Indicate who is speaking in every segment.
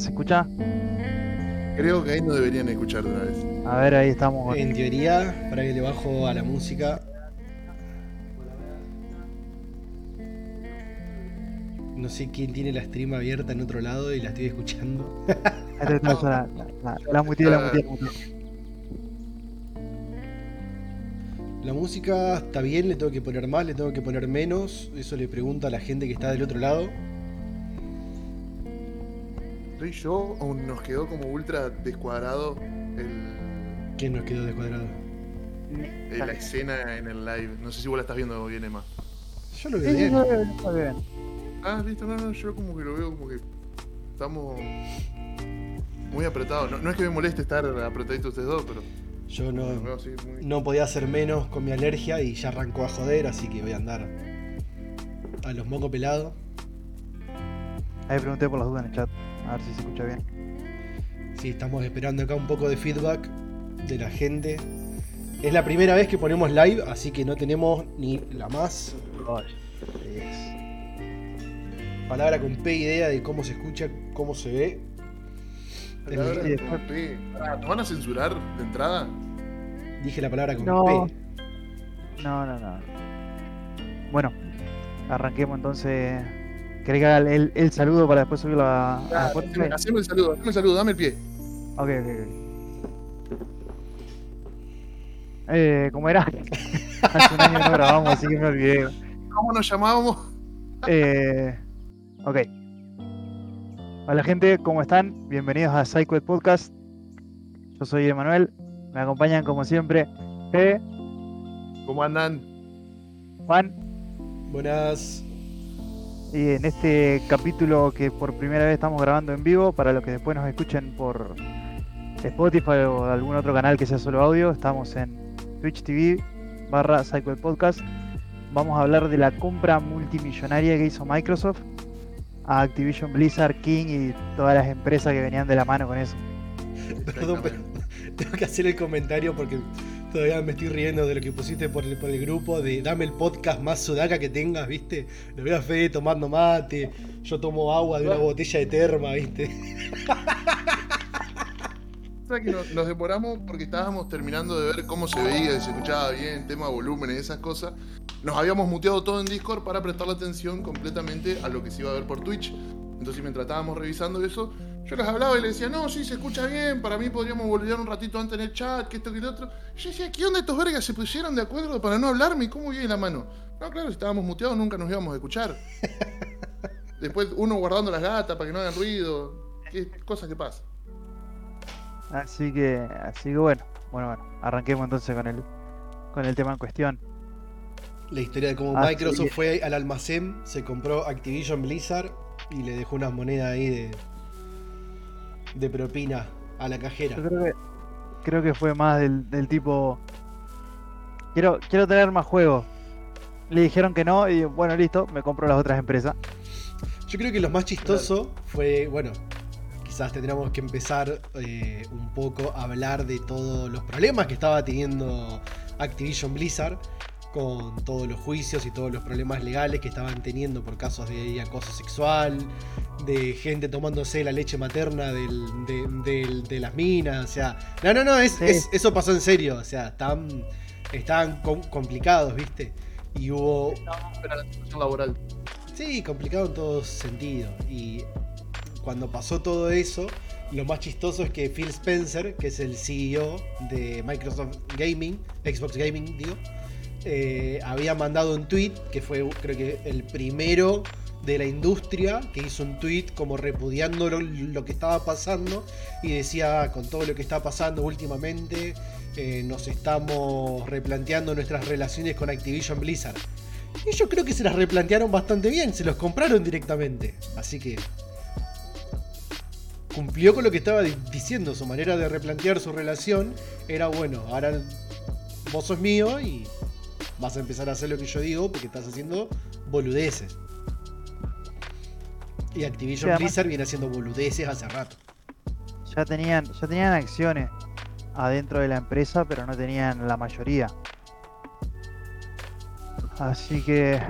Speaker 1: ¿se escucha?
Speaker 2: Creo que ahí no deberían escuchar de una vez.
Speaker 1: A ver, ahí estamos.
Speaker 3: En teoría, para que le bajo a la música. No sé quién tiene la stream abierta en otro lado y la estoy escuchando.
Speaker 1: La, la, la. La
Speaker 3: música está bien, le tengo que poner más, le tengo que poner menos. Eso le pregunto a la gente que está del otro lado.
Speaker 2: ¿Soy yo o nos quedó como ultra descuadrado el,
Speaker 3: ¿Quién nos quedó descuadrado?
Speaker 2: eh, la escena en el live? No sé si vos la estás viendo bien, Emma.
Speaker 3: Yo lo veo
Speaker 1: sí,
Speaker 3: bien.
Speaker 1: sí, está bien.
Speaker 2: Ah, listo, no, no, yo como que lo veo como que estamos muy apretados. No, no es que me moleste estar apretaditos ustedes dos, pero
Speaker 3: Yo
Speaker 2: lo veo
Speaker 3: no,
Speaker 2: muy...
Speaker 3: no podía hacer menos con mi alergia y ya arrancó a joder, así que voy a andar a los mocos pelados.
Speaker 1: Ahí pregunté por las dudas en el chat. A ver si se escucha bien.
Speaker 3: Sí, estamos esperando acá un poco de feedback de la gente. Es la primera vez que ponemos live, así que no tenemos ni la más palabra con P idea de cómo se escucha, cómo se ve.
Speaker 2: Palabra
Speaker 1: Sí,
Speaker 2: con P. Pará, ¿Nos van a censurar de entrada?
Speaker 3: Dije la palabra con
Speaker 1: No.
Speaker 3: P.
Speaker 1: No, no, no. Bueno, arranquemos entonces. ¿Querés que haga el, saludo para después subirlo a, a Spotify?
Speaker 2: haceme, el saludo, haceme el saludo, dame el pie.
Speaker 1: Ok, ok, ok. Eh, ¿cómo era? Hace un año no grabamos, así que me olvidé.
Speaker 2: ¿Cómo nos llamábamos?
Speaker 1: Eh, ok. Hola gente, ¿cómo están? Bienvenidos a Psycho Podcast. Yo soy Emanuel. Me acompañan como siempre Fede,
Speaker 2: ¿Cómo andan?
Speaker 1: Juan
Speaker 3: Buenas.
Speaker 1: Y en este capítulo que por primera vez estamos grabando en vivo, para los que después nos escuchen por Spotify o algún otro canal que sea solo audio, estamos en Twitch TV barra Psycho Podcast. Vamos a hablar de la compra multimillonaria que hizo Microsoft a Activision Blizzard, King y todas las empresas que venían de la mano con eso.
Speaker 3: Perdón, pero tengo que hacer el comentario porque todavía me estoy riendo de lo que pusiste por el, por el grupo de dame el podcast más sudaca que tengas, ¿viste? Lo veo a Fede tomando mate, yo tomo agua de una botella de terma, ¿viste?
Speaker 2: O sea que nos, nos demoramos porque estábamos terminando de ver cómo se veía, si se escuchaba bien, tema volumen y esas cosas. Nos habíamos muteado todo en Discord para prestarle atención completamente a lo que se iba a ver por Twitch. Entonces mientras estábamos revisando eso, yo les hablaba y les decía, no, sí, se escucha bien, para mí podríamos volver un ratito antes en el chat, que esto, que lo otro. Y yo decía, ¿qué onda estos vergas se pusieron de acuerdo para no hablarme? ¿Y ¿Cómo viene la mano? No, claro, si estábamos muteados nunca nos íbamos a escuchar. Después uno guardando las gatas para que no hagan ruido. Qué cosas que pasan.
Speaker 1: Así que, así que bueno, bueno, bueno, arranquemos entonces con el, con el tema en cuestión.
Speaker 3: La historia de cómo
Speaker 1: Ah,
Speaker 3: Microsoft
Speaker 1: sí.
Speaker 3: fue al almacén, se compró Activision Blizzard y le dejó unas monedas ahí de, de propina a la cajera.
Speaker 1: Yo creo que, creo que fue más del, del tipo, quiero, quiero tener más juegos. Le dijeron que no y bueno, listo, me compro las otras empresas.
Speaker 3: Yo creo que lo más chistoso fue, bueno, quizás tendríamos que empezar eh, un poco a hablar de todos los problemas que estaba teniendo Activision Blizzard con todos los juicios y todos los problemas legales que estaban teniendo por casos de acoso sexual, de gente tomándose la leche materna del- de, del- de las minas, o sea, no, no, no, es,
Speaker 1: Sí.
Speaker 3: es- eso pasó en serio, o sea, están, estaban com- complicados, ¿viste? Y hubo
Speaker 2: Para la situación laboral.
Speaker 3: Sí, complicado en todo sentido. Y cuando pasó todo eso, lo más chistoso es que Phil Spencer, que es el CEO de Microsoft Gaming, Xbox Gaming, digo, eh, había mandado un tweet, que fue creo que el primero de la industria, que hizo un tweet como repudiando lo, que estaba pasando y decía, con todo lo que está pasando últimamente, eh, nos estamos replanteando nuestras relaciones con Activision Blizzard. Y yo creo que se las replantearon bastante bien, se los compraron directamente. Así que cumplió con lo que estaba di- diciendo, su manera de replantear su relación era bueno, ahora vos sos mío y vas a empezar a hacer lo que yo digo porque estás haciendo boludeces. Y Activision
Speaker 1: Sí,
Speaker 3: Blizzard viene haciendo boludeces hace rato.
Speaker 1: Ya tenían, ya tenían acciones adentro de la empresa, pero no tenían la mayoría. Así que,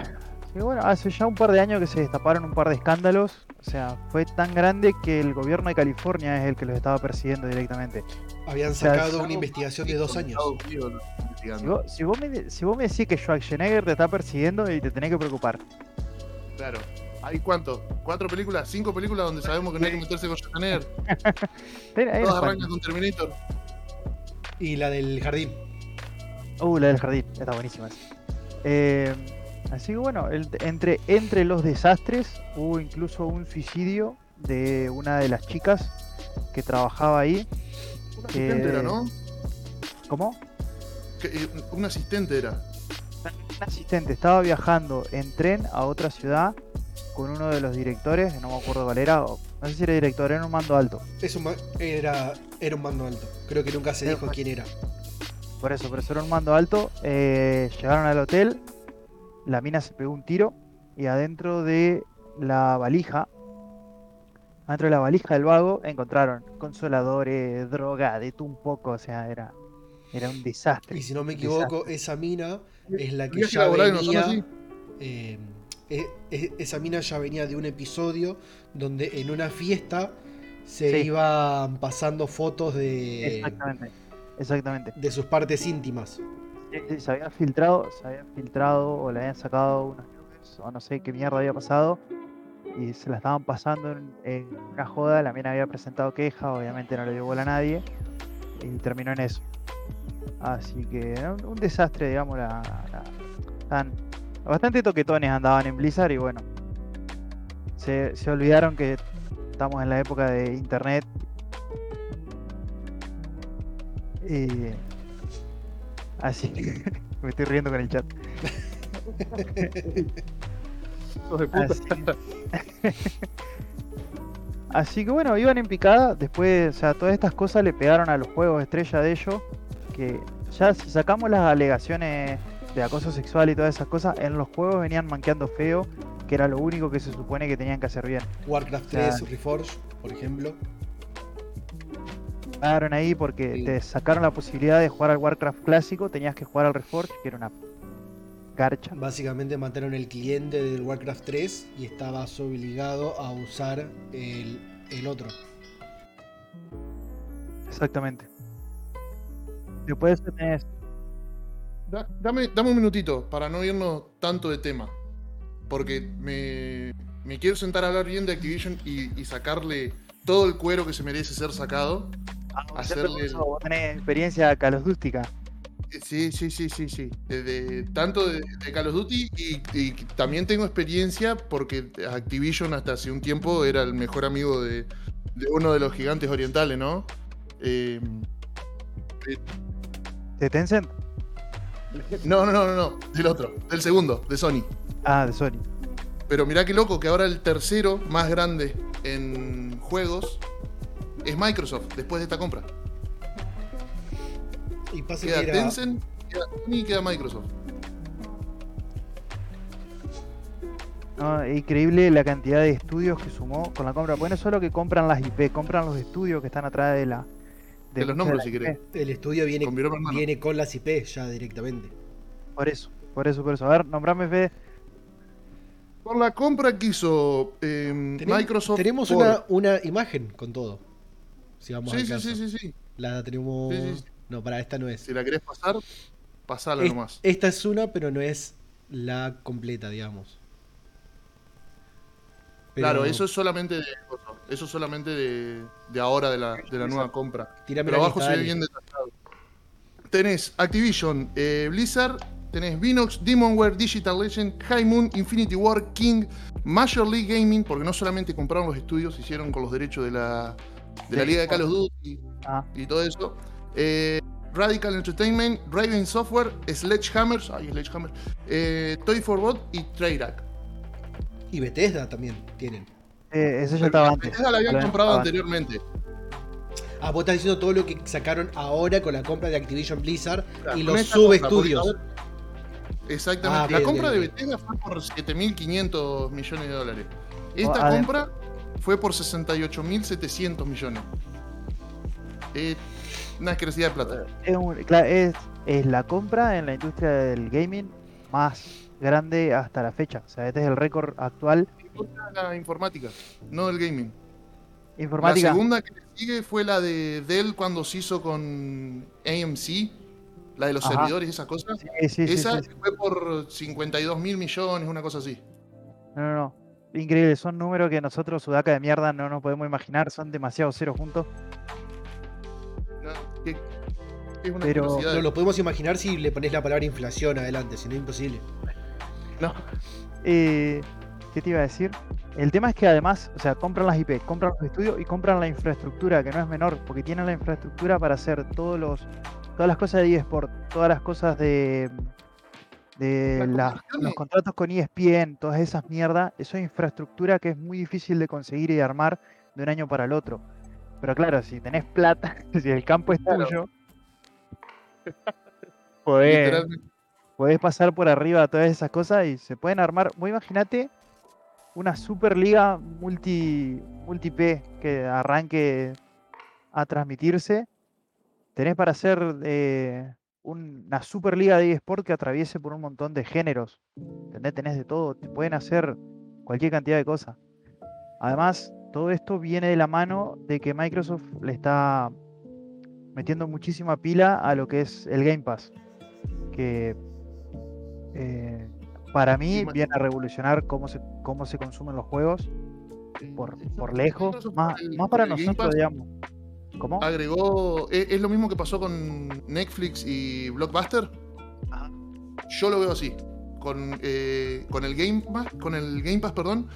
Speaker 1: bueno, hace ya un par de años que se destaparon un par de escándalos O sea, fue tan grande que el gobierno de California es el que los estaba persiguiendo directamente.
Speaker 3: Habían sacado una investigación de dos años.
Speaker 1: Si vos, si vos me, si vos me decís que Schwarzenegger te está persiguiendo y te tenés que preocupar.
Speaker 2: Claro. ¿Hay cuánto? ¿Cuatro películas? ¿Cinco películas donde sabemos que no hay que meterse con Schwarzenegger? Todas arrancan con Terminator.
Speaker 3: Y la del jardín.
Speaker 1: Uh, la del jardín, está buenísima. esa. Eh, así que bueno, el- entre, entre los desastres hubo incluso un suicidio de una de las chicas que trabajaba ahí.
Speaker 2: Un asistente
Speaker 1: Eh,
Speaker 2: era, ¿no?
Speaker 1: ¿Cómo?
Speaker 2: Eh, un asistente era.
Speaker 1: Un asistente estaba viajando en tren a otra ciudad con uno de los directores, no me acuerdo cuál era, o- no sé si era director, era un mando alto.
Speaker 3: Es un ma- era, era un mando alto. Creo que nunca se
Speaker 1: Era
Speaker 3: dijo
Speaker 1: un-
Speaker 3: quién era.
Speaker 1: Por eso, por eso era un mando alto. eh, llegaron al hotel, la mina se pegó un tiro y adentro de la valija, adentro de la valija del vago, encontraron consoladores, droga, de todo un poco, o sea, era, era un desastre.
Speaker 3: Y si no me equivoco, esa mina es la que ya venía. eh, e- e- esa mina ya venía de un episodio donde en una fiesta se
Speaker 1: Sí.
Speaker 3: iban pasando fotos de,
Speaker 1: Exactamente, exactamente.
Speaker 3: de sus partes íntimas.
Speaker 1: Sí, sí, se había filtrado, se había filtrado o le habían sacado unos nudes o no sé qué mierda había pasado y se la estaban pasando en, en una joda, la mina había presentado queja, obviamente no le dio bola a nadie y terminó en eso. Así que un, un desastre, digamos, la, la- tan- bastante toquetones andaban en Blizzard y bueno, se, se olvidaron que estamos en la época de internet y así que me estoy riendo con el chat. Así, Así que bueno, iban en picada. Después, o sea, todas estas cosas le pegaron a los juegos estrella de ellos. Que ya si sacamos las alegaciones de acoso sexual y todas esas cosas, en los juegos venían manqueando feo, que era lo único que se supone que tenían que hacer bien.
Speaker 3: Warcraft
Speaker 1: sea,
Speaker 3: 3 Reforged, por ejemplo.
Speaker 1: Pagaron ahí porque
Speaker 3: Sí.
Speaker 1: te sacaron la posibilidad de jugar al Warcraft clásico, tenías que jugar al Reforge, que era una garcha.
Speaker 3: Básicamente mataron el cliente del Warcraft 3 y estabas obligado a usar el, el otro.
Speaker 1: Exactamente. Después tenés
Speaker 2: Da- dame, dame un minutito para no irnos tanto de tema. Porque me, me quiero sentar a hablar bien de Activision y, y sacarle todo el cuero que se merece ser sacado. Hacerle el-
Speaker 1: Vos tenés experiencia.
Speaker 2: Eh, Sí, sí, sí, sí, sí. De- de- tanto de, de Call of Duty y, y también tengo experiencia porque Activision hasta hace un tiempo era el mejor amigo de, uno de los gigantes orientales, ¿no? Eh,
Speaker 1: ¿De Tencent?
Speaker 2: no, no, no, no, no, del otro, del segundo, de Sony.
Speaker 1: Ah, de Sony.
Speaker 2: Pero mirá qué loco que ahora el tercero más grande en juegos es Microsoft después de esta compra.
Speaker 3: Y pasa
Speaker 2: Queda
Speaker 3: que era,
Speaker 2: Tencent, queda Sony y queda Microsoft.
Speaker 1: No, increíble la cantidad de estudios que sumó con la compra. Pues no es solo que compran las IP, compran los estudios que están atrás de la.
Speaker 2: Te los
Speaker 1: muchas de
Speaker 2: si querés.
Speaker 3: el estudio viene
Speaker 2: Con
Speaker 3: viene con las IP ya directamente.
Speaker 1: Por eso, por eso, por eso. A ver, nombrame Fede.
Speaker 2: Por la compra que hizo eh,
Speaker 3: Tenem-
Speaker 2: Microsoft.
Speaker 3: Tenemos
Speaker 2: por-
Speaker 3: una, una imagen con todo. Si vamos
Speaker 2: Sí,
Speaker 3: al
Speaker 2: sí,
Speaker 3: caso.
Speaker 2: sí, sí, sí.
Speaker 3: La tenemos.
Speaker 2: Sí, sí.
Speaker 3: No, para esta no es.
Speaker 2: Si la querés pasar, pasala
Speaker 3: Es-
Speaker 2: nomás.
Speaker 3: esta es una, pero no es la completa, digamos. Pero
Speaker 2: Claro, eso es solamente de eso es solamente de, de ahora de la, de la nueva compra.
Speaker 3: tírame
Speaker 2: Pero abajo
Speaker 3: lista,
Speaker 2: se ve bien detallado. Tenés Activision, eh, Blizzard, tenés Vinox, Demonware, Digital Legend, High Moon, Infinity War, King, Major League Gaming, porque no solamente compraron los estudios, hicieron con los derechos de la, de la. Liga de Call of Duty
Speaker 1: Ah,
Speaker 2: y todo eso. Eh, Radical Entertainment, Raven Software, Sledgehammer, ay, Sledgehammer, eh, Toy for Bot y Treyarch.
Speaker 3: Y Bethesda también tienen.
Speaker 1: eh, ese ya estaba antes.
Speaker 2: Bethesda la habían comprado anteriormente.
Speaker 3: Ah, vos estás diciendo todo lo que sacaron ahora con la compra de Activision Blizzard y los
Speaker 2: esta
Speaker 3: subestudios.
Speaker 2: Exactamente.
Speaker 3: Ah,
Speaker 2: la
Speaker 3: bien,
Speaker 2: compra
Speaker 3: bien,
Speaker 2: de
Speaker 3: bien.
Speaker 2: Bethesda fue por 7.500 millones de dólares. Esta
Speaker 1: adem-
Speaker 2: compra fue por 68.700 millones. Eh, una asquerosidad de plata.
Speaker 1: Es, un- claro, es, es la compra en la industria del gaming más grande hasta la fecha. O sea, este es el récord actual.
Speaker 2: La informática, no el gaming.
Speaker 1: Informática.
Speaker 2: La segunda que sigue fue la de Dell cuando se hizo con AMC, la de los
Speaker 1: Ajá.
Speaker 2: servidores y esas cosas.
Speaker 1: Sí, sí, sí,
Speaker 2: Esa
Speaker 1: sí,
Speaker 2: fue por 52 mil millones, una cosa así.
Speaker 1: No, no, no. Increíble, son números que nosotros, sudaca de mierda, no nos podemos imaginar, son demasiado ceros juntos.
Speaker 2: No, que- que es una
Speaker 1: Pero-.
Speaker 3: No lo podemos imaginar si le pones la palabra inflación adelante, si no es imposible.
Speaker 2: No,
Speaker 1: Eh, ¿Qué te iba a decir? El tema es que además, o sea, compran las IP, compran los estudios y compran la infraestructura, que no es menor, porque tienen la infraestructura para hacer todos los, todas las cosas de eSport, todas las cosas de, de los contratos con ESPN, todas esas mierdas, eso es infraestructura que es muy difícil de conseguir y de armar de un año para el otro. Pero claro, si tenés plata, si el campo es
Speaker 2: Claro.
Speaker 1: tuyo, podés, pasar por arriba a todas esas cosas y se pueden armar. Vos imagínate una superliga multi, multi P que arranque a transmitirse. Tenés para hacer eh, un- una superliga de eSport que atraviese por un montón de géneros. ¿Entendés? Tenés de todo. Te pueden hacer cualquier cantidad de cosas. Además, todo esto viene de la mano de que Microsoft le está metiendo muchísima pila a lo que es el Game Pass. Que eh, para mí viene a revolucionar cómo se, cómo se consumen los juegos por, por lejos. Más, más para nosotros, digamos. ¿Cómo?
Speaker 2: agregó. Es, es lo mismo que pasó con Netflix y Blockbuster.
Speaker 1: Ajá.
Speaker 2: Yo lo veo así. Con, eh, con el Game Pass, con el Game Pass, perdón.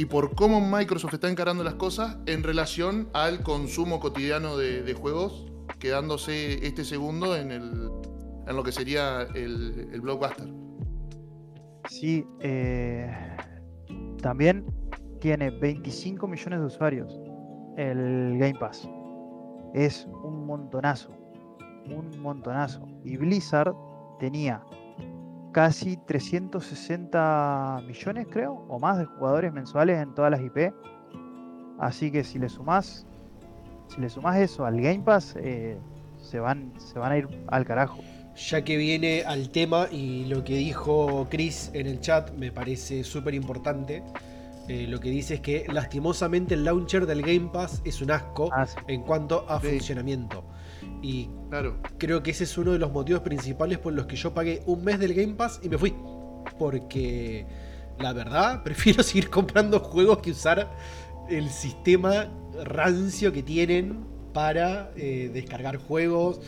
Speaker 2: Y por cómo Microsoft está encarando las cosas en relación al consumo cotidiano de, juegos, quedándose este segundo en lo que sería el, el Blockbuster.
Speaker 1: Sí, eh, también tiene 25 millones de usuarios el Game Pass. Es un montonazo, un montonazo. Y Blizzard tenía casi 360 millones, creo, o más de jugadores mensuales en todas las IP. Así que si le sumás, si le sumás eso al Game Pass, eh, se van, se van a ir al carajo.
Speaker 3: Ya que viene al tema y lo que dijo Chris en el chat me parece súper importante. Eh, lo que dice es que lastimosamente el launcher del Game Pass es un asco
Speaker 1: Ah, sí.
Speaker 3: en cuanto a
Speaker 2: Sí.
Speaker 3: funcionamiento. Y
Speaker 2: Claro.
Speaker 3: creo que ese es uno de los motivos principales por los que yo pagué un mes del Game Pass y me fui. Porque la verdad, prefiero seguir comprando juegos que usar el sistema rancio que tienen para eh, descargar juegos,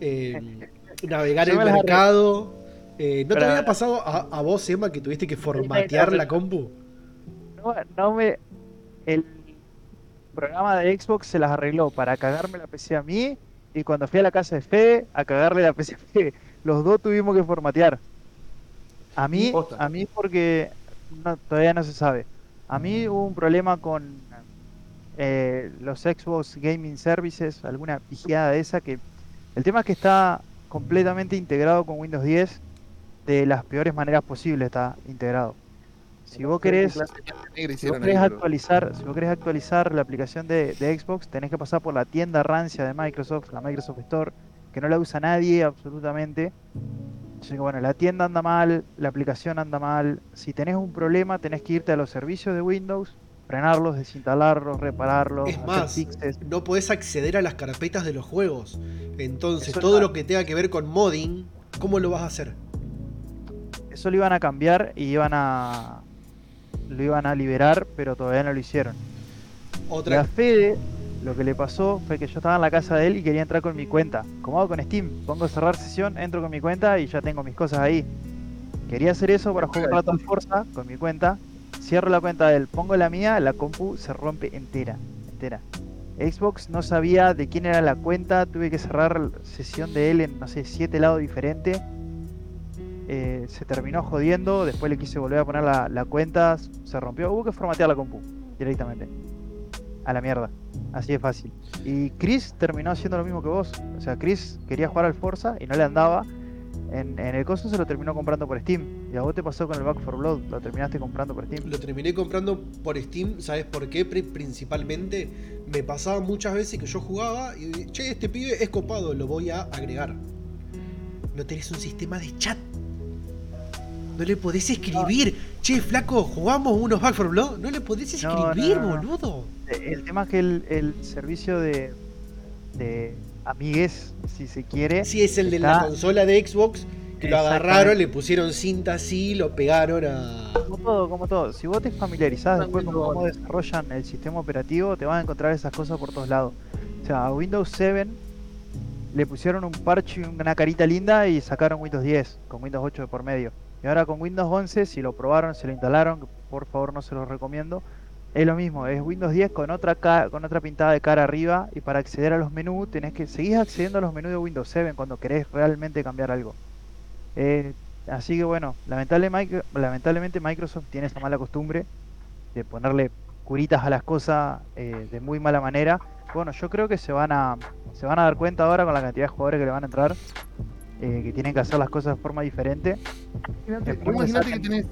Speaker 3: eh, navegar el mercado. Eh, ¿No te había pasado a, a vos, Emma, que tuviste que formatear la compu?
Speaker 1: No, no me. El programa de Xbox se las arregló para cagarme la PC a mí y cuando fui a la casa de Fede a cagarle la PC a Fede. Los dos tuvimos que formatear. A mí,
Speaker 2: Posta.
Speaker 1: a mí porque no, todavía no se sabe. A mí hubo un problema con eh, los Xbox Gaming Services, alguna pijada de esa que el tema es que está completamente integrado con Windows 10 de las peores maneras posibles está integrado. Si vos querés si vos querés actualizar, si vos querés actualizar la aplicación de, de Xbox, tenés que pasar por la tienda rancia de Microsoft, la Microsoft Store, que no la usa nadie absolutamente. Así que bueno, la tienda anda mal, la aplicación anda mal. Si tenés un problema, tenés que irte a los servicios de Windows, frenarlos, desinstalarlos, repararlos,
Speaker 3: Es más,
Speaker 1: fixes.
Speaker 3: no podés acceder a las carpetas de los juegos. Entonces,
Speaker 1: Eso
Speaker 3: todo lo que tenga que ver con modding, ¿cómo lo vas a hacer?
Speaker 1: Eso lo iban a cambiar y iban a lo iban a liberar, pero todavía no lo hicieron. Y a
Speaker 3: Otra,
Speaker 1: Fede lo que le pasó fue que yo estaba en la casa de él y quería entrar con mi cuenta. Como hago con Steam, pongo cerrar sesión, entro con mi cuenta y ya tengo mis cosas ahí. Quería hacer eso para jugar un rato al Forza con mi cuenta. Cierro la cuenta de él, pongo la mía, la compu se rompe entera, entera. Xbox no sabía de quién era la cuenta, tuve que cerrar sesión de él en, no sé, siete lados diferentes. Eh, se terminó jodiendo, después le quise volver a poner la, la cuenta, se rompió, hubo que formatear la compu directamente. A la mierda, así de fácil. Y Chris terminó haciendo lo mismo que vos. O sea, Chris quería jugar al Forza y no le andaba. En, el coso se lo terminó comprando por Steam. Y a vos te pasó con el Back 4 Blood, lo terminaste comprando por Steam.
Speaker 3: lo terminé comprando por Steam, ¿sabes por qué? Pri- Principalmente me pasaba muchas veces que yo jugaba y che, este pibe es copado, lo voy a agregar. No tenés un sistema de chat. No le podés escribir. Che, flaco, jugamos unos Back 4 Blood. No le podés
Speaker 1: No, no,
Speaker 3: escribir,
Speaker 1: no, no.
Speaker 3: boludo.
Speaker 1: Eh, El tema es que el, el servicio de, de amigues, si se quiere,
Speaker 3: Sí, es el de la consola de Xbox. Que lo agarraron, le pusieron cinta así, lo pegaron a.
Speaker 1: como todo, como todo. Si vos te familiarizás después con cómo desarrollan el sistema operativo, te vas a encontrar esas cosas por todos lados. O sea, a Windows 7 le pusieron un parche y una carita linda y sacaron Windows 10 con Windows 8 de por medio. Y ahora con Windows 11, si lo probaron, se lo instalaron, por favor no se lo recomiendo. Es lo mismo, es Windows 10 con otra con otra pintada de cara arriba y para acceder a los menús tenés que seguir accediendo a los menús de Windows 7 cuando querés realmente cambiar algo. Eh, así que bueno, lamentable lamentablemente Microsoft tiene esa mala costumbre de ponerle curitas a las cosas eh, de muy mala manera. Bueno, yo creo que se van a se van a dar cuenta ahora con la cantidad de jugadores que le van a entrar eh, que tienen que hacer las cosas de forma diferente.
Speaker 2: Imagínate, imaginate que tenés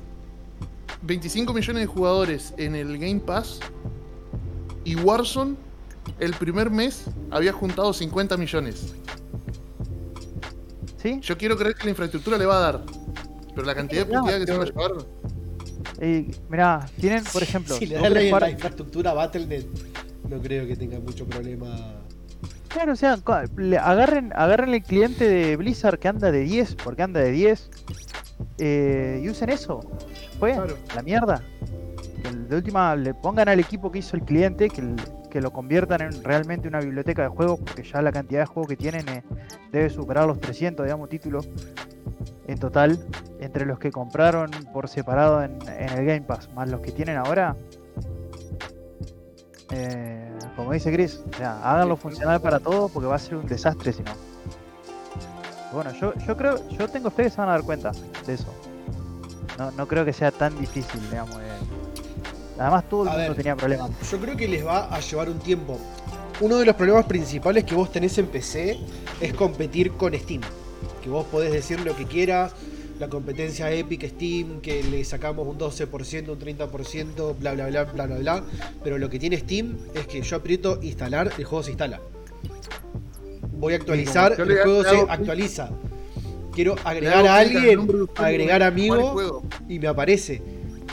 Speaker 2: 25 millones de jugadores en el Game Pass y Warzone el primer mes había juntado 50 millones.
Speaker 1: ¿Sí?
Speaker 2: Yo quiero creer que la infraestructura le va a dar. Pero la cantidad de
Speaker 1: No,
Speaker 2: puteadas que se van a llevar.
Speaker 1: Eh, mirá, tienen, por ejemplo,
Speaker 3: si le dan la, la infraestructura Battle.net, no creo que tenga mucho problema.
Speaker 1: Claro, o sea, agarren, agarren el cliente de Blizzard que anda de 10, porque anda de 10, eh, y usen eso. Fue,
Speaker 2: Claro.
Speaker 1: la mierda. Que de última le pongan al equipo que hizo el cliente, que, el- que lo conviertan en realmente una biblioteca de juegos, porque ya la cantidad de juegos que tienen eh, debe superar los 300, digamos, títulos en total, entre los que compraron por separado en, en el Game Pass, más los que tienen ahora. Eh, como dice Chris, o sea, háganlo funcionar para todo porque va a ser un desastre si no. Bueno, yo, yo creo, yo tengo fe que se van a dar cuenta de eso. No, no creo que sea tan difícil, digamos. eh. Además todo el mundo
Speaker 3: ver.
Speaker 1: tenía problemas.
Speaker 3: Yo creo que les va a llevar un tiempo. Uno de los problemas principales que vos tenés en PC es competir con Steam. Que vos podés decir lo que quieras, la competencia Epic Steam, que le sacamos un 12%, un 30%, bla bla bla bla bla bla. Pero lo que tiene Steam es que yo aprieto instalar, el juego se instala. Voy a actualizar, el juego se actualiza. Quiero agregar a alguien, agregar
Speaker 2: para
Speaker 3: amigo y me aparece.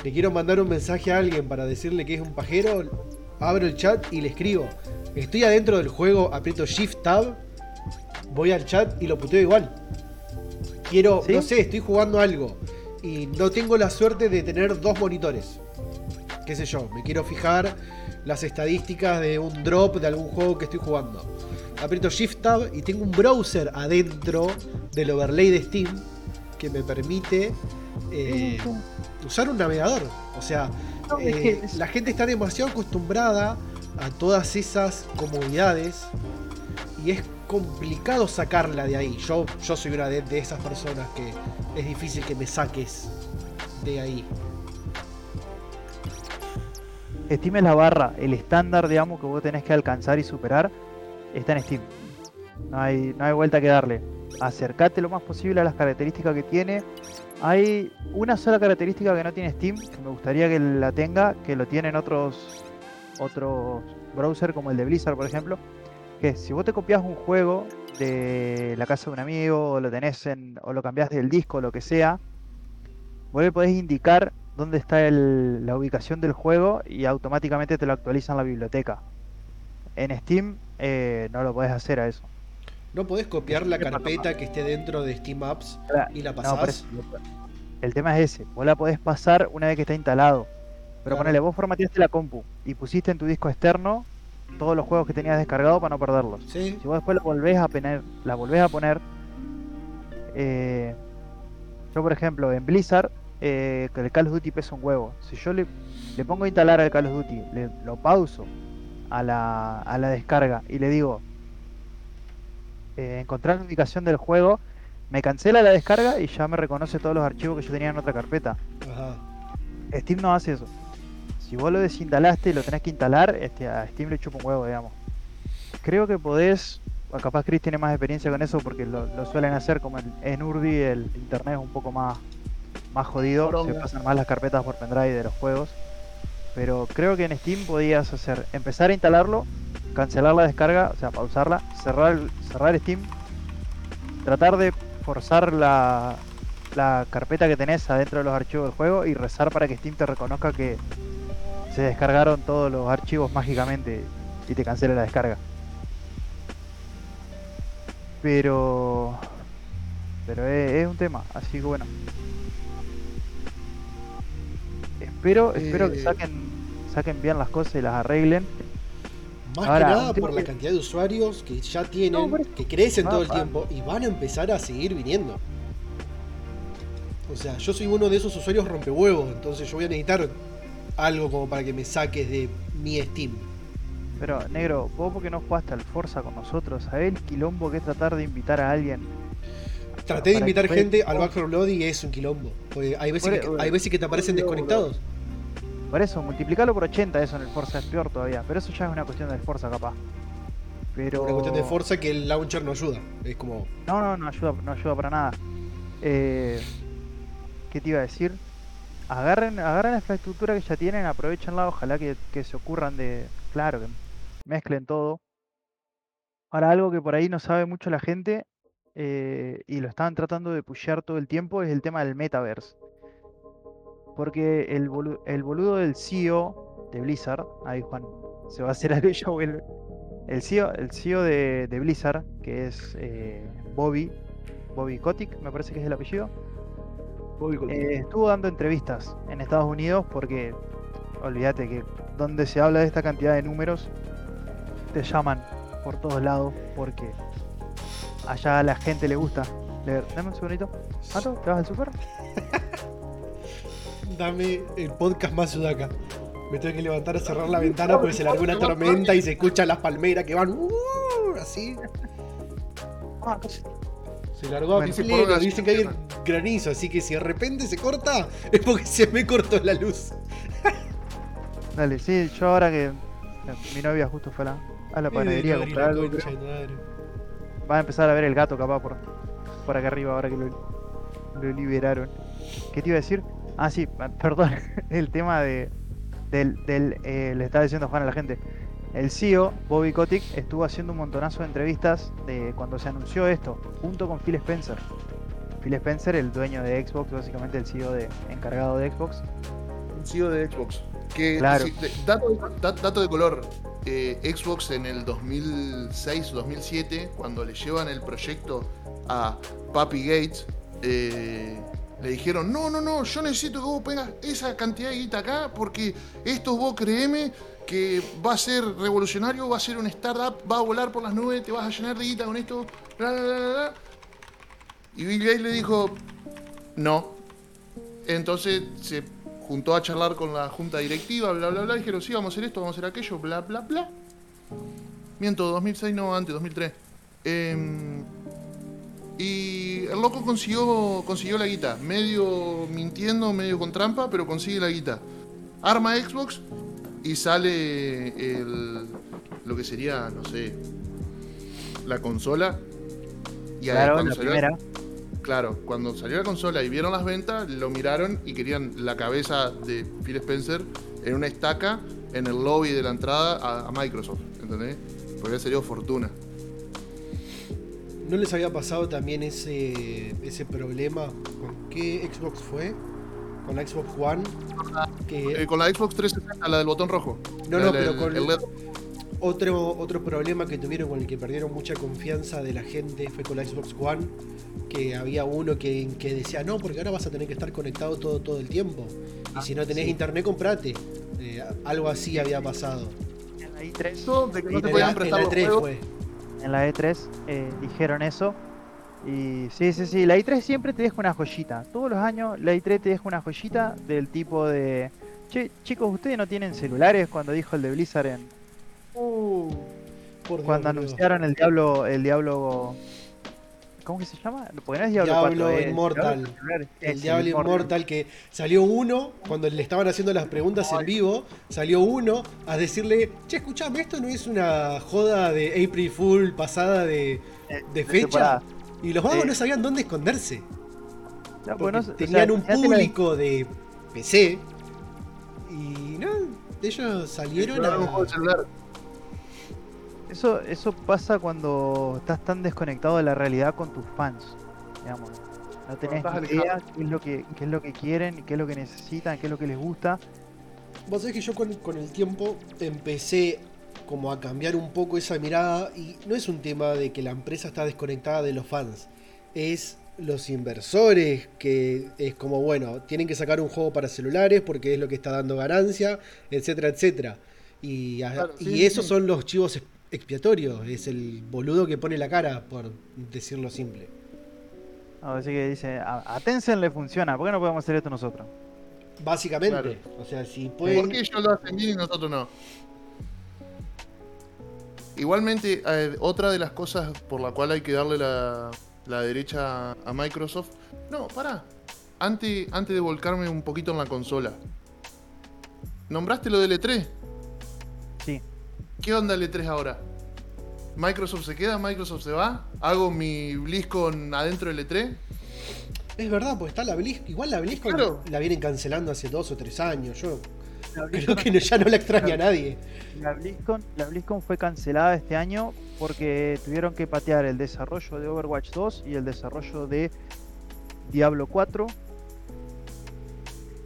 Speaker 3: Le quiero mandar un mensaje a alguien para decirle que es un pajero, abro el chat y le escribo. Estoy adentro del juego, aprieto Shift Tab, voy al chat y lo puteo igual. Quiero,
Speaker 1: ¿Sí?
Speaker 3: no sé, estoy jugando algo y no tengo la suerte de tener dos monitores. Qué sé yo, me quiero fijar las estadísticas de un drop de algún juego que estoy jugando. Aprieto Shift Tab y tengo un browser adentro del overlay de Steam que me permite eh, usar un navegador. O sea, eh, la gente está demasiado acostumbrada a todas esas comodidades y es complicado sacarla de ahí. Yo, yo soy una de, esas personas que es difícil que me saques de ahí.
Speaker 1: Steam es la barra, el estándar, digamos, que vos tenés que alcanzar y superar, está en Steam. No hay, no hay vuelta que darle. Acercate lo más posible a las características que tiene. Hay una sola característica que no tiene Steam, me gustaría que la tenga, que lo tienen otros otros browsers como el de Blizzard, por ejemplo, que si vos te copias un juego de la casa de un amigo, o lo tenés en, o lo cambiás del disco, o lo que sea, vos le podés indicar dónde está el- la ubicación del juego y automáticamente te lo actualizan la biblioteca. En Steam eh, no lo podés hacer a eso.
Speaker 3: ¿No podés copiar la carpeta que esté dentro de Steam Apps y la pasás?
Speaker 1: el tema es ese, vos la podés pasar una vez que está instalado. Pero
Speaker 3: Claro.
Speaker 1: ponele, vos formateaste la compu y pusiste en tu disco externo todos los juegos que tenías descargados para no perderlos.
Speaker 3: Sí.
Speaker 1: Si vos después la volvés a poner, la volvés a poner, eh, yo por ejemplo en Blizzard, eh, que el Call of Duty pesa un huevo. Si yo le, le pongo a instalar al Call of Duty, le, lo pauso a la, a la descarga y le digo eh, encontrar la ubicación del juego, me cancela la descarga y ya me reconoce todos los archivos que yo tenía en otra carpeta.
Speaker 3: Ajá.
Speaker 1: Steam no hace eso. Si vos lo desinstalaste y lo tenés que instalar, este, a Steam le chupa un huevo, digamos. Creo que podés, o capaz Chris tiene más experiencia con eso porque lo, lo suelen hacer como en, en Urdi el internet es un poco más, más jodido, se pasan más las carpetas por pendrive de los juegos. Pero creo que en Steam podías hacer, empezar a instalarlo, cancelar la descarga, o sea, pausarla, cerrar, cerrar Steam, tratar de forzar la, la carpeta que tenés adentro de los archivos del juego y rezar para que Steam te reconozca que se descargaron todos los archivos mágicamente y te cancele la descarga. Pero. Pero es, es un tema, así que bueno. Espero, espero que
Speaker 3: Eh.
Speaker 1: saquen, saquen bien las cosas y las arreglen.
Speaker 3: Más
Speaker 1: Ahora,
Speaker 3: que nada por la
Speaker 1: que-
Speaker 3: cantidad de usuarios que ya tienen,
Speaker 1: No,
Speaker 3: que crecen todo el
Speaker 1: Ah, ah.
Speaker 3: tiempo y van a empezar a seguir viniendo. O sea, yo soy uno de esos usuarios rompehuevos, entonces yo voy a necesitar algo como para que me saques de mi Steam.
Speaker 1: Pero, negro, vos porque no jugaste al Forza con nosotros, ¿sabés el quilombo que es tratar de invitar a alguien?
Speaker 3: Traté de invitar gente al Back 4 Blood y es un quilombo. Porque hay veces,
Speaker 1: Por-
Speaker 3: que, hay veces que te aparecen desconectados.
Speaker 1: Por eso, multiplicarlo por 80 eso en el Forza es peor todavía. Pero eso ya es una cuestión del Forza capaz. Pero...
Speaker 3: Una cuestión de fuerza que el launcher no ayuda. Es como.
Speaker 1: No, no, no ayuda, no ayuda para nada. Eh, ¿Qué te iba a decir? Agarren, agarren la infraestructura que ya tienen, aprovechenla, ojalá que, que se ocurran de. Claro, que mezclen todo. Ahora, algo que por ahí no sabe mucho la gente, eh, y lo estaban tratando de pushear todo el tiempo, es el tema del metaverse. Porque el, bolu- el boludo del CEO de Blizzard, ahí Juan, se va a hacer algo y ya vuelve. El CEO, el CEO de, de Blizzard, que es eh, Bobby, Bobby Kotick, me parece que es el apellido, eh, estuvo dando entrevistas en Estados Unidos porque, olvídate que donde se habla de esta cantidad de números, te llaman por todos lados porque allá a la gente le gusta leer. Dame un segundito. Mato, ¿te vas al super?
Speaker 3: Dame el podcast más sudaca. Me tengo que levantar a cerrar la ventana porque se largó una tormenta y se escuchan las palmeras que van. "Uh", así. Se largó a
Speaker 1: Bueno,
Speaker 3: pleno,
Speaker 2: sí, por
Speaker 3: Dicen que hay granizo, así que si de repente se corta, es porque se me cortó la luz.
Speaker 1: Dale, sí, yo ahora que eh, mi novia justo fue a la, a la panadería a
Speaker 3: Eh,
Speaker 1: comprar algo, va a empezar a ver el gato capaz por, por acá arriba ahora que lo, lo liberaron. ¿Qué te iba a decir? Ah, sí, perdón, el tema de del, del eh, le estaba diciendo Juan a la gente. El CEO, Bobby Kotick, estuvo haciendo un montonazo de entrevistas de cuando se anunció esto, junto con Phil Spencer. Phil Spencer, el dueño de Xbox, básicamente el CEO de, encargado de Xbox.
Speaker 2: Un CEO de Xbox. Que,
Speaker 1: Claro.
Speaker 2: dato, da- dato de color. eh, Xbox en el 2006 o 2007, cuando le llevan el proyecto a Papi Gates, eh, le dijeron, no, no, no, yo necesito que vos pongas esa cantidad de guita acá, porque esto vos créeme que va a ser revolucionario, va a ser un startup, va a volar por las nubes, te vas a llenar de guita con esto, bla, bla, bla, bla, bla". Y Bill Gates le dijo, no, entonces se juntó a charlar con la junta directiva, bla, bla, bla. Dijeron, sí, vamos a hacer esto, vamos a hacer aquello, bla, bla, bla. Miento, 2006 no, antes, 2003. Em, y el loco consiguió, consiguió la guita. Medio mintiendo, medio con trampa, pero consigue la guita. Arma Xbox y sale el, lo que sería, no sé, la consola. Y
Speaker 1: Claro,
Speaker 2: cuando
Speaker 1: la
Speaker 2: salió-
Speaker 1: primera.
Speaker 2: Claro, cuando salió la consola y vieron las ventas, lo miraron y querían la cabeza de Phil Spencer en una estaca en el lobby de la entrada a, a Microsoft, ¿entendés? Porque había salido fortuna.
Speaker 3: ¿No les había pasado también ese, ese problema? ¿Con qué Xbox fue? Con la Xbox One. Que
Speaker 2: Eh, con la Xbox 360, la del botón rojo.
Speaker 3: No, no, pero con-
Speaker 2: el LED.
Speaker 3: otro, otro problema que tuvieron con el que perdieron mucha confianza de la gente fue con la Xbox One. Que había uno que, que decía, no, porque ahora vas a tener que estar conectado todo, todo el tiempo. Y si no tenés internet, comprate. Eh, algo así había pasado.
Speaker 1: En la I3,
Speaker 2: Eso de que no
Speaker 1: Y
Speaker 2: te
Speaker 1: en
Speaker 2: podían
Speaker 3: En la- en
Speaker 2: prestar
Speaker 3: la
Speaker 2: los
Speaker 3: 3
Speaker 2: juegos.
Speaker 3: fue.
Speaker 1: en la E3 eh, dijeron eso. Y sí, sí, sí, la I3 siempre te deja una joyita. Todos los años la I3 te deja una joyita del tipo de... Che, chicos, ¿ustedes no tienen celulares? Cuando dijo el de Blizzard en...
Speaker 3: Uh, por
Speaker 1: Cuando anunciaron el Diablo... El Diablo... ¿Cómo que se llama? Porque no es Diablo,
Speaker 3: Diablo
Speaker 1: 4,
Speaker 3: Immortal.
Speaker 1: Diablo celular,
Speaker 3: El Diablo Immortal que salió uno, cuando le estaban haciendo las preguntas en vivo, salió uno a decirle, che, escuchame, esto no es una joda de April Fool pasada de,
Speaker 1: Eh,
Speaker 3: de
Speaker 1: de
Speaker 3: fecha. Y los vagos
Speaker 1: Sí.
Speaker 3: no sabían dónde esconderse.
Speaker 1: No,
Speaker 3: Porque
Speaker 1: no- o sea,
Speaker 3: tenían un público de PC y no, ellos salieron a...
Speaker 1: Eso, eso pasa cuando estás tan desconectado de la realidad con tus fans. Digamos. No tenés ni idea
Speaker 2: alejado.
Speaker 1: qué es, lo que, qué es lo que quieren, qué es lo que necesitan, qué es lo que les gusta.
Speaker 3: Vos sabés que yo con, con el tiempo empecé como a cambiar un poco esa mirada y no es un tema de que la empresa está desconectada de los fans, es los inversores que es como, bueno, tienen que sacar un juego para celulares porque es lo que está dando ganancia, etcétera, etcétera. Y, a-
Speaker 2: Claro,
Speaker 3: y
Speaker 2: sí,
Speaker 3: esos
Speaker 2: sí.
Speaker 3: son los chivos ex- expiatorios, es el boludo que pone la cara, por decirlo simple.
Speaker 1: Así que dice, a, a Tencent le funciona, ¿por qué no podemos hacer esto nosotros?
Speaker 3: Básicamente,
Speaker 2: Claro.
Speaker 3: o sea, si
Speaker 2: ¿Por
Speaker 3: pueden...
Speaker 2: qué ellos lo hacen bien y nosotros no? Igualmente, eh, otra de las cosas por la cual hay que darle la, la derecha a Microsoft. No, pará. Antes, antes de volcarme un poquito en la consola. ¿Nombraste lo del E3?
Speaker 1: Sí.
Speaker 2: ¿Qué onda el E3 ahora? ¿Microsoft se queda? ¿Microsoft se va? ¿Hago mi BlizzCon adentro del E E3?
Speaker 3: Es verdad, porque está la BlizzCon. Igual la BlizzCon
Speaker 2: Claro.
Speaker 3: la vienen cancelando hace dos o tres años. Yo creo que no- ya no la extraña a nadie.
Speaker 1: la BlizzCon- la BlizzCon fue cancelada este año porque tuvieron que patear el desarrollo de Overwatch 2 y el desarrollo de Diablo 4,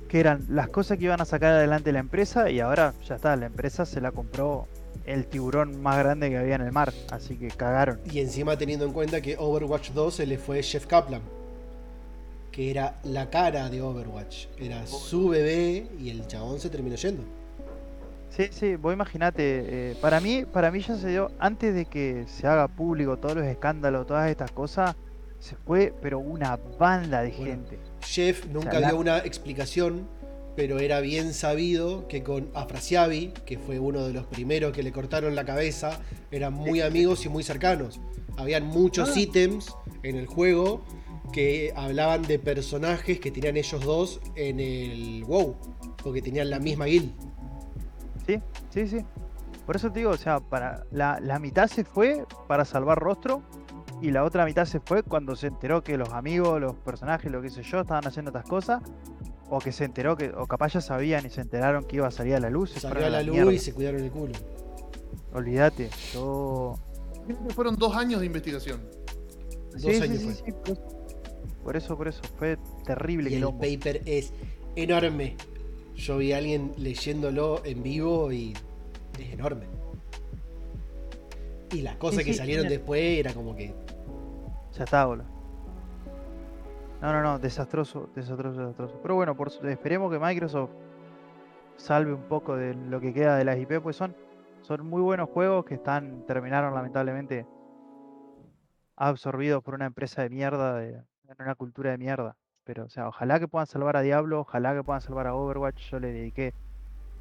Speaker 1: que eran las cosas que iban a sacar adelante la empresa y ahora ya está, la empresa se la compró el tiburón más grande que había en el mar, así que cagaron.
Speaker 3: Y encima teniendo en cuenta que Overwatch 2 se le fue Jeff Kaplan. Que era la cara de Overwatch. Era su bebé y el chabón se terminó yendo.
Speaker 1: Sí, sí, vos imaginate, eh, para mí, para mí ya se dio, antes de que se haga público todos los escándalos, todas estas cosas, se fue, pero una banda de
Speaker 3: Bueno.
Speaker 1: gente.
Speaker 3: Jeff nunca
Speaker 1: sea, la-
Speaker 3: dio una explicación, pero era bien sabido que con Afrasiabi, que fue uno de los primeros que le cortaron la cabeza, eran muy amigos y muy cercanos. Habían muchos
Speaker 1: Ah.
Speaker 3: ítems en el juego que hablaban de personajes que tenían ellos dos en el WoW, porque tenían la misma guild.
Speaker 1: Sí, sí, sí. Por eso te digo, o sea, para la, la mitad se fue para salvar rostro y la otra mitad se fue cuando se enteró que los amigos, los personajes, lo que sé yo, estaban haciendo estas cosas. O que se enteró que, o capaz ya sabían y se enteraron que iba a salir a la luz.
Speaker 3: Salió a la luz
Speaker 1: mierda.
Speaker 3: y se cuidaron el culo.
Speaker 1: Olvídate, yo
Speaker 2: Fueron dos años de investigación.
Speaker 3: Dos
Speaker 1: Sí,
Speaker 3: años
Speaker 1: sí,
Speaker 3: fue.
Speaker 1: sí, por eso. Por eso. Fue terrible
Speaker 3: Y el
Speaker 1: quilombo.
Speaker 3: paper es enorme. Yo vi a alguien leyéndolo en vivo y es enorme. Y las cosas
Speaker 1: Sí,
Speaker 3: que
Speaker 1: sí,
Speaker 3: salieron después era como que.
Speaker 1: Ya está, boludo. No, no, no, desastroso, desastroso, desastroso. Pero bueno, por, esperemos que Microsoft salve un poco de lo que queda de las IP, pues son, son muy buenos juegos que están terminaron lamentablemente absorbidos por una empresa de mierda, de, en una cultura de mierda. Pero, o sea, ojalá que puedan salvar a Diablo, ojalá que puedan salvar a Overwatch. Yo le dediqué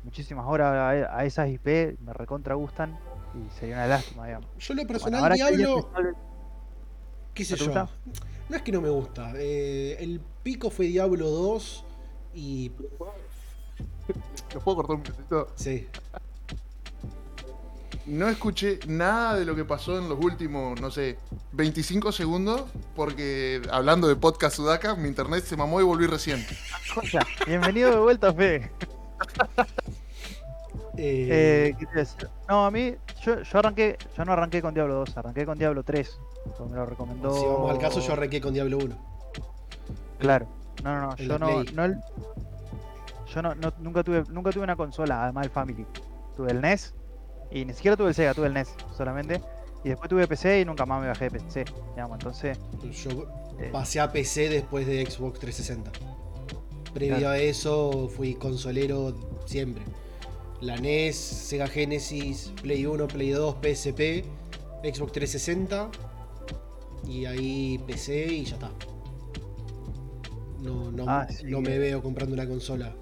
Speaker 1: muchísimas horas a, e- a esas IP, me recontra gustan y sería una lástima, digamos.
Speaker 3: Yo lo personal, Diablo, qué sé
Speaker 1: ¿No te
Speaker 3: yo.
Speaker 1: gusta?
Speaker 3: No es que no me gusta. eh, el pico fue Diablo 2 y.
Speaker 2: ¿Los puedo cortar un poquito?
Speaker 3: Sí.
Speaker 2: No escuché nada de lo que pasó en los últimos, no sé, 25 segundos, porque hablando de podcast Sudaka, mi internet se mamó y volví recién.
Speaker 1: Bienvenido de vuelta, Fede.
Speaker 3: Eh,
Speaker 1: Eh, ¿qué te? No, a mí, yo, yo arranqué, yo no arranqué con Diablo 2, arranqué con Diablo 3. porque Me lo recomendó.
Speaker 3: Si vamos al caso, yo arranqué con Diablo 1.
Speaker 1: Claro. No, no, no, yo no, no el- yo no, no- nunca tuve, nunca tuve una consola, además del Family. Tuve el NES y ni siquiera tuve el Sega, tuve el NES solamente. Y después tuve PC y nunca más me bajé de PC, digamos, entonces.
Speaker 3: Yo
Speaker 1: eh,
Speaker 3: pasé a PC después de Xbox 360. Previo
Speaker 1: Claro.
Speaker 3: a eso fui consolero siempre. La NES, Sega Genesis, Play 1, Play 2, PSP, Xbox 360 y ahí PC y ya está. No, no,
Speaker 1: Ah, sí.
Speaker 3: no me veo comprando una consola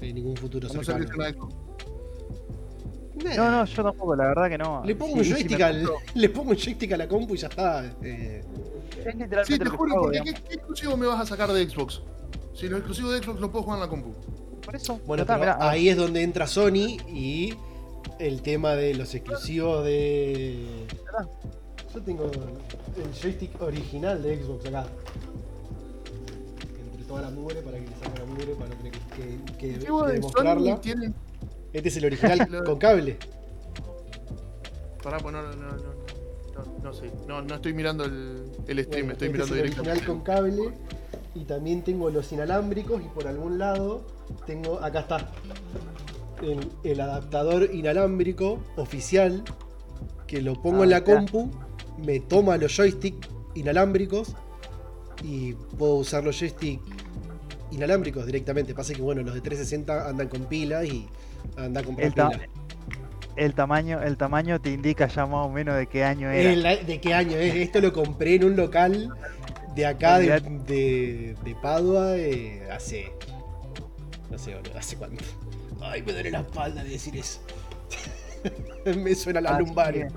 Speaker 3: en ningún futuro
Speaker 2: No
Speaker 3: cercano.
Speaker 1: No, no, yo tampoco, la verdad que no.
Speaker 3: Le pongo
Speaker 1: Sí,
Speaker 3: un joystick al- le pongo un joystick a la compu y ya está. eh,
Speaker 1: Es literalmente
Speaker 2: Sí, te juro, porque. ¿qué, qué exclusivo me vas a sacar de Xbox? Si los exclusivos de Xbox los puedo jugar en la compu.
Speaker 1: Por eso,
Speaker 3: Bueno,
Speaker 1: ya está,
Speaker 3: pero
Speaker 1: mirá,
Speaker 3: ahí es donde entra Sony y el tema de los exclusivos de. Yo tengo el joystick original de Xbox acá. Entre toda la mugre para que le saque la mugre para no tener que, que- que- que
Speaker 2: de
Speaker 3: demostrarla.
Speaker 2: Sony.
Speaker 3: Este es el original con cable.
Speaker 2: Pará, pues no, no, no, no. No, no sé, no, no estoy mirando el, el stream,
Speaker 3: Bueno,
Speaker 2: estoy
Speaker 3: este
Speaker 2: mirando
Speaker 3: es el
Speaker 2: directamente.
Speaker 3: original con cable. Y también tengo los inalámbricos. Y por algún lado tengo. Acá está. El, el adaptador inalámbrico oficial. Que lo pongo
Speaker 1: Ah,
Speaker 3: en la compu. Me toma los joysticks inalámbricos. Y puedo usar los joysticks inalámbricos directamente. Pasa que bueno, los de 360 andan con pila y anda a comprar
Speaker 1: El, ta-
Speaker 3: pila.
Speaker 1: el tamaño, el tamaño te indica ya más o menos de qué año era.
Speaker 3: El- ¿De qué año es? Esto lo compré en un local de acá, de, de, de Padua, eh, hace. No sé, boludo, ¿hace cuánto? Ay, me duele la espalda de decir eso. me suena la
Speaker 1: Así
Speaker 3: lumbar.
Speaker 1: que-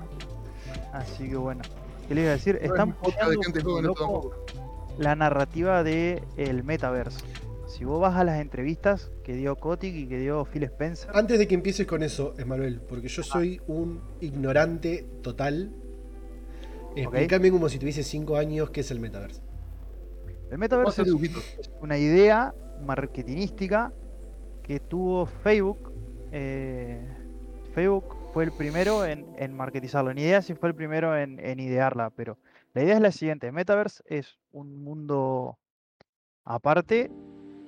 Speaker 1: Así que bueno. ¿Qué le iba a decir?
Speaker 2: No es
Speaker 1: Están
Speaker 2: de gente
Speaker 1: loco la narrativa de el metaverse. Si vos vas a las entrevistas que dio Kotick y que dio Phil Spencer,
Speaker 3: Antes de que empieces con eso, Emanuel, porque yo soy un ignorante total. Explícame como si tuviese 5 años qué es el metaverse.
Speaker 1: el
Speaker 2: hacer
Speaker 1: es una idea marketinística que tuvo Facebook. eh, Facebook fue el primero en, en marketizarlo. Ni idea si fue el primero en, en idearla, pero la idea es la siguiente: el Metaverse es un mundo aparte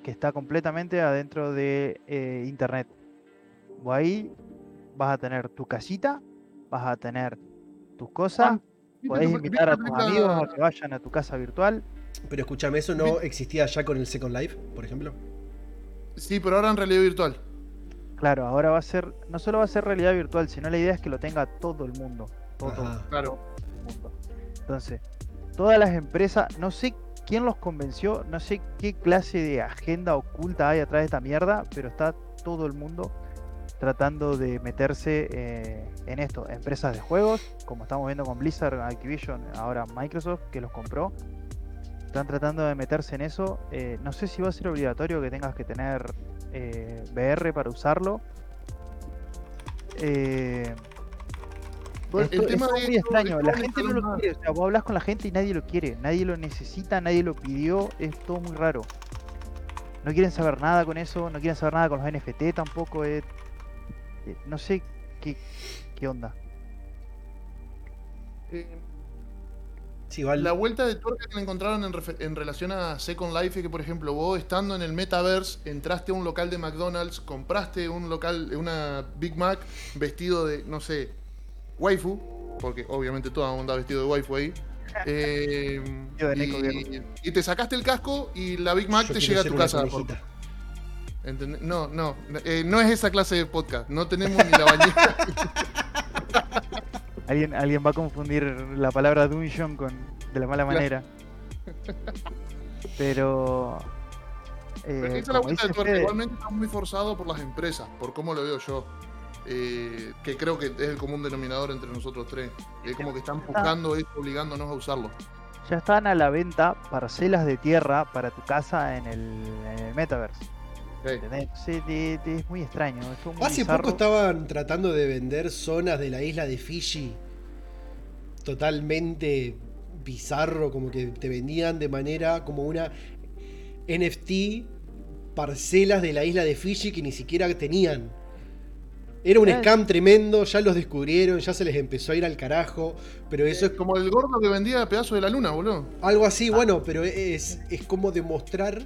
Speaker 1: que está completamente adentro de eh, Internet. Vos ahí vas a tener tu casita, vas a tener tus cosas,
Speaker 2: ¿Viste
Speaker 1: podés invitar a tus amigos a que vayan a tu casa virtual.
Speaker 3: Pero escúchame, ¿eso no existía ya con el Second Life, por ejemplo?
Speaker 2: Sí, pero ahora en realidad virtual.
Speaker 1: Claro, ahora va a ser, no solo va a ser realidad virtual, sino la idea es que lo tenga todo el mundo. Todo,
Speaker 3: Ajá.
Speaker 2: Claro.
Speaker 1: el mundo. Entonces, todas las empresas, no sé quién los convenció, no sé qué clase de agenda oculta hay atrás de esta mierda, pero está todo el mundo tratando de meterse eh, en esto. Empresas de juegos, como estamos viendo con Blizzard, Activision, ahora Microsoft, que los compró. Están tratando de meterse en eso. Eh, no sé si va a ser obligatorio que tengas que tener eh, VR para usarlo. Eh, Esto-
Speaker 2: el tema
Speaker 1: es
Speaker 2: de
Speaker 1: muy
Speaker 2: esto-
Speaker 1: extraño,
Speaker 2: esto
Speaker 1: la gente no lo quiere, o sea, vos hablas con la gente y nadie lo quiere, nadie lo necesita, nadie lo pidió, es todo muy raro. No quieren saber nada con eso, no quieren saber nada con los NFT tampoco, eh, eh, no sé qué, qué onda.
Speaker 2: Eh,
Speaker 3: Sí.
Speaker 2: La vuelta de tuerca que le encontraron en, en relación a Second Life es que, por ejemplo, vos estando en el Metaverse, entraste a un local de McDonald's, compraste un local, una Big Mac vestido de, no sé, waifu, porque obviamente todo el mundo anda vestido de waifu ahí. eh,
Speaker 1: Yo de Neko
Speaker 2: y, y te sacaste el casco y la Big Mac
Speaker 3: Yo
Speaker 2: te llega a tu casa. No, no, eh, no es esa clase de podcast. No tenemos ni la bañera.
Speaker 1: Alguien, alguien va a confundir la palabra dungeon con de la mala manera. Pero...
Speaker 2: Pero
Speaker 1: eh,
Speaker 2: esa es la vuelta de tuerca. Igualmente está muy forzado por las empresas, por cómo lo veo yo. Eh, que creo que es el común denominador entre nosotros tres. Es como que están buscando eso, obligándonos a usarlo.
Speaker 1: ya están a la venta parcelas de tierra para tu casa en el, en el metaverse.
Speaker 2: Sí.
Speaker 1: es muy extraño. es todo muy
Speaker 3: Hace
Speaker 1: bizarro.
Speaker 3: poco estaban tratando de vender zonas de la isla de Fiji totalmente bizarro, como que te vendían de manera como una NFT parcelas de la isla de Fiji que ni siquiera tenían. Era un
Speaker 1: Eh.
Speaker 3: scam tremendo, ya los descubrieron, ya se les empezó a ir al carajo, pero eso es
Speaker 2: Como el gordo que vendía pedazos de la luna, boludo.
Speaker 3: algo así, bueno, pero es, es como demostrar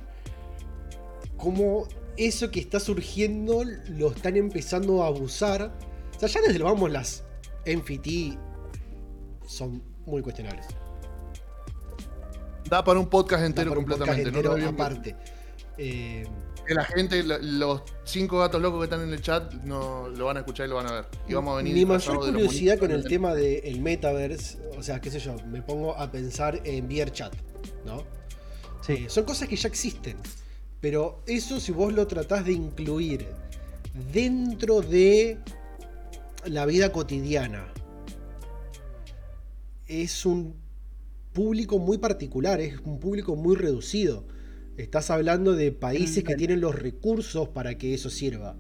Speaker 3: cómo eso que está surgiendo lo están empezando a abusar. O sea, ya desde lo vamos las NFT son muy cuestionables.
Speaker 2: Da para un podcast entero
Speaker 3: un podcast
Speaker 2: completamente.
Speaker 3: entero
Speaker 2: ¿no?
Speaker 3: Aparte. Eh,
Speaker 2: Que la gente, los cinco gatos locos que están en el chat, no, lo van a escuchar y lo van a ver. Y vamos a venir
Speaker 3: mi mayor
Speaker 2: de
Speaker 3: curiosidad con el tema del metaverse, o sea, qué sé yo, me pongo a pensar en VRChat, ¿no?
Speaker 1: Sí.
Speaker 3: Eh, son cosas que ya existen. Pero eso si vos lo tratás de incluir dentro de la vida cotidiana, es un público muy particular, es un público muy reducido. Estás hablando de países que tienen los recursos para que eso sirva.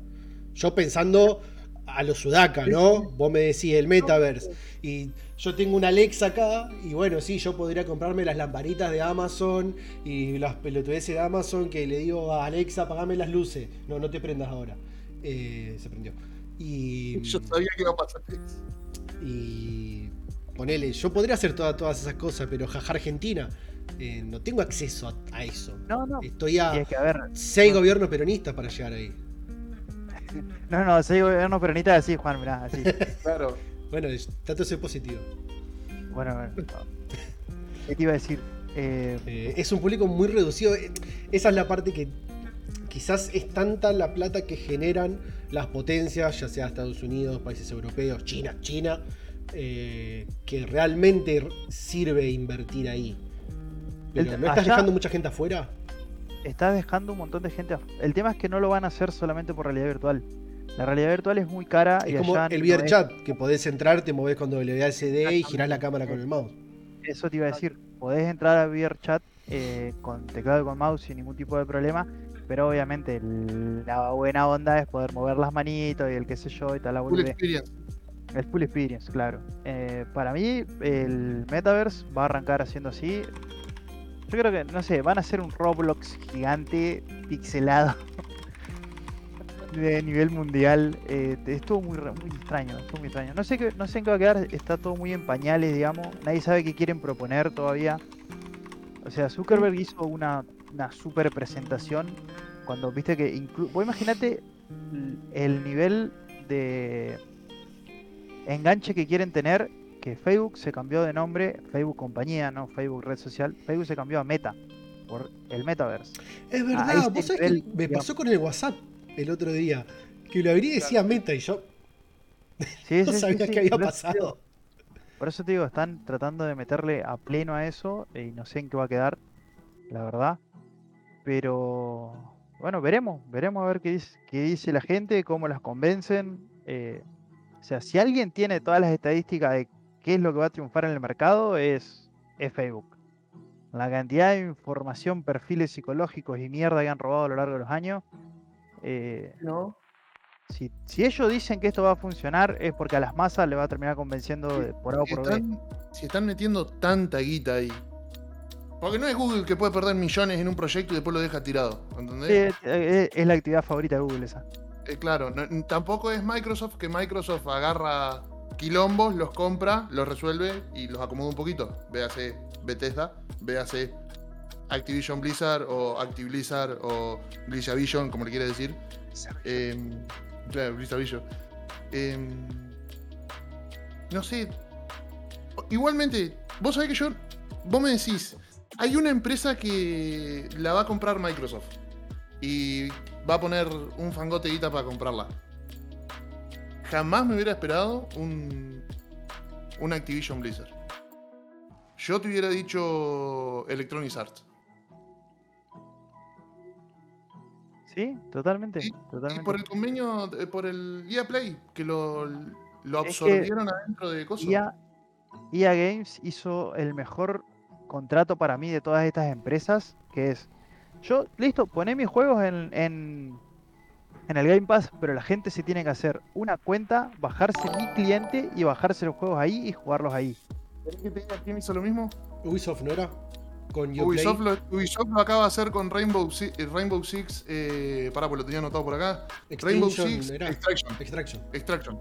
Speaker 3: Yo pensando a los sudaca, ¿no? Vos me decís el metaverse. Y yo tengo una Alexa acá, y bueno, sí, yo podría comprarme las lamparitas de Amazon y las pelotudeces de Amazon que le digo a Alexa, apagame las luces. No, no te prendas ahora. Eh, se prendió. Y.
Speaker 2: Yo sabía que iba a pasar.
Speaker 3: Y. ponele, yo podría hacer toda- todas esas cosas, pero jaja Argentina, eh, no tengo acceso a, a eso.
Speaker 1: No, no.
Speaker 3: Estoy a
Speaker 1: es que, a ver,
Speaker 3: seis gobiernos peronistas para llegar ahí.
Speaker 1: no, no, soy gobierno peronista así, Juan, mirá, así.
Speaker 2: Claro.
Speaker 3: Bueno, es- trato de ser positivo.
Speaker 1: Bueno, bueno. ¿Qué te iba a decir? Eh,
Speaker 3: Eh, es un público muy reducido. Esa es la parte que quizás es tanta la plata que generan las potencias, ya sea Estados Unidos, países europeos, China, China, eh, que realmente sirve invertir ahí. Pero ¿no estás
Speaker 1: allá-
Speaker 3: dejando mucha gente afuera?
Speaker 1: estás dejando un montón de gente. af- El tema es que no lo van a hacer solamente por realidad virtual. La realidad virtual es muy cara y
Speaker 3: Es como
Speaker 1: allá
Speaker 3: el
Speaker 1: no
Speaker 3: VR
Speaker 1: es-
Speaker 3: chat, que podés entrar, te movés con WASD y girás la cámara con el mouse.
Speaker 1: Eso te iba a decir. Podés entrar a VRChat eh, con teclado y con mouse sin ningún tipo de problema. Pero obviamente la buena onda es poder mover las manitos y el qué sé yo y tal la
Speaker 2: Full experience.
Speaker 1: El full experience, claro. Eh, para mí, el Metaverse va a arrancar haciendo así. Yo creo que, no sé, van a hacer un Roblox gigante, pixelado, de nivel mundial. Eh, estuvo muy, muy extraño, estuvo muy extraño. No sé, qué, no sé en qué va a quedar, está todo muy en pañales, digamos. Nadie sabe qué quieren proponer todavía. O sea, Zuckerberg hizo una, una super presentación cuando viste que inclu- vos imagínate l- el nivel de enganche que quieren tener que Facebook se cambió de nombre, Facebook compañía, no Facebook red social, Facebook se cambió a Meta por el Metaverse.
Speaker 3: Es
Speaker 1: a
Speaker 3: verdad,
Speaker 1: este
Speaker 3: vos sabés que me pasó con el WhatsApp el otro día. Que lo abrí y decía meta y yo
Speaker 1: Sí,
Speaker 3: no
Speaker 1: sí,
Speaker 3: sabía
Speaker 1: sí,
Speaker 3: qué había
Speaker 1: digo-
Speaker 3: pasado.
Speaker 1: Por eso te digo, están tratando de meterle a pleno a eso y no sé en qué va a quedar, la verdad. Pero bueno, veremos, veremos a ver qué dice, qué dice la gente, cómo las convencen. eh, o sea, si alguien tiene todas las estadísticas de qué es lo que va a triunfar en el mercado, es, es Facebook. La cantidad de información, perfiles psicológicos y mierda que han robado a lo largo de los años. eh,
Speaker 2: ¿No?
Speaker 1: si, si ellos dicen que esto va a funcionar, es porque a las masas le va a terminar convenciendo de- por A o por B.
Speaker 2: están, si están metiendo tanta guita ahí. Porque no es Google que puede perder millones en un proyecto y después lo deja tirado. ¿Entendés?
Speaker 1: Sí, es, la actividad favorita de Google esa.
Speaker 2: Eh, claro, no- tampoco es Microsoft que Microsoft agarra quilombos, los compra, los resuelve y los acomoda un poquito. Véase Bethesda, véase Activision Blizzard o Actiblizzard o Blizzard como le quiere decir. Eh, claro, Blizzard Em, no sé. Igualmente, vos sabés que yo. Vos me decís, hay una empresa que la va a comprar Microsoft. Y va a poner un fangote de guita para comprarla. Jamás me hubiera esperado un. Un Activision Blizzard. Yo te hubiera dicho Electronic Arts.
Speaker 1: Sí, totalmente.
Speaker 2: Sí,
Speaker 1: totalmente.
Speaker 2: Y por el convenio, eh, por el EA Play, que lo, lo
Speaker 1: Es que
Speaker 2: absorbieron adentro de cosas.
Speaker 1: EA, EA Games hizo el mejor contrato para mí de todas estas empresas, que es, yo, listo, poné mis juegos en, en, en el Game Pass, pero la gente se tiene que hacer una cuenta, bajarse mi cliente y bajarse los juegos ahí y jugarlos ahí.
Speaker 2: ¿Querés que te diga quién hizo lo mismo?
Speaker 3: Ubisoft, ¿no era? Con.
Speaker 2: Ubisoft lo, Ubisoft lo acaba de hacer con Rainbow Six. eh, Rainbow Six eh, pará, pues lo tenía anotado por acá. Rainbow Six
Speaker 3: ¿era?
Speaker 2: Extraction.
Speaker 3: Extraction.
Speaker 2: Extraction.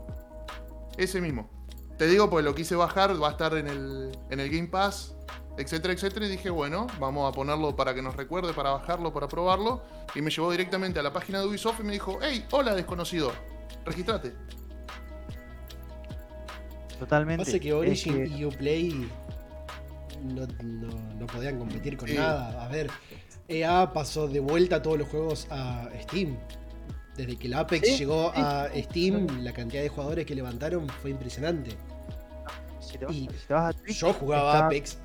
Speaker 2: Ese mismo. Te digo, pues lo quise bajar, va a estar en el, en el Game Pass, etcétera, etcétera. Y dije, bueno, vamos a ponerlo para que nos recuerde, para bajarlo, para probarlo. Y me llevó directamente a la página de Ubisoft y me dijo, hey, hola desconocido, registrate.
Speaker 1: Totalmente.
Speaker 3: Pasa que
Speaker 1: Es
Speaker 3: Origin
Speaker 1: que-
Speaker 3: y Uplay no, no- no podían competir con
Speaker 2: Sí.
Speaker 3: nada. A ver, EA pasó de vuelta todos los juegos a Steam. Desde que el Apex
Speaker 1: Sí,
Speaker 3: llegó
Speaker 1: sí.
Speaker 3: a Steam, la cantidad de jugadores que levantaron fue impresionante.
Speaker 1: si te vas-
Speaker 3: y
Speaker 1: si te vas a Twitch,
Speaker 3: Yo jugaba
Speaker 1: está-
Speaker 3: Apex.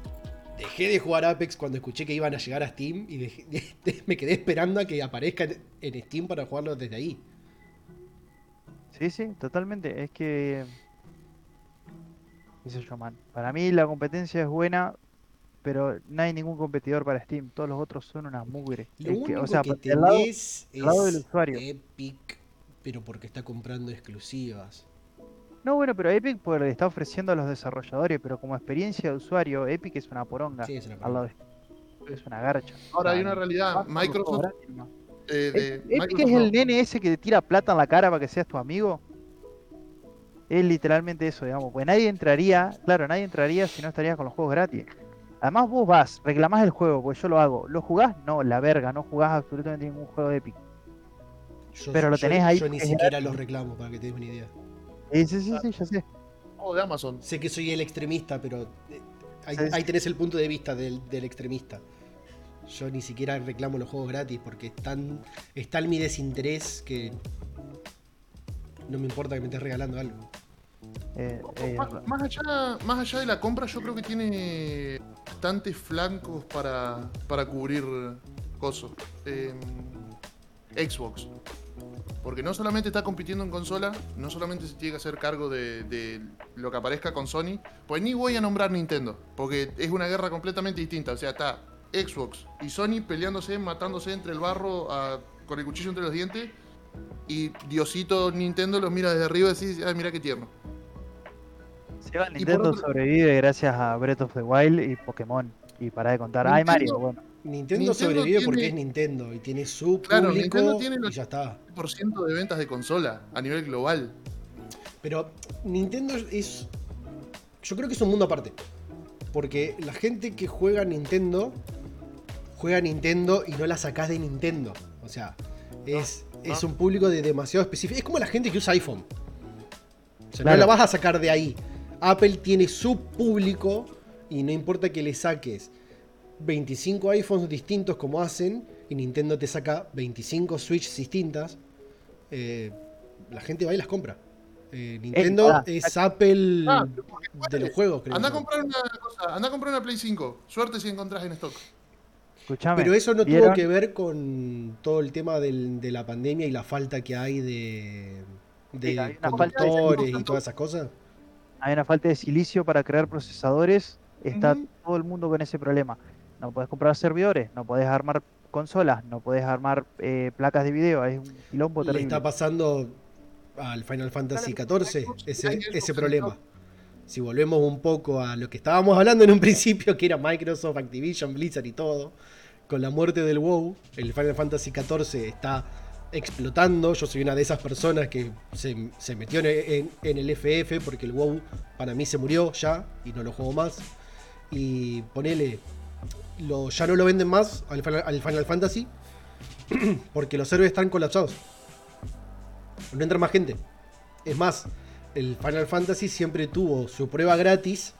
Speaker 3: Dejé de jugar Apex cuando escuché que iban a llegar a Steam y dejé- me quedé esperando a que aparezca en, Steam para jugarlo desde ahí.
Speaker 1: Sí, sí, totalmente. Es que. sé yo, man. Para mí la competencia es buena, pero no hay ningún competidor para Steam. Todos los otros son una mugre.
Speaker 3: Lo
Speaker 1: Es que,
Speaker 3: único
Speaker 1: o sea,
Speaker 3: que
Speaker 1: por el lado- del lado del
Speaker 3: es
Speaker 1: usuario.
Speaker 3: Epic, pero porque está comprando exclusivas.
Speaker 1: No, bueno, pero Epic pues, le está ofreciendo a los desarrolladores, pero como experiencia de usuario, Epic es una poronga.
Speaker 3: Sí, es una
Speaker 1: al lado de Steam. Es una garcha.
Speaker 2: Ahora hay una realidad. Microsoft. eh, de-
Speaker 1: Epic
Speaker 2: Microsoft
Speaker 1: es
Speaker 2: no.
Speaker 1: el nene ese que te tira plata en la cara para que seas tu amigo. Es literalmente eso, digamos. Pues nadie entraría, claro, nadie entraría si no estaría con los juegos gratis. Además vos vas, reclamás el juego, pues yo lo hago. ¿Lo jugás? No, la verga, no jugás absolutamente ningún juego de Epic.
Speaker 3: Yo-
Speaker 1: Pero lo
Speaker 3: yo-
Speaker 1: tenés ahí
Speaker 3: Yo ni siquiera los reclamo, para que te des una idea.
Speaker 1: Sí, sí, sí, sí, ya sé.
Speaker 2: O de Amazon.
Speaker 3: Sé que soy el extremista, pero eh, ahí, tenés el punto de vista del, del extremista. Yo ni siquiera reclamo los juegos gratis porque están, está en mi desinterés que no me importa que me estés regalando algo.
Speaker 1: Eh, eh,
Speaker 2: Más, más allá, más allá de la compra, yo creo que tiene bastantes flancos para, para cubrir cosas. Em, Xbox. Porque no solamente está compitiendo en consola, no solamente se tiene que hacer cargo de, de lo que aparezca con Sony, pues ni voy a nombrar Nintendo, porque es una guerra completamente distinta. O sea, está Xbox y Sony peleándose, matándose entre el barro a- con el cuchillo entre los dientes, y Diosito Nintendo los mira desde arriba y dice, ay, mira qué tierno.
Speaker 1: Seba Nintendo
Speaker 2: otro-
Speaker 1: sobrevive gracias a Breath of the Wild y Pokémon. Y para de contar. Ay,
Speaker 2: Nintendo-
Speaker 1: Mario, bueno.
Speaker 3: Nintendo,
Speaker 2: Nintendo
Speaker 3: sobrevive porque es Nintendo y tiene su
Speaker 2: Claro,
Speaker 3: público
Speaker 2: Nintendo tiene
Speaker 3: y ya está.
Speaker 2: por ciento de ventas de consola a nivel global.
Speaker 3: Pero Nintendo es. Yo creo que es un mundo aparte. Porque la gente que juega Nintendo, juega Nintendo y no la sacás de Nintendo. O sea, es,
Speaker 2: no.
Speaker 3: es un público de demasiado específico. Es como la gente que usa iPhone. O sea,
Speaker 1: Claro.
Speaker 3: no la vas a sacar de ahí. Apple tiene su público y no importa que le saques 25 iPhones distintos como hacen y Nintendo te saca 25 Switch distintas, eh, la gente va y las compra. Eh, Nintendo es Apple
Speaker 2: Ah,
Speaker 3: de los juegos, creo.
Speaker 2: Anda a comprar una cosa, anda a comprar una Play 5. Suerte si encontrás en stock.
Speaker 1: Escuchame.
Speaker 3: Pero eso no tuvo que ver con todo el tema del- de la pandemia y la falta que hay de, de
Speaker 1: Sí, hay una falta de
Speaker 3: conductores y todas esas cosas.
Speaker 1: Hay una falta de silicio para crear procesadores. Está todo el mundo con ese problema. No podés comprar servidores, no podés armar consolas, no podés armar eh, placas de video. Es un quilombo
Speaker 3: Le
Speaker 1: terrible.
Speaker 3: está pasando al Final Fantasy XIV ese, problema. Si volvemos un poco a lo que estábamos hablando en un principio, que era Microsoft, Activision, Blizzard y todo, con la muerte del WoW, el Final Fantasy XIV está explotando. Yo soy una de esas personas que se, se metió en, en- en el FF porque el WoW para mí se murió ya y no lo juego más. Y ponele, lo, ya no lo venden más al Final, al Final Fantasy porque los servers están colapsados. No entra más gente. Es más, el Final Fantasy siempre tuvo su prueba gratis,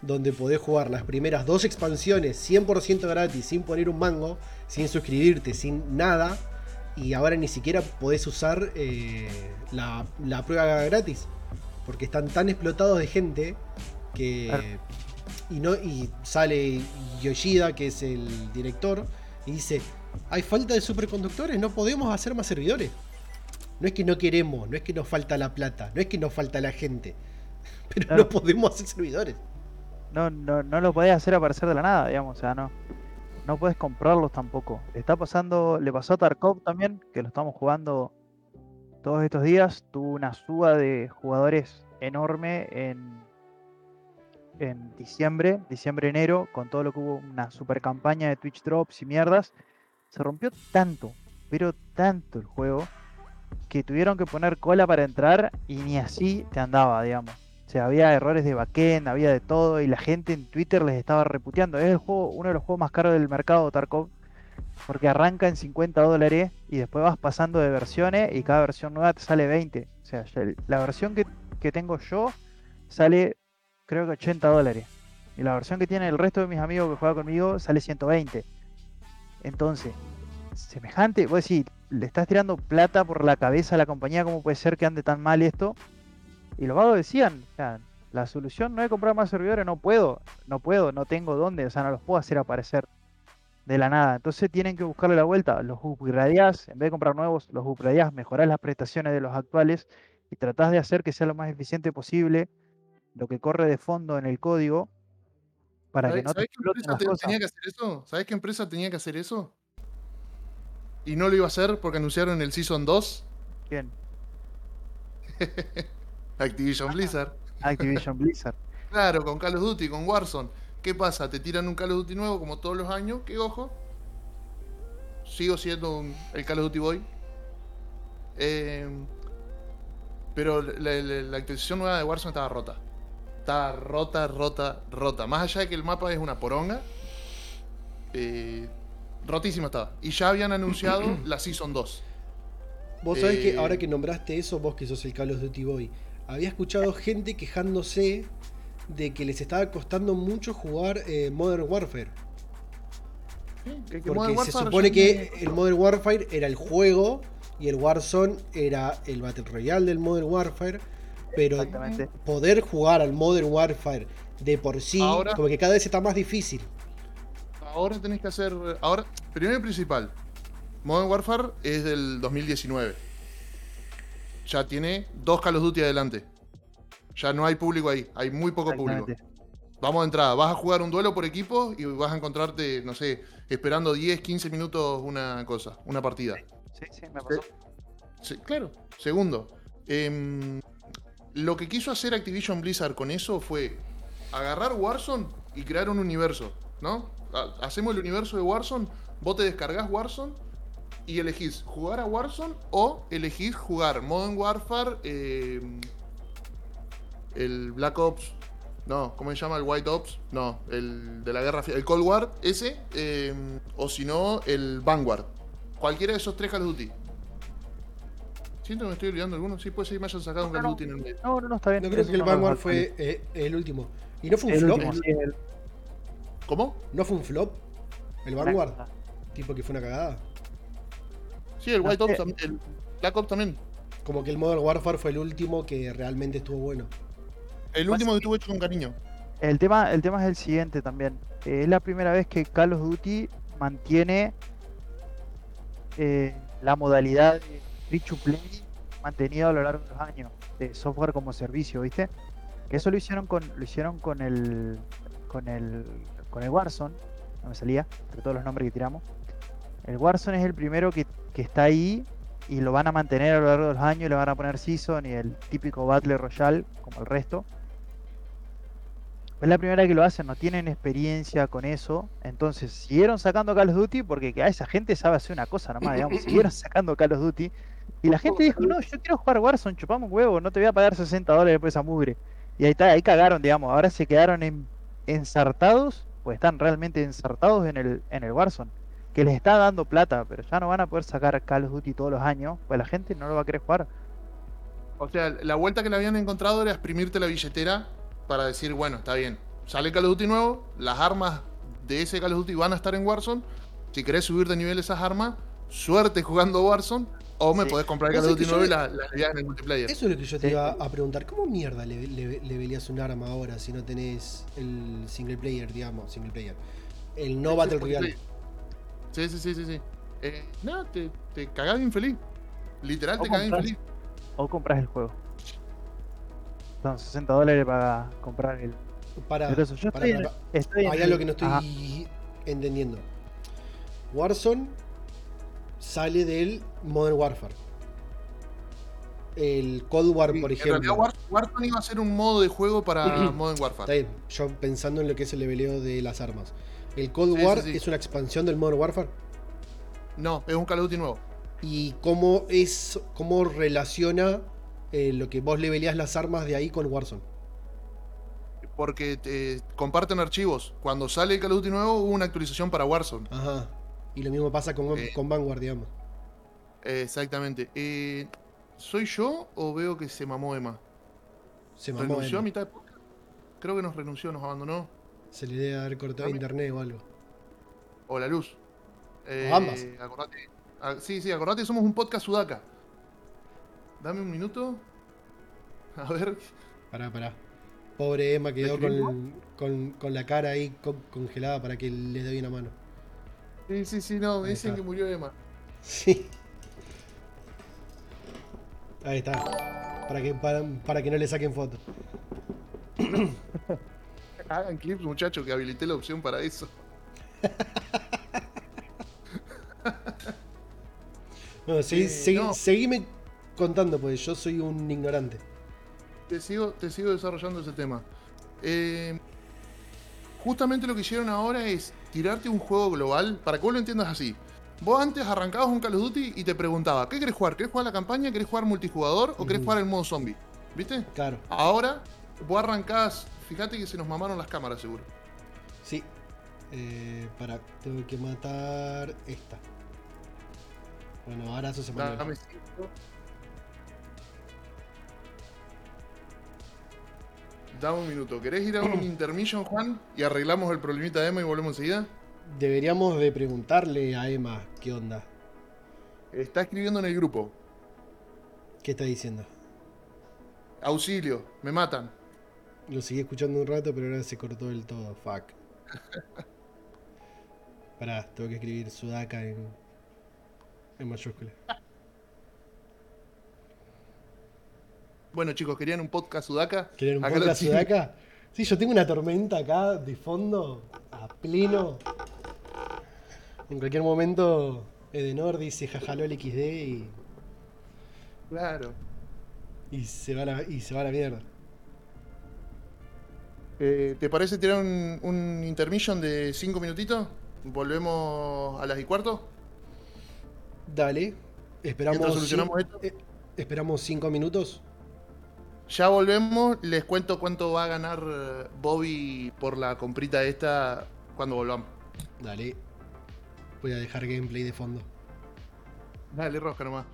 Speaker 3: donde podés jugar las primeras dos expansiones 100% gratis, sin poner un mango, sin suscribirte, sin nada. Y ahora ni siquiera podés usar eh, la, la prueba gratis, porque están tan explotados de gente que... Y, no, y sale Yoshida, que es el director, y dice, hay falta de superconductores, no podemos hacer más servidores. No es que no queremos, no es que nos falta la plata, no es que nos falta la gente, pero
Speaker 1: Claro.
Speaker 3: no podemos hacer servidores.
Speaker 1: No, no, no lo podés hacer aparecer de la nada, digamos. O sea, no. No puedes comprarlos tampoco. Está pasando, le pasó a Tarkov también, que lo estamos jugando todos estos días. Tuvo una suba de jugadores enorme en, en diciembre, diciembre-enero, con todo lo que hubo una super campaña de Twitch Drops y mierdas. Se rompió tanto, pero tanto el juego, que tuvieron que poner cola para entrar y ni así te andaba, digamos. O sea, había errores de backend, había de todo, y la gente en Twitter les estaba reputeando. Es el juego, uno de los juegos más caros del mercado, Tarkov, porque arranca en 50 dólares y después vas pasando de versiones y cada versión nueva te sale 20. O sea, la versión que, que tengo yo sale creo que 80 dólares. Y la versión que tiene el resto de mis amigos que juegan conmigo sale 120. Entonces, semejante, vos decís, le estás tirando plata por la cabeza a la compañía, ¿cómo puede ser que ande tan mal esto? Y los vagos decían, la solución no es comprar más servidores, no puedo, no puedo, no tengo dónde, o sea, no los puedo hacer aparecer de la nada. Entonces tienen que buscarle la vuelta, los upgradeás, en vez de comprar nuevos, los upgradeás, mejorás las prestaciones de los actuales y tratás de hacer que sea lo más eficiente posible lo que corre de fondo en el código para que
Speaker 2: ¿Sabés,
Speaker 1: no te
Speaker 2: sabés qué empresa te- tenía que hacer eso? ¿Sabés qué empresa tenía que hacer eso? Y no lo iba a hacer porque anunciaron el Season 2.
Speaker 1: Bien,
Speaker 2: Activision Blizzard.
Speaker 1: Activision Blizzard.
Speaker 2: Claro, con Call of Duty, con Warzone. ¿Qué pasa? Te tiran un Call of Duty nuevo como todos los años. Que ojo. Sigo siendo un- el Call of Duty Boy. Eh, Pero la, la- la actualización nueva de Warzone estaba rota. Estaba rota, rota, rota. Más allá de que el mapa es una poronga, eh, rotísima estaba. Y ya habían anunciado la Season 2.
Speaker 3: Vos sabés
Speaker 2: Eh,
Speaker 3: que ahora que nombraste eso, vos que sos el Call of Duty Boy, había escuchado gente quejándose de que les estaba costando mucho jugar eh, Modern Warfare.
Speaker 2: Que- que
Speaker 3: Porque
Speaker 2: Modern
Speaker 3: se
Speaker 2: Warfare
Speaker 3: supone
Speaker 2: ya
Speaker 3: que el Modern Warfare era el juego y el Warzone era el Battle Royale del Modern Warfare, pero poder jugar al Modern Warfare de por sí,
Speaker 2: Ahora-
Speaker 3: como que cada vez está más difícil.
Speaker 2: Ahora tenés que hacer. Ahora, primero y principal, Modern Warfare es del 2019. Ya tiene dos Call of Duty adelante. Ya no hay público ahí, hay muy poco público. Vamos de entrada, vas a jugar un duelo por equipo y vas a encontrarte, no sé, esperando 10, 15 minutos una cosa, una partida.
Speaker 1: Sí, sí, me pasó.
Speaker 2: Sí, claro. Segundo, em, lo que quiso hacer Activision Blizzard con eso fue agarrar Warzone y crear un universo, ¿no? Ha- Hacemos el universo de Warzone, vos te descargas Warzone y elegís jugar a Warzone o elegís jugar Modern Warfare, em, el Black Ops, no, ¿cómo se llama? El White Ops, no, el de la guerra, Fría- el Cold War, ese, em, o si no, el Vanguard. Cualquiera de esos tres Call of Duty. Siento que me estoy olvidando alguno. Sí, puede ser que me hayan sacado un
Speaker 1: No,
Speaker 2: Call
Speaker 1: no.
Speaker 2: of Duty en el medio.
Speaker 1: No, no, no, está bien.
Speaker 3: No creo que el Vanguard fue eh, el último. ¿Y no fue un
Speaker 1: El
Speaker 3: flop?
Speaker 1: último, sí, el-
Speaker 2: ¿Cómo?
Speaker 3: ¿No fue un flop? ¿El Vanguard? Tipo que fue una cagada.
Speaker 2: Sí, el
Speaker 1: No
Speaker 2: White Ops también. El Black Ops también.
Speaker 3: Como que el Modern Warfare fue el último que realmente estuvo bueno.
Speaker 2: El último que estuvo hecho con cariño.
Speaker 1: El tema, el tema es el siguiente también. Eh, es la primera vez que Call of Duty mantiene eh, la modalidad de free to play mantenida a lo largo de los años, de software como servicio, ¿viste? Que eso lo hicieron con, lo hicieron con el con el con el Warzone, no me salía, entre todos los nombres que tiramos. El Warzone es el primero que, que está ahí y lo van a mantener a lo largo de los años, y le van a poner Season y el típico Battle Royale, como el resto. Es la primera que lo hacen, no tienen experiencia con eso. Entonces siguieron sacando Call of Duty porque a esa gente sabe hacer una cosa nomás, digamos. Siguieron sacando Call of Duty. Y la gente dijo, no, yo quiero jugar Warzone, chupamos huevo, no te voy a pagar 60 dólares por esa mugre. Y ahí está, ahí cagaron, digamos. Ahora se quedaron en- ensartados, pues están realmente ensartados en el, en el Warzone. Que les está dando plata, pero ya no van a poder sacar Call of Duty todos los años, pues la gente no lo va a querer jugar.
Speaker 2: O sea, la vuelta que le habían encontrado era exprimirte la billetera para decir, bueno, está bien. Sale Call of Duty nuevo, las armas de ese Call of Duty van a estar en Warzone. Si querés subir de nivel esas armas, suerte jugando Warzone. O me
Speaker 1: Sí.
Speaker 2: podés comprar Call of Duty nuevo y la, la en el multiplayer.
Speaker 3: Eso es lo que yo te
Speaker 1: Sí.
Speaker 3: iba a preguntar. ¿Cómo mierda le, le, le velías un arma ahora si no tenés el single player, digamos? Single player. El no Battle Royale.
Speaker 2: Sí, sí, sí, sí. sí. Eh, no, te, te cagás de infeliz. Literal, te
Speaker 1: ¿Cómo
Speaker 2: cagás de
Speaker 1: compras?
Speaker 2: infeliz.
Speaker 1: O compras el juego. Son 60 dólares para comprar el.
Speaker 3: Para,
Speaker 1: Pero eso, yo
Speaker 3: para-
Speaker 1: estoy, en-
Speaker 3: para-
Speaker 1: estoy en
Speaker 3: hay
Speaker 1: el-
Speaker 3: algo que no estoy
Speaker 1: Ajá.
Speaker 3: entendiendo. Warzone sale del Modern Warfare. El Cold War,
Speaker 2: Sí,
Speaker 3: por
Speaker 2: en realidad,
Speaker 3: ejemplo.
Speaker 2: War- Warzone iba a ser un modo de juego para Modern
Speaker 3: Está
Speaker 2: Warfare.
Speaker 3: bien, yo pensando en lo que es el leveleo de las armas. El Cold
Speaker 2: Sí,
Speaker 3: War
Speaker 2: sí,
Speaker 3: es una expansión del Modern Warfare.
Speaker 2: No, es un Call of Duty nuevo.
Speaker 3: ¿Y cómo es cómo relaciona eh, lo que vos leveleás las armas de ahí con Warzone?
Speaker 2: Porque te comparten archivos. Cuando sale el Call of Duty nuevo, hubo una actualización para Warzone.
Speaker 3: Ajá. Y lo mismo pasa con,
Speaker 2: Eh.
Speaker 3: con Vanguard, digamos.
Speaker 2: Exactamente. Eh, ¿Soy yo o veo que se mamó Emma?
Speaker 3: Se mamó.
Speaker 2: ¿Renunció a mitad de podcast? Creo que nos renunció, nos abandonó.
Speaker 3: Se le debe haber cortado internet o algo.
Speaker 2: O la luz. Eh,
Speaker 3: O ambas.
Speaker 2: acordate- ah, sí, sí, acordate, somos un podcast sudaca. Dame un minuto. A ver.
Speaker 3: Pará, pará. Pobre Emma quedó
Speaker 2: ¿Me escribís
Speaker 3: con, con, con la cara ahí co- congelada para que les dé bien a mano.
Speaker 2: Sí, sí, sí, no, me
Speaker 3: Ahí
Speaker 2: dicen
Speaker 3: está.
Speaker 2: que murió Emma.
Speaker 3: Sí. Ahí está. Para que, para, para que no le saquen fotos.
Speaker 2: Hagan clips, muchachos, que habilité la opción para eso.
Speaker 3: Bueno,
Speaker 2: Eh, no.
Speaker 3: seguime contando, pues yo soy un ignorante.
Speaker 2: Te sigo, te sigo desarrollando ese tema. Eh, justamente lo que hicieron ahora es tirarte un juego global, para que vos lo entiendas así. Vos antes arrancabas un Call of Duty y te preguntaba, ¿qué querés jugar? ¿Querés jugar la campaña? ¿Querés jugar multijugador? ¿O querés
Speaker 3: Ujú.
Speaker 2: jugar el modo zombie? ¿Viste?
Speaker 3: Claro,
Speaker 2: Ahora, vos arrancás. Fíjate que se nos mamaron las cámaras, seguro.
Speaker 3: sí. Eh, para, tengo que matar esta. Bueno, ahora eso se
Speaker 2: Dame Dame un minuto. ¿Querés ir a un intermission, Juan? Y arreglamos el problemita de Emma y volvemos enseguida.
Speaker 3: Deberíamos de preguntarle a Emma qué onda.
Speaker 2: Está escribiendo en el grupo.
Speaker 3: ¿Qué está diciendo?
Speaker 2: Auxilio, me matan.
Speaker 3: Lo seguí escuchando un rato, pero ahora se cortó del todo. Fuck. Pará, tengo que escribir Sudaka en, en mayúscula.
Speaker 2: Bueno, chicos, ¿querían un podcast Sudaka?
Speaker 3: ¿Quieren un
Speaker 2: Acá
Speaker 3: podcast. Sudaka? Sí, yo tengo una tormenta acá de fondo, a pleno. En cualquier momento, Edenor dice jajaló el XD y,
Speaker 2: Claro.
Speaker 3: y, se va a la, y se va a la mierda.
Speaker 2: Eh, ¿Te parece tirar un, un intermission de 5 minutitos? Volvemos a las y cuarto.
Speaker 3: Dale, esperamos.
Speaker 2: Solucionamos esto.
Speaker 3: eh, esperamos cinco minutos.
Speaker 2: Ya volvemos. Les cuento cuánto va a ganar eh, Bobby por la comprita esta cuando volvamos.
Speaker 3: Dale. Voy a dejar gameplay de fondo.
Speaker 2: Dale, rosca nomás.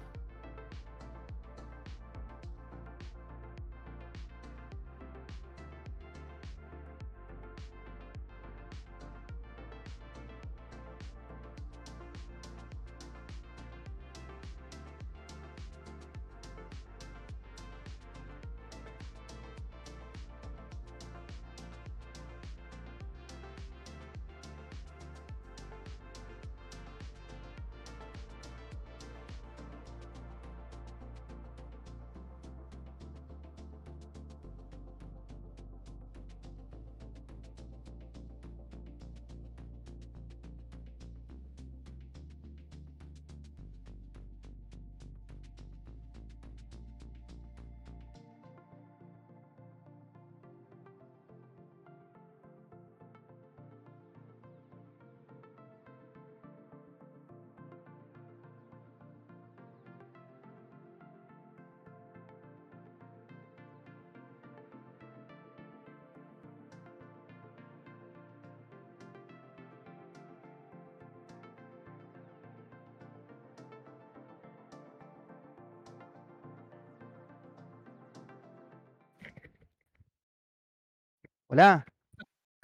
Speaker 1: Hola.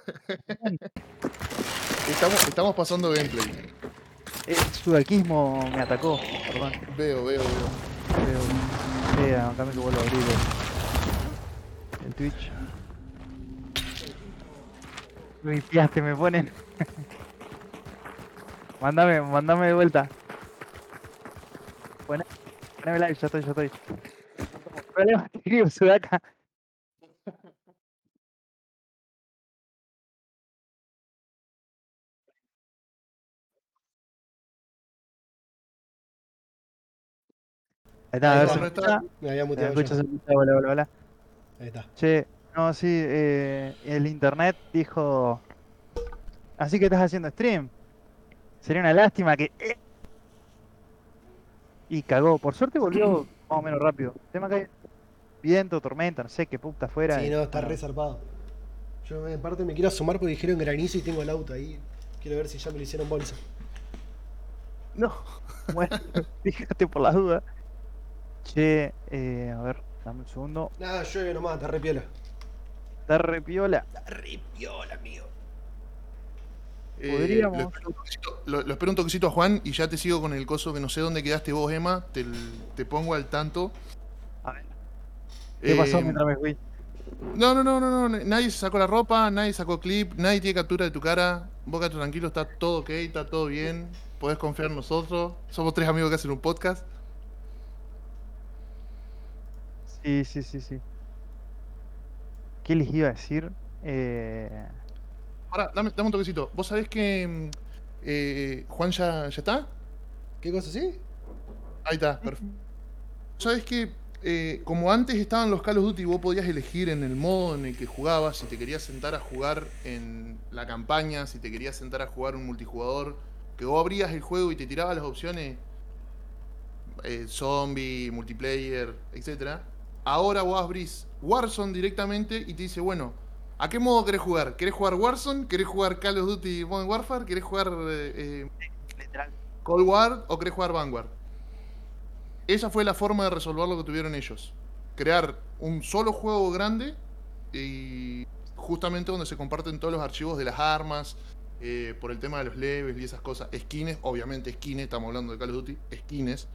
Speaker 2: Estamos, estamos pasando gameplay.
Speaker 1: El sudaquismo me atacó. Perdón.
Speaker 2: Veo, veo, veo.
Speaker 1: Pero, eh, acá me que vuelvo a abrir el, el Twitch. Me limpiaste, me ponen. mándame, mándame de vuelta. Pone- Poneme live, ya estoy, ya estoy. Problema técnico, Sudaka. Ahí está, a ver me
Speaker 2: está.
Speaker 1: escucha.
Speaker 3: Me había
Speaker 1: ¿Se
Speaker 3: muteado
Speaker 1: escucha? ¿Se escucha?
Speaker 3: Ahí está.
Speaker 1: Che, no, sí, eh, el internet dijo. Así que estás haciendo stream. Sería una lástima que. eh, Y cagó. Por suerte volvió más o menos rápido. El tema que hay viento, tormenta, no sé qué puta fuera.
Speaker 3: Sí, no, está
Speaker 1: bueno,
Speaker 3: re zarpado. Yo en parte me quiero asomar porque dijeron granizo y tengo el auto ahí. Quiero ver si ya me lo hicieron bolsa.
Speaker 2: No.
Speaker 1: Bueno, fíjate por las dudas. Che, eh, a ver, dame un segundo.
Speaker 3: Nada, llueve nomás, está re piola.
Speaker 1: Está re piola.
Speaker 3: Está re piola, amigo.
Speaker 2: Eh,
Speaker 1: Podríamos.
Speaker 2: lo, espero un toquecito, lo- lo espero un toquecito a Juan y ya te sigo con el coso que no sé dónde quedaste vos, Emma. Te, te pongo al tanto.
Speaker 1: A ver, ¿qué pasó
Speaker 2: Eh,
Speaker 1: mientras me fui?
Speaker 2: No, no, no, no, no. Nadie se sacó la ropa, nadie sacó clip, nadie tiene captura de tu cara. Vos quedate tranquilo, está todo ok, está todo bien. Podés confiar en nosotros. Somos tres amigos que hacen un podcast.
Speaker 1: Sí, sí, sí, sí. ¿Qué les iba a decir? Eh,
Speaker 2: Ahora, dame, dame un toquecito. ¿Vos sabés que eh, Juan ya, ya está?
Speaker 3: ¿Qué cosa así?
Speaker 2: Ahí está, perfecto. ¿Sabes que eh, como antes estaban los Call of Duty, vos podías elegir en el modo en el que jugabas, si te querías sentar a jugar en la campaña, si te querías sentar a jugar un multijugador que vos abrías el juego y te tiraba las opciones eh, zombie, multiplayer, etcétera. Ahora vos abrís Warzone directamente y te dice, bueno, ¿a qué modo querés jugar? ¿Querés jugar Warzone? ¿Querés jugar Call of Duty Modern Warfare? ¿Querés jugar eh,
Speaker 1: Literal.
Speaker 2: Cold War o querés jugar Vanguard? Esa fue la forma de resolver lo que tuvieron ellos. Crear un solo juego grande y justamente donde se comparten todos los archivos de las armas, eh, por el tema de los levels y esas cosas. Skins, obviamente skins, estamos hablando de Call of Duty, skins.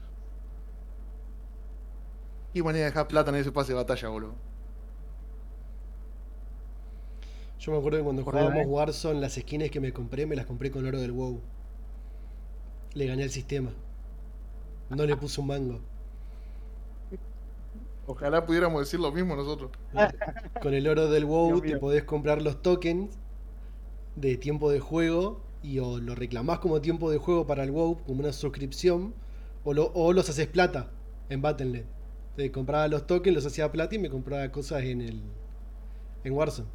Speaker 2: Y manera de dejar plata en ese pase de batalla, boludo.
Speaker 3: Yo me acuerdo que cuando jugábamos
Speaker 1: ahí.
Speaker 3: Warzone, las skins que me compré, me las compré con oro del WoW. Le gané al sistema. No le puse un mango.
Speaker 2: Ojalá pudiéramos decir lo mismo nosotros.
Speaker 3: Con el oro del WoW te podés comprar los tokens de tiempo de juego y o lo reclamás como tiempo de juego para el WoW, como una suscripción, o, lo- o los haces plata en Battle.net. Te compraba los tokens, los hacía plata y me compraba cosas en el en Warzone.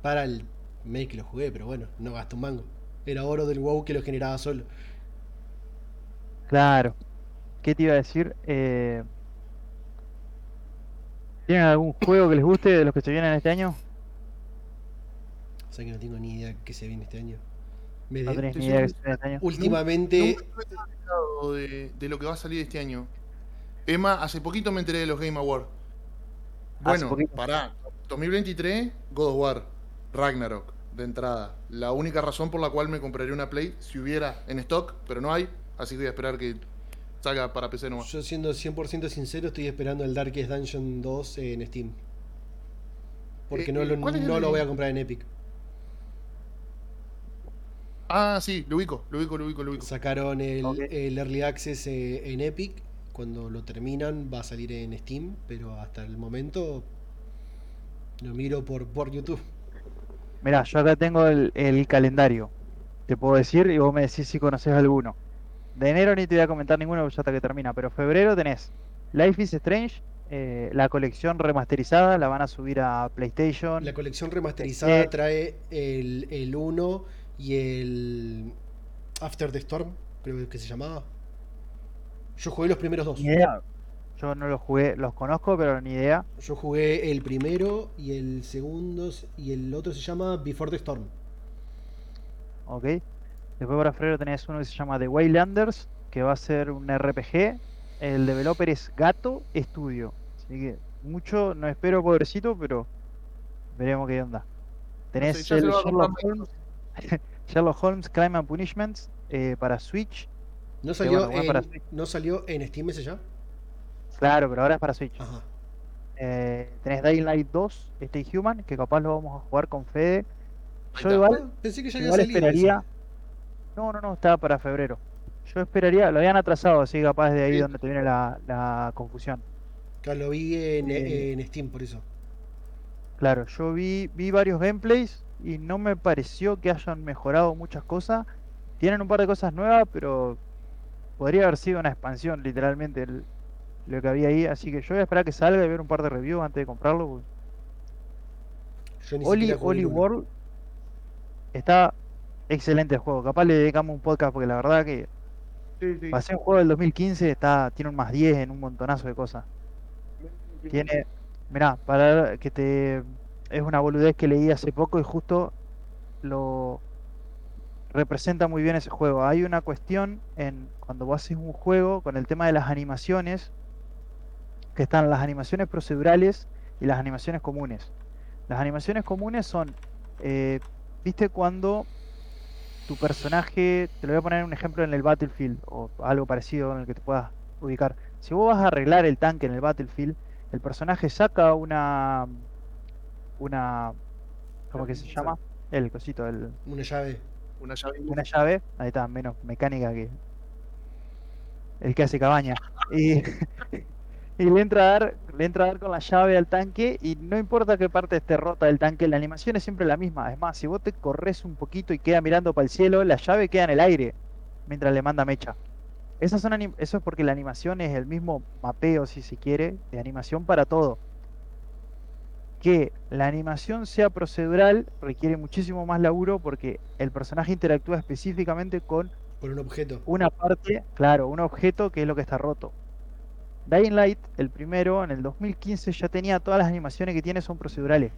Speaker 3: Para el mes que lo jugué, pero bueno, no gasto un mango. Era oro del WoW que lo generaba solo.
Speaker 1: Claro. ¿Qué te iba a decir? Eh, ¿Tienen algún juego que les guste de los que se vienen este año?
Speaker 3: O sea que no tengo ni idea qué se viene este año. Me
Speaker 1: No
Speaker 3: de-
Speaker 1: tenés ni idea que se viene este año.
Speaker 3: últimamente
Speaker 2: de, de lo que va a salir este año. Emma, hace poquito me enteré de los Game Awards. Bueno, pará. 2023, God of War, Ragnarok, de entrada. La única razón por la cual me compraría una Play, si hubiera en stock, pero no hay, así que voy a esperar que salga para PC nomás.
Speaker 3: Yo siendo 100% sincero estoy esperando el Darkest Dungeon 2 en Steam. Porque
Speaker 2: Eh,
Speaker 3: no, lo,
Speaker 2: ¿cuál es
Speaker 3: no
Speaker 2: el-
Speaker 3: lo voy a comprar en Epic.
Speaker 2: Ah, sí, lo ubico, lo ubico, lo ubico, lo ubico.
Speaker 3: Sacaron el, el Early Access eh, en Epic. Cuando lo terminan va a salir en Steam. Pero hasta el momento lo miro por, por YouTube.
Speaker 1: Mirá, yo acá tengo el, el calendario. Te puedo decir y vos me decís si conoces alguno. De enero ni te voy a comentar ninguno ya hasta que termina. Pero febrero tenés Life is Strange, eh, la colección remasterizada, la van a subir a PlayStation.
Speaker 3: La colección remasterizada
Speaker 1: Eh,
Speaker 3: trae el, el 1 y el After the Storm, creo que se llamaba. Yo jugué los primeros dos.
Speaker 1: Ni idea. Yo no los jugué, los conozco, pero ni idea.
Speaker 3: Yo jugué el primero y el segundo y el otro se llama Before the Storm.
Speaker 1: Ok. Después para febrero tenés uno que se llama The Waylanders, que va a ser un RPG. El developer es Gato Studio. Así que mucho, no espero pobrecito, pero veremos qué onda. Tenés el Sherlock Holmes, Sherlock Holmes Crime and Punishments eh, para Switch.
Speaker 3: ¿No salió,
Speaker 1: bueno, bueno para
Speaker 3: en. ¿No salió en Steam ese ya?
Speaker 1: Claro, pero ahora es para Switch.
Speaker 3: Ajá.
Speaker 1: Eh, tenés Dying Light 2, Stay Human, que capaz lo vamos a jugar con Fede. Yo igual,
Speaker 3: Ah, pensé que ya había
Speaker 1: igual
Speaker 3: salido
Speaker 1: esperaría.
Speaker 3: ese.
Speaker 1: No, no, no, estaba para febrero. Yo esperaría, lo habían atrasado, así capaz de ahí
Speaker 2: Sí.
Speaker 1: donde te viene la, la confusión.
Speaker 3: Claro, lo vi en,
Speaker 1: Eh.
Speaker 3: en Steam, por eso.
Speaker 1: Claro, yo vi, vi varios gameplays y no me pareció que hayan mejorado muchas cosas. Tienen un par de cosas nuevas, pero podría haber sido una expansión, literalmente, el- lo que había ahí. Así que yo voy a esperar que salga y ver un par de reviews antes de comprarlo. porque
Speaker 3: Yo ni
Speaker 1: Oli, Oli
Speaker 3: uno.
Speaker 1: World está excelente el juego. Capaz le dedicamos un podcast porque la verdad que
Speaker 2: Sí, sí.
Speaker 1: pasé un juego del 2015, está, tiene un más 10 en un montonazo de cosas. Tiene, mirá, para que te es una boludez que leí hace poco y justo lo representa muy bien ese juego. Hay una cuestión en cuando vos haces un juego con el tema de las animaciones, que están las animaciones procedurales y las animaciones comunes. Las animaciones comunes son, eh, ¿viste cuando tu personaje, te lo voy a poner un ejemplo en el Battlefield o algo parecido en el que te puedas ubicar. Si vos vas a arreglar el tanque en el Battlefield, el personaje saca una una ¿cómo que se llama? El cosito, el,
Speaker 3: Una llave.
Speaker 2: Una llave.
Speaker 1: una llave, ahí está, menos mecánica que el que hace cabaña. Y, y le entra a dar, le entra a dar con la llave al tanque y no importa qué parte esté rota del tanque, la animación es siempre la misma. Es más, si vos te corres un poquito y queda mirando para el cielo, la llave queda en el aire mientras le manda mecha. Esas son eso es porque la animación es el mismo mapeo, si se quiere, de animación para todo. Que la animación sea procedural requiere muchísimo más laburo porque el personaje interactúa específicamente con
Speaker 3: Por un objeto.
Speaker 1: una parte, claro, un objeto que es lo que está roto. Dying Light, el primero, en el 2015 ya tenía todas las animaciones que tiene son procedurales.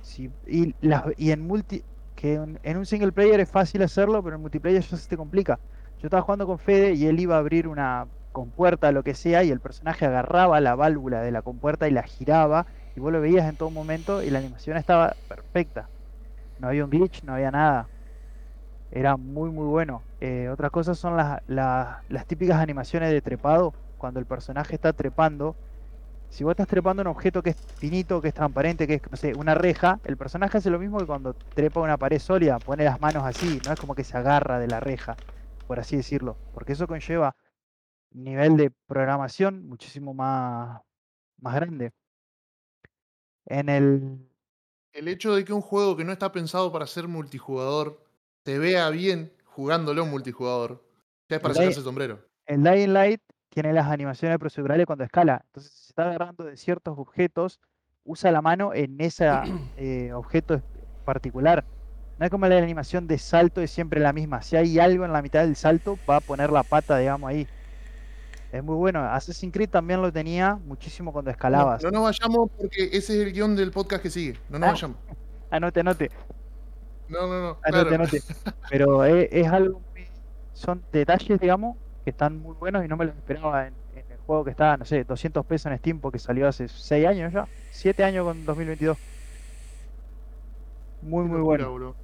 Speaker 1: Sí, y, las, y en multi, que en, en un single player es fácil hacerlo, pero en multiplayer ya se te complica. Yo estaba jugando con Fede y él iba a abrir una compuerta, lo que sea, y el personaje agarraba la válvula de la compuerta y la giraba, y vos lo veías en todo momento, y la animación estaba perfecta. No había un glitch, no había nada. Era muy, muy bueno. Eh, otras cosas son las, las, las típicas animaciones de trepado, cuando el personaje está trepando. Si vos estás trepando un objeto que es finito, que es transparente, que es, no sé, una reja, el personaje hace lo mismo que cuando trepa una pared sólida, pone las manos así, no es como que se agarra de la reja, por así decirlo, porque eso conlleva nivel de programación muchísimo más, más grande. En el...
Speaker 2: El hecho de que un juego que no está pensado para ser multijugador se vea bien jugándolo multijugador, ya es para sacarse el sombrero.
Speaker 1: El Dying Light tiene las animaciones procedurales cuando escala. Entonces, si se está agarrando de ciertos objetos, usa la mano en ese objeto es- particular. No es como la animación de salto, es siempre la misma. Si hay algo en la mitad del salto, va a poner la pata, digamos, ahí. Es muy bueno. Assassin's Creed también lo tenía muchísimo cuando
Speaker 2: No,
Speaker 1: escalabas.
Speaker 2: no nos vayamos porque ese es el guion del podcast que sigue. No nos
Speaker 1: Ah.
Speaker 2: vayamos.
Speaker 1: Anote, anote,
Speaker 2: No, no, no.
Speaker 1: anote,
Speaker 2: claro.
Speaker 1: anote. Pero es, es algo muy- Son detalles, digamos, que están muy buenos y no me los esperaba en, en el juego que está, no sé, 200 pesos en Steam porque salió hace 6 años ya. 7 años con 2022. Muy, muy bueno.
Speaker 2: boludo.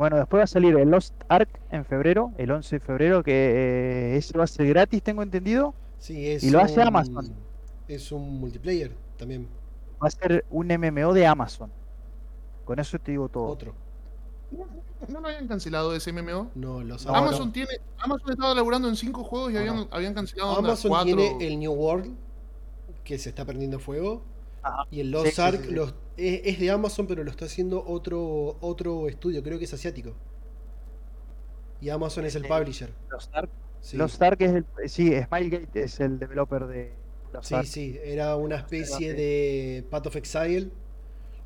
Speaker 1: Bueno, después va a salir el Lost Ark en febrero, el 11 de febrero, que eh, ese va a ser gratis, tengo entendido.
Speaker 3: Sí, es
Speaker 1: Y lo hace
Speaker 3: un-
Speaker 1: Amazon.
Speaker 3: Es un multiplayer también.
Speaker 1: Va a ser un MMO de Amazon. Con eso te digo todo.
Speaker 3: Otro.
Speaker 2: ¿No, no lo habían cancelado ese MMO?
Speaker 3: No, los
Speaker 1: No,
Speaker 2: Amazon tiene. Amazon estaba laburando en cinco juegos y
Speaker 3: No,
Speaker 2: habían,
Speaker 3: no.
Speaker 2: habían cancelado
Speaker 3: Amazon
Speaker 2: cuatro.
Speaker 3: tiene el New World, que se está prendiendo fuego.
Speaker 1: Ajá.
Speaker 3: Y el Lost
Speaker 1: sí,
Speaker 3: Ark
Speaker 1: sí, sí.
Speaker 3: los- es, es de Amazon, pero lo está haciendo otro, otro estudio, creo que es asiático. Y Amazon es el publisher.
Speaker 1: Lost Ark.
Speaker 3: Sí,
Speaker 1: Lost Ark es el. Sí, Smilegate es el developer de Lost
Speaker 3: sí, sí, era una especie de Path of Exile,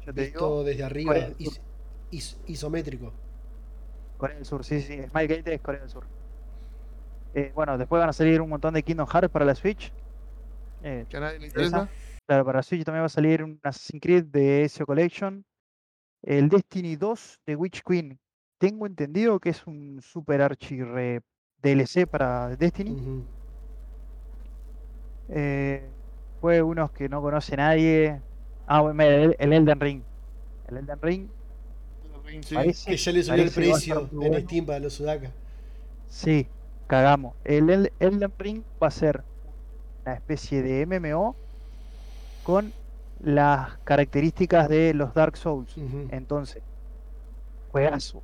Speaker 1: Yo te
Speaker 3: visto
Speaker 1: digo,
Speaker 3: desde arriba, is- is- isométrico.
Speaker 1: Corea del Sur, sí, sí. Smilegate es Corea del Sur. Eh, bueno, después van a salir un montón de Kingdom Hearts para la Switch. Eh,
Speaker 2: Que a nadie le
Speaker 1: interesa. Claro, para Switch también va a salir un Assassin's Creed de Ezio Collection. El Destiny 2 de Witch Queen. Tengo entendido que es un super archi re DLC para Destiny. Eh, fue unos que no conoce nadie. Ah, bueno, el, el Elden Ring. El Elden Ring
Speaker 2: Sí.
Speaker 1: parece,
Speaker 3: Que ya le subió el precio en
Speaker 1: bueno.
Speaker 3: Steam para los Sudaka.
Speaker 1: Sí, cagamos. El El- Elden Ring va a ser una especie de MMO con las características de los Dark Souls. Entonces, juegazo.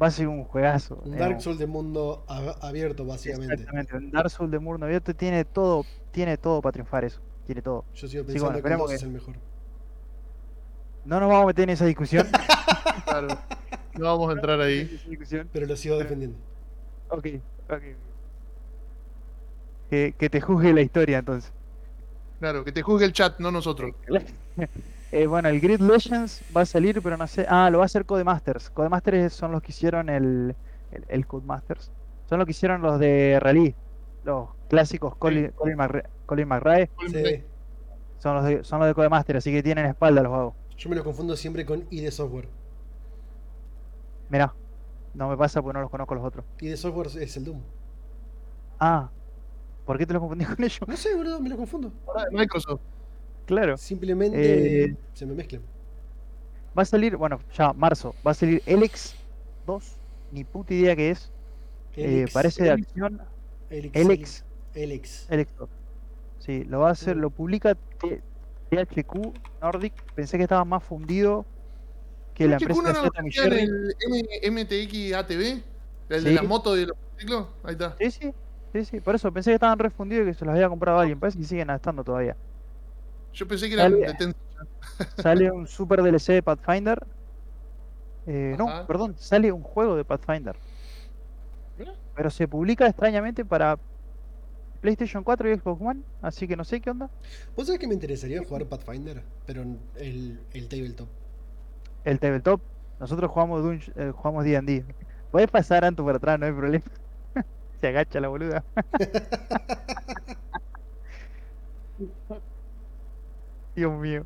Speaker 1: Va a ser un juegazo.
Speaker 3: Un. Dark Souls de mundo ab- abierto, básicamente.
Speaker 1: Exactamente. Un Dark Souls de mundo abierto tiene todo, tiene todo para triunfar eso. Tiene todo.
Speaker 3: Yo sigo
Speaker 1: Sí,
Speaker 3: pensando
Speaker 1: bueno,
Speaker 3: que el
Speaker 1: esperemos
Speaker 3: 2
Speaker 1: que-
Speaker 3: es el mejor.
Speaker 1: No nos vamos a meter en esa discusión.
Speaker 2: Claro. No vamos a entrar ahí.
Speaker 3: Pero lo sigo defendiendo.
Speaker 1: Ok, ok. Que, que te juzgue la historia entonces.
Speaker 2: Claro, que te juzgue el chat, no nosotros.
Speaker 1: Eh, bueno, el Grid Legends va a salir, pero no sé. Ah, lo va a hacer Codemasters. Codemasters son los que hicieron el, el, el Codemasters. Son los que hicieron los de Rally. Los clásicos Colin, Colin, McRae, Colin McRae.
Speaker 3: Sí.
Speaker 1: Son los de, son los de Codemasters, así que tienen espalda los vagos.
Speaker 3: Yo me lo confundo siempre con ID Software.
Speaker 1: Mirá, no me pasa porque no los conozco los otros.
Speaker 3: ID Software es el Doom.
Speaker 1: Ah, ¿por qué te los confundí con ellos?
Speaker 3: No sé, boludo, me lo confundo.
Speaker 2: Microsoft.
Speaker 1: Claro.
Speaker 3: Simplemente
Speaker 1: Eh,
Speaker 3: se me mezclan.
Speaker 1: Va a salir, bueno, ya marzo, va a salir Elex 2. Ni puta idea que es. Eh,
Speaker 3: Elix,
Speaker 1: parece de
Speaker 2: Elix.
Speaker 1: acción.
Speaker 3: Elix,
Speaker 1: Elex.
Speaker 3: Elix.
Speaker 1: Elex 2. Sí, lo va a hacer,
Speaker 3: Mm.
Speaker 1: lo publica THQ Nordic. Pensé que estaba más fundido que la empresa
Speaker 2: ¿uno
Speaker 1: de
Speaker 2: no lo el MTX ATV? ¿El de
Speaker 1: Sí.
Speaker 2: la moto y de los ciclos? Ahí está.
Speaker 1: Sí, sí, sí, sí. Por eso pensé que estaban refundidos y que se los había comprado alguien. Parece que siguen estando todavía.
Speaker 2: Yo pensé que eran de Tencent.
Speaker 1: Sale un super DLC de Pathfinder. Eh, no, perdón, sale un juego de Pathfinder.
Speaker 2: Mira.
Speaker 1: Pero se publica extrañamente para PlayStation 4 y Xbox One, así que no sé qué onda.
Speaker 3: ¿Vos sabés que me interesaría jugar Pathfinder? Pero el, el tabletop.
Speaker 1: El tabletop, nosotros jugamos Dunge- eh, jugamos D&D. Podés pasar Anto por atrás, no hay problema. Se agacha la boluda. Dios mío.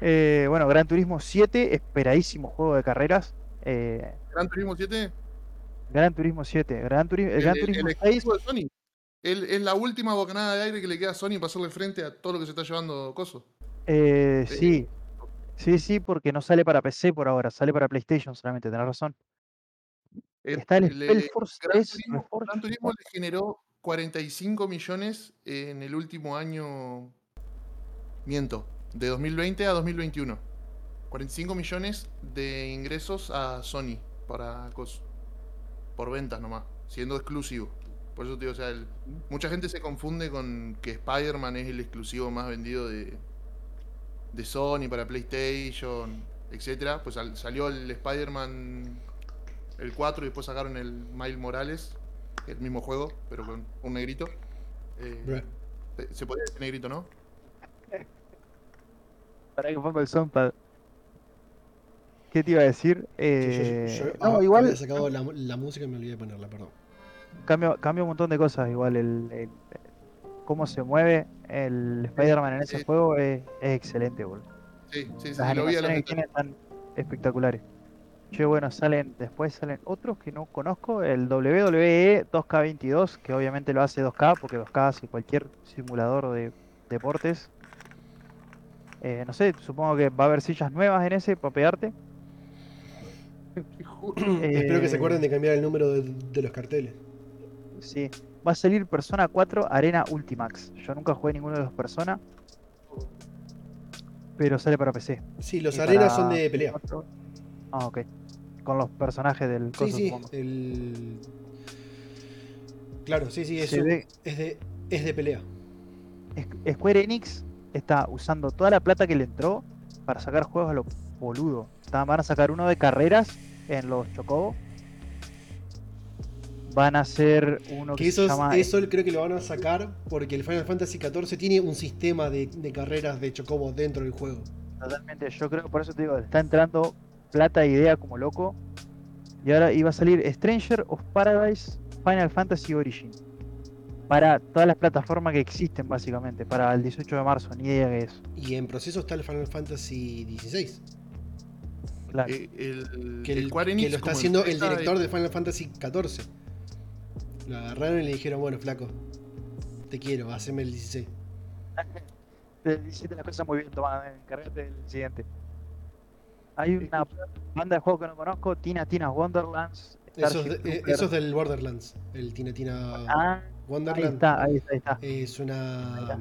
Speaker 1: Eh, bueno, Gran Turismo 7, esperadísimo juego de carreras. Eh,
Speaker 2: Gran Turismo 7,
Speaker 1: Gran Turismo 7, Gran, Turi- el Gran
Speaker 2: el-
Speaker 1: Turismo
Speaker 2: el
Speaker 1: 6,
Speaker 2: exclusivo de Sony. Es la última bocanada de aire que le queda a Sony para hacerle frente a todo lo que se está llevando Coso.
Speaker 1: eh, sí, sí, sí, porque no sale para PC por ahora, sale para PlayStation solamente, tenés razón.
Speaker 2: El-
Speaker 1: Está el
Speaker 2: el-
Speaker 1: Spellforce
Speaker 2: Gran
Speaker 1: 3
Speaker 2: Turismo,
Speaker 1: Reforged.
Speaker 2: Gran Turismo le generó 45 millones en el último año. Miento, de 2020 a 2021. 45 millones de ingresos a Sony para cos- por ventas nomás, siendo exclusivo. Por eso te digo, o sea, el- mucha gente se confunde con que Spider-Man es el exclusivo más vendido de, de Sony para PlayStation, etcétera. Pues sal- salió el Spider-Man el 4 y después sacaron el Miles Morales, el mismo juego, pero con un negrito. Eh, se- se podría decir negrito, ¿no?
Speaker 1: Para que pongo el soundpad. ¿Qué te iba a decir?
Speaker 3: Yo-
Speaker 1: Eh,
Speaker 3: yo-
Speaker 1: no,
Speaker 3: ah,
Speaker 1: igual
Speaker 3: Había sacado la, la música y me olvidé de ponerla, perdón.
Speaker 1: cambia, cambia un montón de cosas. Igual el, el- cómo se mueve el Spider-Man en ese
Speaker 2: Sí.
Speaker 1: juego es, es excelente, boludo.
Speaker 2: Sí, sí, sí,
Speaker 1: Las
Speaker 2: lo vi a la
Speaker 1: animaciones que tiene están espectaculares. Che, bueno, salen, después salen otros que no conozco, el WWE 2K22, que obviamente lo hace 2K, porque 2K hace cualquier simulador de deportes. Eh, no sé, supongo que va a haber sillas nuevas en ese para pegarte.
Speaker 3: Espero que se acuerden de cambiar el número de, de los carteles.
Speaker 1: Sí, va a salir Persona 4 Arena Ultimax. Yo nunca jugué ninguno de los Persona, pero sale para PC.
Speaker 3: Sí, los
Speaker 1: Y
Speaker 3: arenas son de pelea.
Speaker 1: Ah, ok. Con los personajes del
Speaker 3: Sí, sí, el... Claro, sí, sí, eso
Speaker 1: Se ve-
Speaker 3: es de, es de pelea.
Speaker 1: Square Enix está usando toda la plata que le entró para sacar juegos a lo boludo. Van a sacar uno de carreras en los Chocobo. Van a hacer uno que,
Speaker 3: Que
Speaker 1: se
Speaker 3: eso,
Speaker 1: llama
Speaker 3: eso creo que lo van a sacar porque el Final Fantasy XIV tiene un sistema de, de carreras de chocobos dentro del juego.
Speaker 1: Totalmente, yo creo, por eso te digo, está entrando plata e idea como loco. Y ahora iba a salir Stranger of Paradise Final Fantasy Origin. Para todas las plataformas que existen, básicamente. Para el 18 de marzo, ni idea que es.
Speaker 3: Y en proceso está el Final Fantasy XVI,
Speaker 1: Claro.
Speaker 2: Eh, el,
Speaker 3: que,
Speaker 2: el
Speaker 3: el-
Speaker 2: Square
Speaker 3: que
Speaker 2: Enix
Speaker 3: lo está haciendo el director de Final Fantasy XIV. Lo agarraron y le dijeron, bueno, flaco, te quiero, haceme el 16.
Speaker 1: Te hiciste la cosa muy bien, toma, encargate del siguiente. Hay una banda de juegos que no conozco, Tina Tina Wonderlands.
Speaker 3: Eso es, de- eh, eso es del Borderlands, el Tina Tina
Speaker 1: Ah, ahí
Speaker 3: Wonderland.
Speaker 1: está, ahí está, ahí está.
Speaker 3: Es
Speaker 1: Ahí
Speaker 3: una...
Speaker 1: está.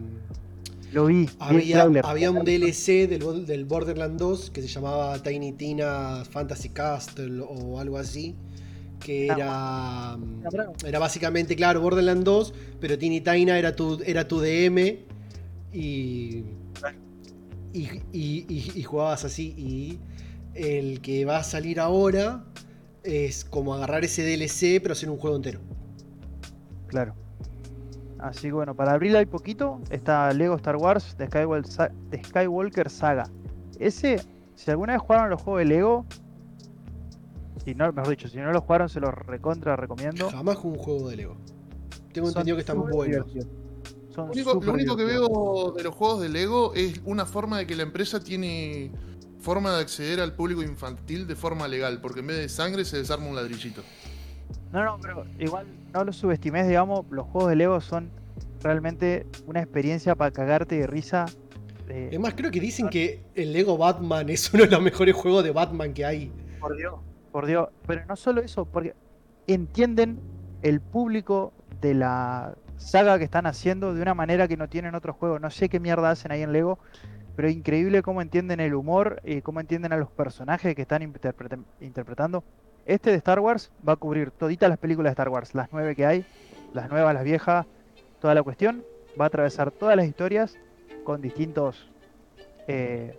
Speaker 1: Lo vi.
Speaker 3: Había, había un DLC del, del Borderland 2 que se llamaba Tiny Tina Fantasy Castle o algo así. Que
Speaker 1: Ah,
Speaker 3: era. mm. Era básicamente, claro, Borderland 2, pero Tiny Tina era tu, era tu DM y. Y, y- y- y jugabas así. Y el que va a salir ahora es como agarrar ese DLC, pero hacer un juego entero.
Speaker 1: Claro. Así que bueno, para abril hay poquito. Está Lego Star Wars de Skywalker, Sa- de Skywalker Saga. Ese, si alguna vez jugaron los juegos de Lego, si no, mejor dicho, si no los jugaron, se los recontra recomiendo.
Speaker 3: Jamás jugué un juego de Lego. Tengo
Speaker 1: Son
Speaker 3: entendido que están buenos.
Speaker 1: Son
Speaker 2: Lo único, lo
Speaker 1: súper
Speaker 2: único que veo de los juegos de Lego es una forma de que la empresa tiene forma de acceder al público infantil de forma legal, porque en vez de sangre se desarma un ladrillito.
Speaker 1: No, no, pero igual no lo subestimes, digamos, los juegos de Lego son realmente una experiencia para cagarte de risa. eh,
Speaker 3: Es más, creo que dicen que el Lego Batman es uno de los mejores juegos de Batman que hay.
Speaker 1: Por Dios, por Dios. Pero no solo eso, porque entienden el público de la saga que están haciendo de una manera que no tienen otros juegos. No sé qué mierda hacen ahí en Lego, pero increíble cómo entienden el humor y cómo entienden a los personajes que están interpretando. Este de Star Wars va a cubrir toditas las películas de Star Wars, las nueve que hay, las nuevas, las viejas, toda la cuestión. Va a atravesar todas las historias con distintos eh,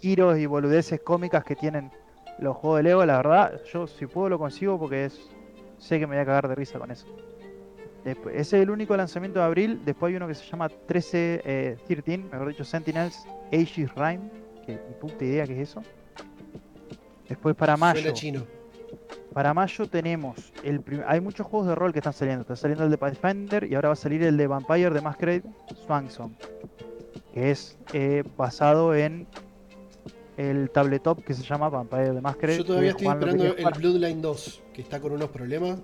Speaker 1: giros y boludeces cómicas que tienen los juegos de Lego, la verdad, yo si puedo lo consigo porque es sé que me voy a cagar de risa con eso. Ese es el único lanzamiento de abril. Después hay uno que se llama 13, eh, 13, mejor dicho, Sentinels Aegis Rhyme. Que ni puta idea qué es eso. Después para mayo.
Speaker 3: Suena chino.
Speaker 1: Para mayo tenemos el prim- hay muchos juegos de rol que están saliendo. Está saliendo el de Pathfinder y ahora va a salir el de Vampire de Masquerade Swansong. Que es eh, basado en el tabletop que se llama Vampire de Masquerade.
Speaker 3: Yo todavía
Speaker 1: que
Speaker 3: estoy esperando el. Bloodline 2, que está con unos problemas.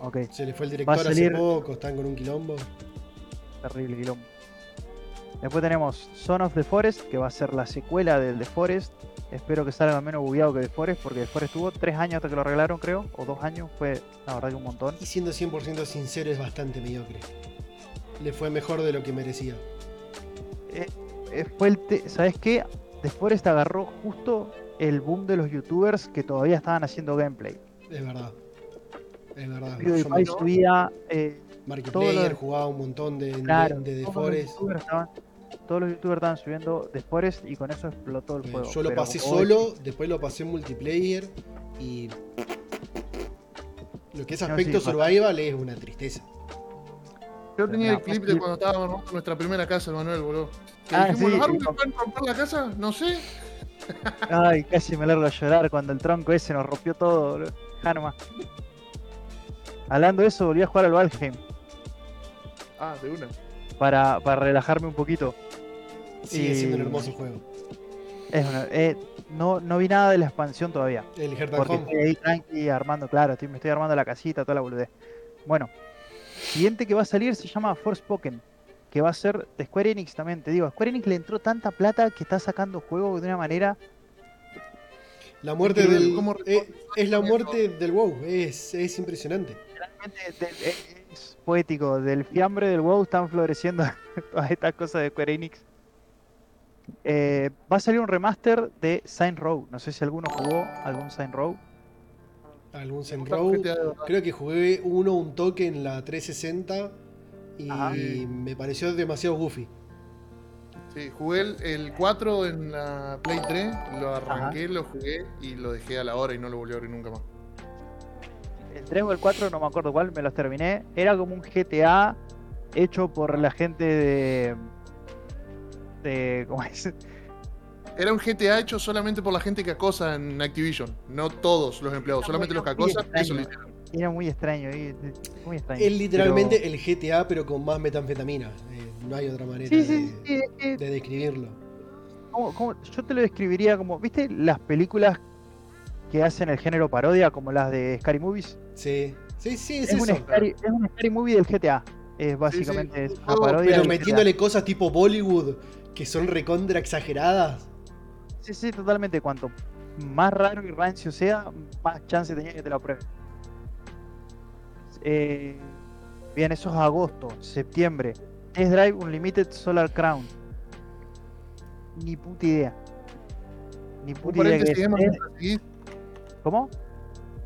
Speaker 1: Ok,
Speaker 3: Se le fue el director hace
Speaker 1: salir-
Speaker 3: poco, están con un quilombo.
Speaker 1: terrible quilombo. Después tenemos Son of the Forest, que va a ser la secuela del The Forest. Espero que salga menos bugueado que The Forest, porque The Forest tuvo tres años hasta que lo arreglaron, creo, o dos años, fue la verdad que un montón.
Speaker 3: Y siendo 100% sincero, es bastante mediocre. Le fue mejor de lo que merecía.
Speaker 1: Eh, fue el te- ¿Sabes qué? The Forest agarró justo el boom de los youtubers que todavía estaban haciendo gameplay.
Speaker 3: Es verdad. Es verdad.
Speaker 1: PewDiePie subía, eh,
Speaker 3: Markiplier jugaba un montón de, de-
Speaker 1: claro,
Speaker 3: de The
Speaker 1: los
Speaker 3: Forest.
Speaker 1: Todos los youtubers estaban subiendo The Forest y con eso explotó el
Speaker 3: Eh,
Speaker 1: juego.
Speaker 3: Yo lo
Speaker 1: Pero
Speaker 3: pasé solo, después lo pasé en multiplayer y. Lo que es
Speaker 1: No,
Speaker 3: aspecto
Speaker 1: sí,
Speaker 3: survival es una tristeza.
Speaker 2: Yo tenía el
Speaker 1: No,
Speaker 2: clip de cuando estábamos armando nuestra primera casa, Manuel, boludo. Que
Speaker 1: Ah,
Speaker 2: dijimos,
Speaker 1: sí,
Speaker 2: ¿los árboles
Speaker 1: y-
Speaker 2: pueden romper la casa? No sé.
Speaker 1: Ay, casi me largo a llorar cuando el tronco ese nos rompió todo, boludo. Hanma. Hablando de eso, volví a jugar al Valheim
Speaker 2: Ah, de una.
Speaker 1: Para, para relajarme un poquito.
Speaker 3: Sigue siendo un
Speaker 1: Y-
Speaker 3: hermoso juego.
Speaker 1: Es una- eh, no, no vi nada de la expansión todavía.
Speaker 3: El
Speaker 1: Porque
Speaker 3: Home.
Speaker 1: estoy ahí tranqui armando, claro, estoy- me estoy armando la casita, toda la boludez. Bueno, siguiente que va a salir se llama Forspoken, que va a ser de Square Enix también. Te digo, Square Enix le entró tanta plata que está sacando juegos de una manera.
Speaker 3: La muerte del. eh, es la muerte del WoW. Es, es impresionante.
Speaker 1: realmente del- es poético. Del fiambre del WoW están floreciendo todas estas cosas de Square Enix. Eh, va a salir un remaster de Saint Row. No sé si alguno jugó algún Saint Row.
Speaker 3: Algún Saint Row. Creo que jugué uno, un toque en la 360 y
Speaker 1: Ajá.
Speaker 3: me pareció demasiado goofy.
Speaker 2: Sí, jugué el, el 4 en la Play 3, lo arranqué, lo jugué y lo dejé a la hora y no lo volví a abrir nunca más.
Speaker 1: El 3 o el 4, no me acuerdo cuál, me los terminé. Era como un GTA hecho por la gente de. de ¿Cómo es?
Speaker 2: Era un GTA hecho solamente por la gente que acosa en Activision, no todos los empleados,
Speaker 1: Era
Speaker 2: solamente
Speaker 1: muy-
Speaker 2: los que acosan, eso lo hicieron.
Speaker 1: Era muy extraño, y- muy extraño.
Speaker 3: Es literalmente
Speaker 1: Pero-
Speaker 3: el GTA, pero con más metanfetamina. Eh, no hay otra manera
Speaker 1: Sí, sí,
Speaker 3: de,
Speaker 1: sí,
Speaker 3: describirlo.
Speaker 1: ¿cómo- cómo? yo te lo describiría como. ¿Viste las películas que hacen el género parodia, como las de Scary Movies?
Speaker 3: Sí, sí, sí, es,
Speaker 1: Es, un
Speaker 3: eso.
Speaker 1: scary, es un Scary Movie del GTA. Es básicamente es una parodia.
Speaker 3: Pero metiéndole cosas tipo Bollywood que son recontra exageradas.
Speaker 1: Sí, sí, totalmente. Cuanto más raro y rancio sea, más chance tenía que te lo apruebe. Eh, bien, eso es agosto, septiembre. Test Drive Unlimited Solar Crown. Ni puta idea. Ni puta idea que es. ¿Cómo?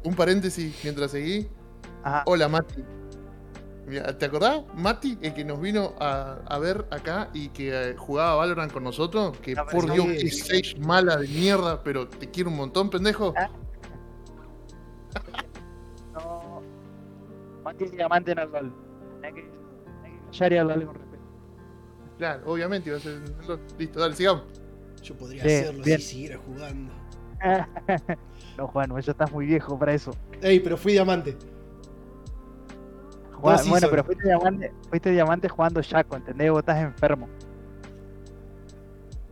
Speaker 2: Un paréntesis mientras seguí.
Speaker 1: Ajá.
Speaker 2: Hola, Mati. Mira, ¿Te acordás? Mati, el que nos vino a, a ver acá y que eh, jugaba Valorant con nosotros. Que
Speaker 1: No, pero
Speaker 2: por
Speaker 3: sí,
Speaker 2: Dios, qué
Speaker 3: sí.
Speaker 2: sage mala de mierda, pero te quiero un montón, pendejo.
Speaker 1: Ah. No. Mati es diamante en el LOL. Hay que, hay que callar y hablarle con respeto.
Speaker 2: Claro, obviamente iba a ser. Listo, dale, sigamos.
Speaker 3: Yo podría
Speaker 1: Sí,
Speaker 3: hacerlo
Speaker 1: bien.
Speaker 3: si siguiera jugando.
Speaker 1: no, Juan, ya estás muy viejo para eso.
Speaker 3: Ey, pero fui diamante.
Speaker 1: Juan- bueno,
Speaker 3: seasons.
Speaker 1: pero fuiste diamante, fuiste diamante jugando Shaco, ¿entendés? Vos estás enfermo.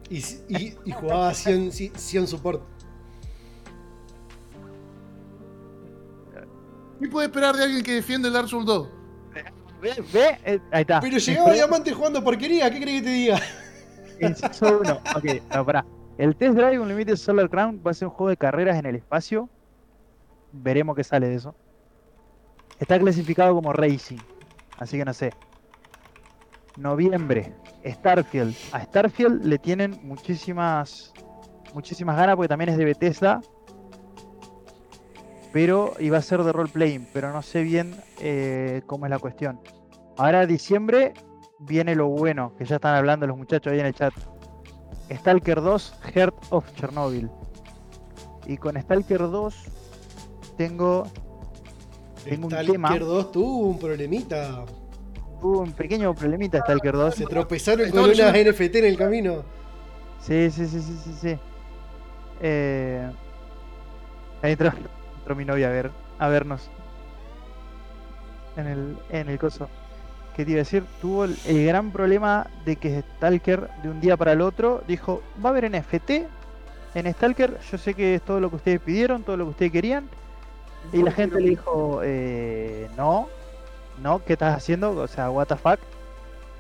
Speaker 3: Y, y, y jugaba 100, 100 support.
Speaker 2: ¿Qué puede esperar de alguien que defiende el Dark Souls 2?
Speaker 1: ¿Ve? ¿Ve? Eh, ahí está.
Speaker 3: Pero llegaba diamante jugando porquería, ¿qué crees que te diga?
Speaker 1: Inciso uno. Ok, no, pará. El Test Drive Unlimited Solar Crown va a ser un juego de carreras en el espacio. Veremos qué sale de eso. Está clasificado como Racing, así que no sé. Noviembre, Starfield. A Starfield le tienen muchísimas muchísimas ganas porque también es de Bethesda. Pero iba a ser de role-playing, pero no sé bien eh, cómo es la cuestión. Ahora diciembre viene lo bueno, que ya están hablando los muchachos ahí en el chat. Stalker 2, Heart of Chernobyl. Y con Stalker 2 tengo tengo un
Speaker 3: Stalker
Speaker 1: tema.
Speaker 3: 2 tuvo un problemita.
Speaker 1: Hubo un pequeño problemita Stalker 2.
Speaker 3: Se tropezaron con unas NFT en el camino.
Speaker 1: Sí, sí, sí, sí, sí, sí. Eh, ahí entró, entró mi novia a ver, a vernos. En el, en el coso. ¿Qué te iba a decir? Tuvo el, el gran problema de que Stalker de un día para el otro dijo, va a haber NFT en Stalker, yo sé que es todo lo que ustedes pidieron, todo lo que ustedes querían. Y la gente le dijo, eh, no, no, ¿qué estás haciendo? O sea, what the fuck,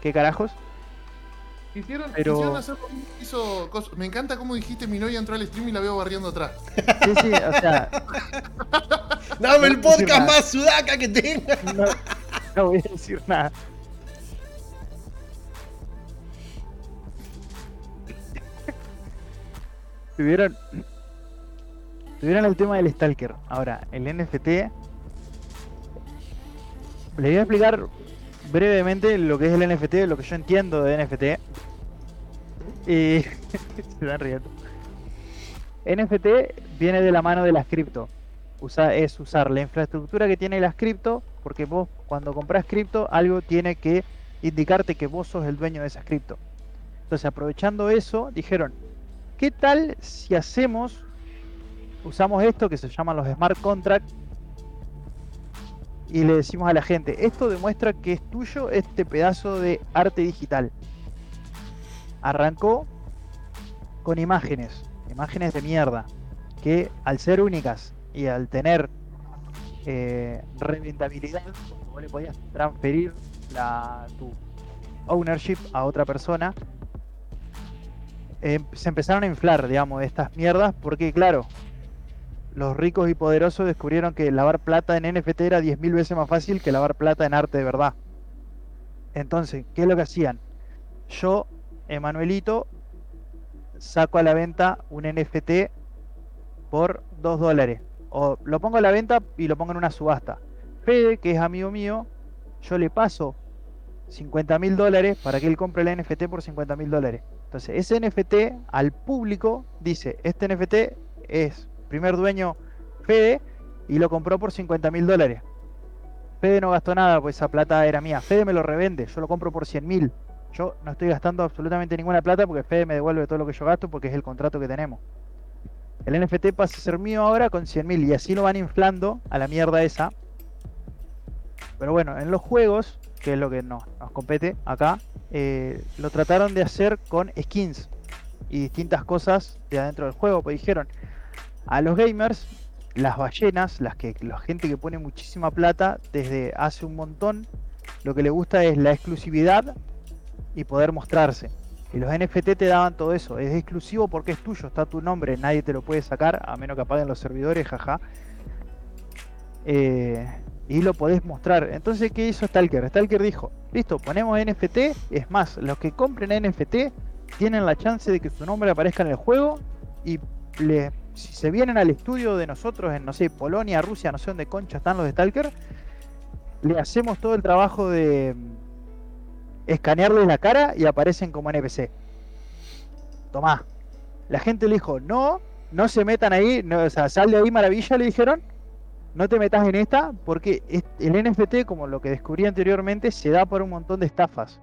Speaker 1: ¿qué carajos?
Speaker 2: Quisieron,
Speaker 1: Pero-
Speaker 2: hacer que hizo Me encanta cómo dijiste mi novia entró al stream y la veo barriendo atrás.
Speaker 1: Sí, sí, o sea,
Speaker 3: Dame el podcast más sudaca que tenga.
Speaker 1: no, no voy a decir nada. Tuvieron. Tuvieron el tema del Stalker. Ahora, el NFT. Les voy a explicar brevemente lo que es el NFT, lo que yo entiendo de NFT. Y. se dan riendo. NFT viene de la mano de las cripto. Usa, es usar la infraestructura que tiene las cripto, porque vos cuando compras cripto algo tiene que indicarte que vos sos el dueño de esas cripto. Entonces aprovechando eso, dijeron, ¿qué tal si hacemos, usamos esto que se llaman los smart contracts y le decimos a la gente, esto demuestra que es tuyo este pedazo de arte digital? Arrancó con imágenes, imágenes de mierda, que al ser únicas y al tener eh, reventabilidad, porque vos le podías transferir la, tu ownership a otra persona, eh, se empezaron a inflar, digamos, estas mierdas, porque claro, los ricos y poderosos descubrieron que lavar plata en NFT era 10.000 veces más fácil que lavar plata en arte de verdad. Entonces, ¿qué es lo que hacían? Yo, Emanuelito, saco a la venta un NFT por 2 dólares. O lo pongo a la venta y lo pongo en una subasta. Fede, que es amigo mío, yo le paso 50 mil dólares para que él compre el NFT por 50 mil dólares. Entonces, ese NFT al público dice, este NFT es primer dueño Fede y lo compró por 50 mil dólares. Fede no gastó nada, pues esa plata era mía. Fede me lo revende, yo lo compro por 100 mil. Yo no estoy gastando absolutamente ninguna plata porque Fede me devuelve todo lo que yo gasto porque es el contrato que tenemos. El NFT pasa a ser mío ahora con 100.000 y así lo van inflando a la mierda esa. Pero bueno, en los juegos, que es lo que nos, compete acá, eh, lo trataron de hacer con skins y distintas cosas de adentro del juego. Pues dijeron, a los gamers, las ballenas, las que la gente que pone muchísima plata desde hace un montón, lo que le gusta es la exclusividad y poder mostrarse. Y los NFT te daban todo eso. Es exclusivo porque es tuyo, está tu nombre, nadie te lo puede sacar, a menos que apaguen los servidores, jaja. Eh, y lo podés mostrar. Entonces, ¿qué hizo Stalker? Stalker dijo, listo, ponemos NFT. Es más, los que compren NFT tienen la chance de que su nombre aparezca en el juego. Y si se vienen al estudio de nosotros en, no sé, Polonia, Rusia, no sé dónde concha están los de Stalker, le hacemos todo el trabajo de escanearles la cara y aparecen como NPC. Tomá. La gente le dijo, no, no se metan ahí, no, o sea, sal de ahí maravilla, le dijeron. No te metas en esta, porque el NFT, como lo que descubrí anteriormente, se da por un montón de estafas.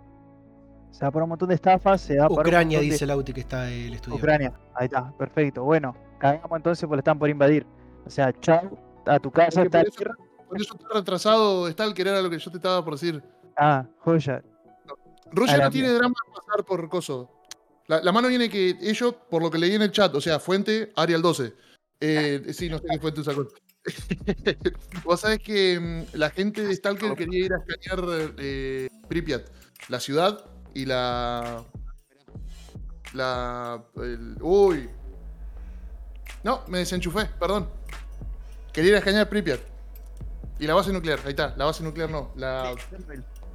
Speaker 1: Se da por un montón de estafas, se da por un
Speaker 3: Ucrania,
Speaker 1: montón de-
Speaker 3: dice Lauti que está el estudio.
Speaker 1: Ucrania, ahí está, perfecto. Bueno, cagamos entonces porque están por invadir. O sea, chao, a tu casa
Speaker 2: Es que
Speaker 1: está
Speaker 2: por, eso, por eso está retrasado Stalker, era lo que yo te estaba por decir.
Speaker 1: Ah, joya. La
Speaker 2: no tiene drama en pasar por coso. La, la mano viene que ellos, por lo que leí en el chat, o sea, fuente Arial 12. Eh, sí, no sé qué fuente sacó. Vos sabés que mm, la gente de Stalker quería ir a escanear eh, Pripyat, la ciudad y la. La. el- uy. No, me desenchufé, perdón. Quería ir a escanear Pripyat. Y la base nuclear, ahí está, la base nuclear no. La,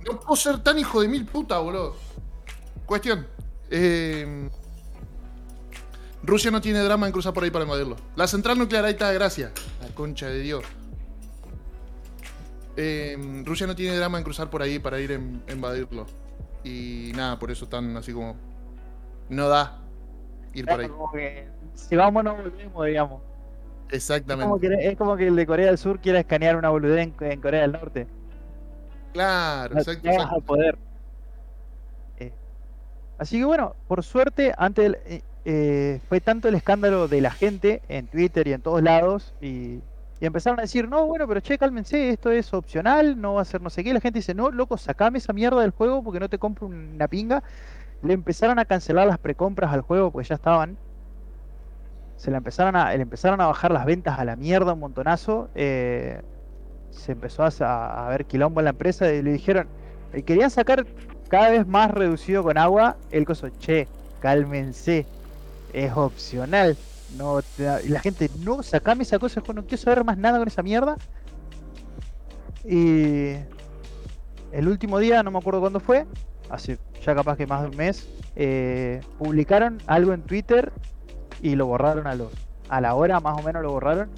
Speaker 2: no puedo ser tan hijo de mil puta, boludo. Cuestión. eh, Rusia no tiene drama en cruzar por ahí para invadirlo. La central nuclear, ahí está, gracias. La concha de Dios. Eh, Rusia no tiene drama en cruzar por ahí para ir a invadirlo. Y nada, por eso están así como. No da ir por ahí.
Speaker 1: Como que si vamos no volvemos, digamos. Es como,
Speaker 2: Exactamente.
Speaker 1: que, es como que el de Corea del Sur quiera escanear una boludez en, en Corea del Norte.
Speaker 2: Claro, exacto,
Speaker 1: no vas
Speaker 2: exacto.
Speaker 1: a poder. Eh, así que bueno, por suerte, antes del- eh, eh, fue tanto el escándalo de la gente en Twitter y en todos lados y, y empezaron a decir, no, bueno, pero che, cálmense, esto es opcional, no va a ser no sé qué. La gente dice, no, loco, sacame esa mierda del juego porque no te compro una pinga. Le empezaron a cancelar las precompras al juego porque ya estaban. Se le empezaron a, le empezaron a bajar las ventas a la mierda un montonazo. eh, se empezó a, ver quilombo en la empresa y le dijeron, eh, querían sacar cada vez más reducido con agua el coso, che, cálmense, es opcional. No te da-". y la gente, no, sacame esa cosa, no quiero saber más nada con esa mierda. Y el último día, no me acuerdo cuándo fue, hace ya capaz que más de un mes, eh, publicaron algo en Twitter y lo borraron a los a la hora más o menos lo borraron.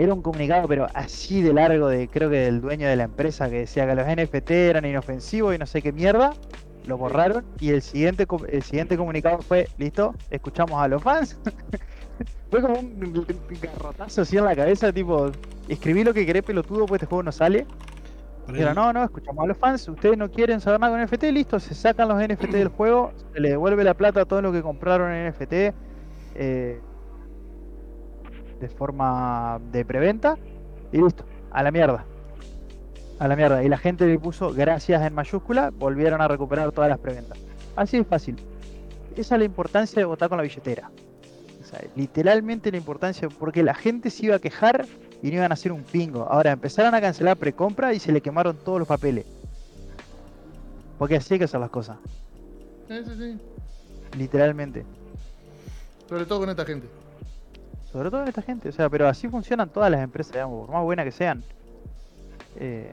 Speaker 1: Era un comunicado, pero así de largo, de creo que del dueño de la empresa que decía que los NFT eran inofensivos y no sé qué mierda. Lo borraron y el siguiente el siguiente comunicado fue, listo, escuchamos a los fans. fue como un garrotazo así en la cabeza, tipo, escribí lo que querés pelotudo, pues este juego no sale. Pero no, no, escuchamos a los fans, ustedes no quieren saber nada con NFT, listo, se sacan los NFT del juego, se le devuelve la plata a todos los que compraron en NFT eh, de forma de preventa y listo, a la mierda. A la mierda. Y la gente le puso gracias en mayúscula, volvieron a recuperar todas las preventas. Así de fácil. Esa es la importancia de votar con la billetera. O sea, literalmente la importancia, porque la gente se iba a quejar y no iban a hacer un pingo. Ahora empezaron a cancelar precompra y se le quemaron todos los papeles. Porque así hay que hacer las cosas,
Speaker 2: Sí, sí, sí.
Speaker 1: literalmente.
Speaker 2: Sobre todo con esta gente.
Speaker 1: Sobre todo esta gente, o sea, pero así funcionan todas las empresas, digamos, por más buenas que sean. Eh,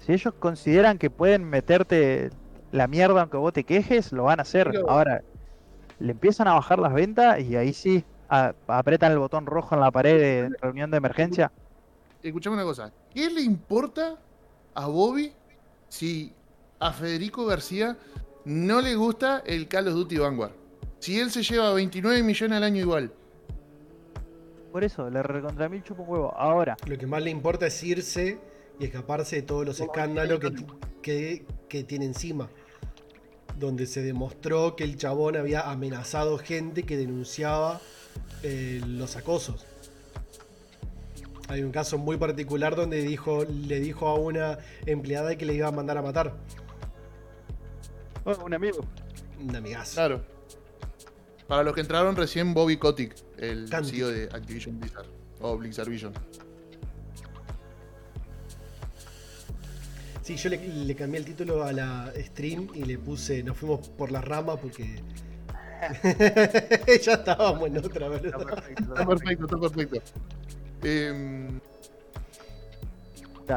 Speaker 1: si ellos consideran que pueden meterte la mierda aunque vos te quejes, lo van a hacer.
Speaker 2: Pero-
Speaker 1: Ahora, le empiezan a bajar las ventas y ahí sí a- apretan el botón rojo en la pared de reunión de emergencia.
Speaker 2: Escuchame una cosa. ¿Qué le importa a Bobby si a Federico García no le gusta el Call of Duty Vanguard? Si él se lleva 29 millones al año igual.
Speaker 1: Por eso, le recontra mil chupa un huevo. Ahora,
Speaker 3: Lo que más le importa es irse y escaparse de todos los escándalos que, que, que tiene encima. Donde se demostró que el chabón había amenazado gente que denunciaba eh, los acosos. Hay un caso muy particular donde dijo, le dijo a una empleada que le iba a mandar a matar.
Speaker 1: oh, un amigo.
Speaker 3: Un amigazo.
Speaker 2: Claro. Para los que entraron recién, Bobby Kotick, el
Speaker 3: Kotick.
Speaker 2: CEO de Activision Blizzard. O Blizzard Vision.
Speaker 3: Sí, yo le, le cambié el título a la stream y le puse Nos fuimos por las ramas porque. ya estábamos en otra, boludo.
Speaker 2: Está perfecto, está perfecto. Em,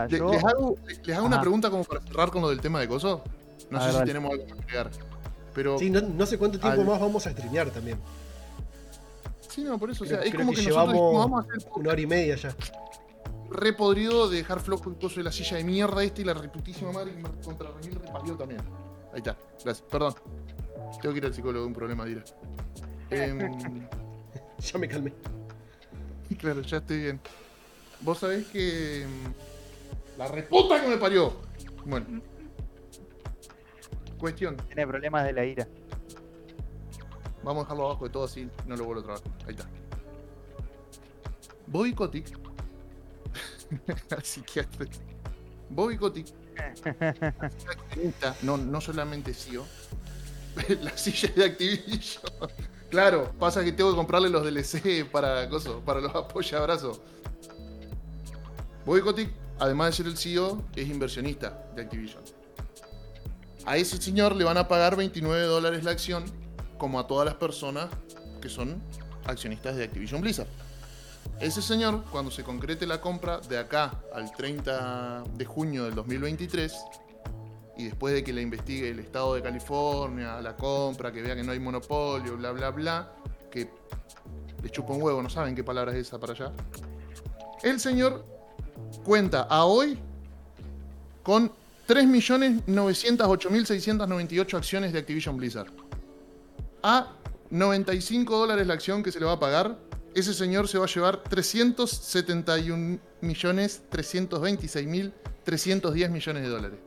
Speaker 2: le-
Speaker 1: yo-
Speaker 2: les hago, les hago una pregunta como para cerrar con lo del tema de coso. No
Speaker 1: A
Speaker 2: sé
Speaker 1: ver,
Speaker 2: si tenemos algo que agregar. Pero
Speaker 3: Sí, no, no sé cuánto tiempo
Speaker 2: Al-
Speaker 3: más vamos a streamear también.
Speaker 2: Sí, no, por eso. o sea, es como
Speaker 3: que
Speaker 2: que, nosotros dijimos, vamos a hacer
Speaker 3: Una hora y media ya.
Speaker 2: re podrido de dejar flojo el coso de la silla de mierda este y la reputísima madre que me contra remil reparió también. Ahí está, gracias. Perdón. Tengo que ir al psicólogo, un problema, dirá. Em,
Speaker 3: Ya me calmé.
Speaker 2: claro, ya estoy bien. Vos sabés que. em, La reputa que me parió. Bueno. Cuestión.
Speaker 1: tiene problemas de la ira.
Speaker 2: Vamos a dejarlo abajo de todo así, no lo vuelvo a trabar. Ahí está. Bobby Kotick. psiquiatra. Bobby Kotick. no, no solamente CEO. la silla de Activision. claro, pasa que tengo que comprarle los DLC para, coso, para los apoyabrazos. Bobby Kotick, además de ser el CEO, es inversionista de Activision. A ese señor le van a pagar 29 dólares la acción como a todas las personas que son accionistas de Activision Blizzard. Ese señor, cuando se concrete la compra de acá al 30 de junio del 2023, y después de que la investigue el Estado de California, la compra, que vea que no hay monopolio, bla, bla, bla, que le chupa un huevo, no saben qué palabra es esa para allá. El señor cuenta a hoy con 3.908.698 acciones de Activision Blizzard a 95 dólares la acción que se le va a pagar ese señor se va a llevar 371 millones 326 mil 310 millones de dólares.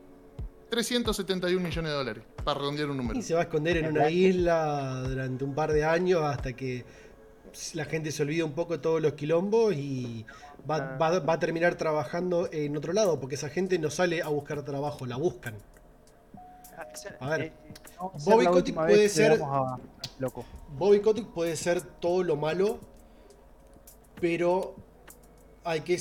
Speaker 2: 371 millones de dólares, para redondear un número.
Speaker 3: Y se va a esconder en una isla durante un par de años hasta que la gente se olvide un poco de todos los quilombos y va, va- va a terminar trabajando en otro lado, porque esa gente no sale a buscar trabajo, la buscan. A ver,
Speaker 1: Eh, ser
Speaker 3: Bobby Kotick puede ser-
Speaker 1: veamos a- Loco.
Speaker 3: Bobby Kotick puede ser todo lo malo, pero hay que.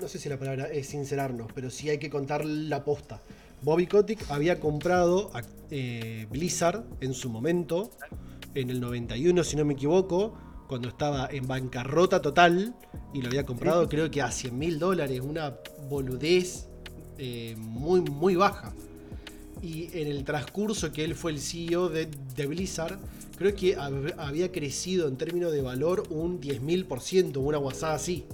Speaker 3: No sé si la palabra es sincerarnos, pero sí hay que contar la posta. Bobby Kotick había comprado a- eh, Blizzard en su momento, en el 91, si no me equivoco, cuando estaba en bancarrota total, y lo había comprado
Speaker 1: Sí.
Speaker 3: creo que a 100 mil dólares, una boludez eh, muy, muy baja. Y en el transcurso que él fue el CEO de, de Blizzard, creo que hab- había crecido en términos de valor un 10.000%, una guasada así.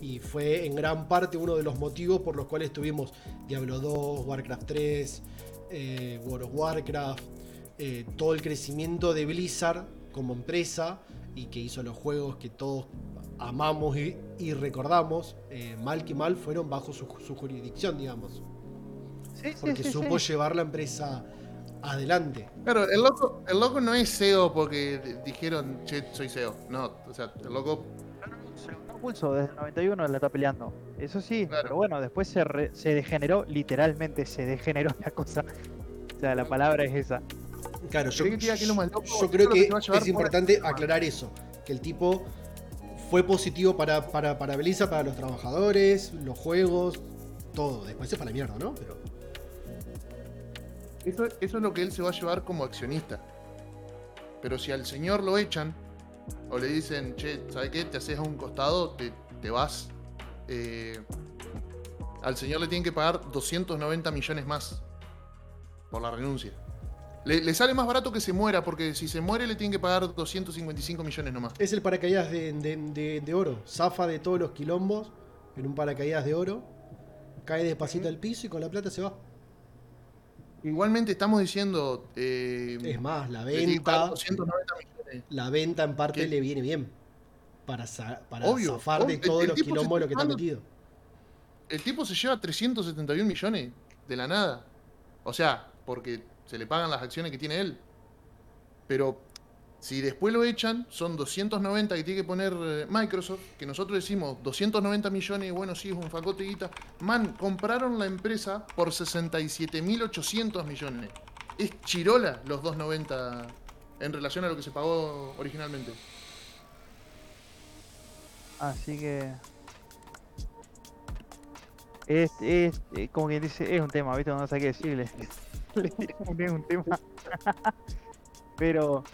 Speaker 3: Y fue en gran parte uno de los motivos por los cuales tuvimos Diablo 2, Warcraft 3, eh, World of Warcraft, eh, todo el crecimiento de Blizzard como empresa y que hizo los juegos que todos amamos y, y recordamos, eh, mal que mal, fueron bajo su, su jurisdicción, digamos.
Speaker 1: Sí, sí,
Speaker 3: Porque
Speaker 1: sí,
Speaker 3: supo
Speaker 1: sí.
Speaker 3: llevar la empresa adelante.
Speaker 2: Claro, el loco, el loco no es CEO porque dijeron, che, soy CEO. No, o sea, el loco
Speaker 1: pulso desde el 91 la está peleando. Eso sí,
Speaker 2: Claro.
Speaker 1: pero bueno, después se, re- se degeneró, literalmente se degeneró la cosa. O sea, la palabra es esa.
Speaker 3: Claro, yo, creo
Speaker 2: que
Speaker 3: es importante aclarar eso, que el tipo fue positivo para, para, para Blizzard, para los trabajadores, los juegos, todo. Después se fue a la mierda, ¿no? Pero
Speaker 2: Eso, eso es lo que él se va a llevar como accionista. Pero si al señor lo echan, o le dicen, che, ¿sabes qué? Te haces a un costado, te, te vas. eh, al señor le tienen que pagar 290 millones más por la renuncia. Le, le sale más barato que se muera, porque si se muere le tienen que pagar 255 millones nomás.
Speaker 3: es el paracaídas de, de- de- de oro. Zafa de todos los quilombos en un paracaídas de oro. Cae despacito al piso y con la plata se va.
Speaker 2: Igualmente estamos diciendo. eh,
Speaker 3: Es más, la venta,
Speaker 2: 290 millones.
Speaker 3: la venta en parte
Speaker 2: ¿Qué?
Speaker 3: le viene bien. Para, para
Speaker 2: Obvio,
Speaker 3: zafar de todos
Speaker 2: El
Speaker 3: los quilombos lo que
Speaker 2: está
Speaker 3: metido.
Speaker 2: El tipo se lleva 371 millones de la nada. O sea, porque se le pagan las acciones que tiene él. Pero si después lo echan, son 290 que tiene que poner eh, Microsoft, que nosotros decimos 290 millones, bueno, sí, es un facote guita. Man, compraron la empresa por 67.800 millones. Es chirola los 290 en relación a lo que se pagó originalmente.
Speaker 1: Así que. Es eh, como quien dice, es un tema, ¿viste? No sé qué decirle. Le un tema. Pero.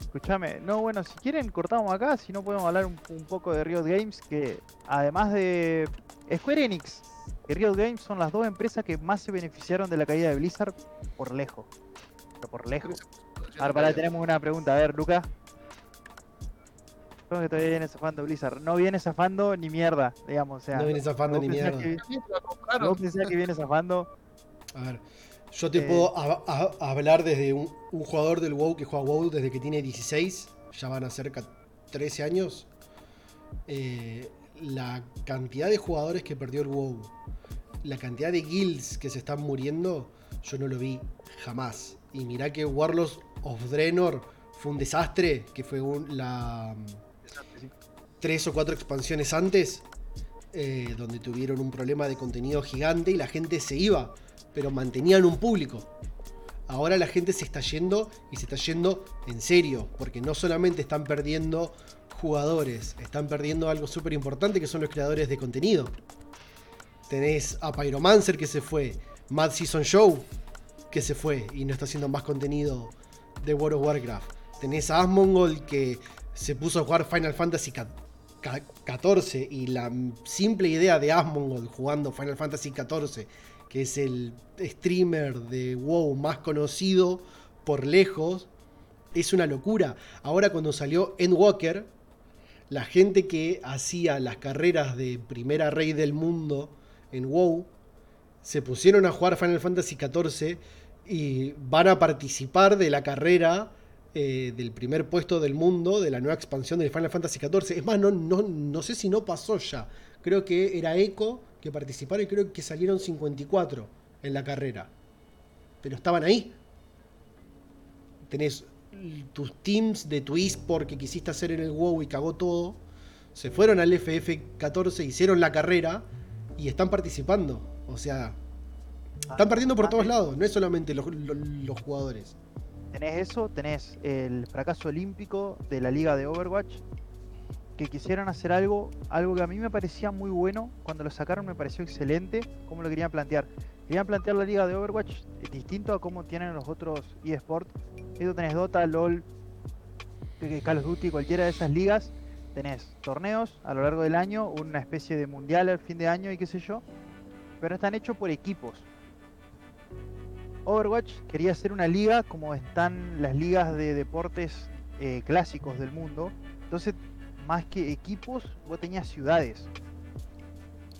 Speaker 1: Escúchame, no, bueno, si quieren cortamos acá, si no podemos hablar un, un poco de Riot Games, que además de Square Enix y Riot Games son las dos empresas que más se beneficiaron de la caída de Blizzard por lejos. Pero por lejos. Ahora para tenemos una pregunta, a ver, Lucas. Creo que todavía viene zafando Blizzard. No viene zafando ni mierda, digamos. O sea,
Speaker 3: No viene zafando ni mierda.
Speaker 1: que- vos pensás que viene zafando.
Speaker 3: A ver, yo te
Speaker 1: Eh,
Speaker 3: puedo a- a- hablar desde un, un jugador del WoW que juega WoW desde que tiene 16, ya van a ser ca- 13 años. Eh, la cantidad de jugadores que perdió el WoW, la cantidad de guilds que se están muriendo, yo no lo vi jamás. Y mirá que Warlords of Draenor fue un desastre, que fue un- la tres o cuatro expansiones antes, eh, donde tuvieron un problema de contenido gigante y la gente se iba, pero mantenían un público. Ahora la gente se está yendo y se está yendo en serio, porque no solamente están perdiendo jugadores, están perdiendo algo súper importante que son los creadores de contenido. Tenés a Pyromancer que se fue, Mad Season Show que se fue y no está haciendo más contenido de World of Warcraft. Tenés a Asmongold que se puso a jugar Final Fantasy 14 y la simple idea de Asmongold jugando Final Fantasy 14, que es el streamer de WoW más conocido por lejos, es una locura. Ahora cuando salió Endwalker, la gente que hacía las carreras de primera rey del mundo en WoW se pusieron a jugar Final Fantasy XIV y van a participar de la carrera eh, del primer puesto del mundo de la nueva expansión de Final Fantasy XIV. Es más, no, no, no sé si no pasó ya. Creo que era Echo que participaron y creo que salieron 54 en la carrera. Pero estaban ahí. Tenés tus teams de tu eSport que quisiste hacer en el WoW y cagó todo. Se fueron al FF14, hicieron la carrera y están participando. O sea, están perdiendo por todos lados, no es solamente los, los- los jugadores.
Speaker 1: Tenés eso, tenés el fracaso olímpico de la liga de Overwatch, que quisieron hacer algo, algo que a mí me parecía muy bueno, cuando lo sacaron me pareció excelente, cómo lo querían plantear. Querían plantear la liga de Overwatch eh, distinto a cómo tienen los otros eSports. Esto tenés Dota, LOL, Call of Duty, cualquiera de esas ligas. Tenés torneos a lo largo del año, una especie de mundial al fin de año y qué sé yo, pero están hechos por equipos. Overwatch quería hacer una liga como están las ligas de deportes eh, clásicos del mundo. Entonces, más que equipos, vos tenías ciudades.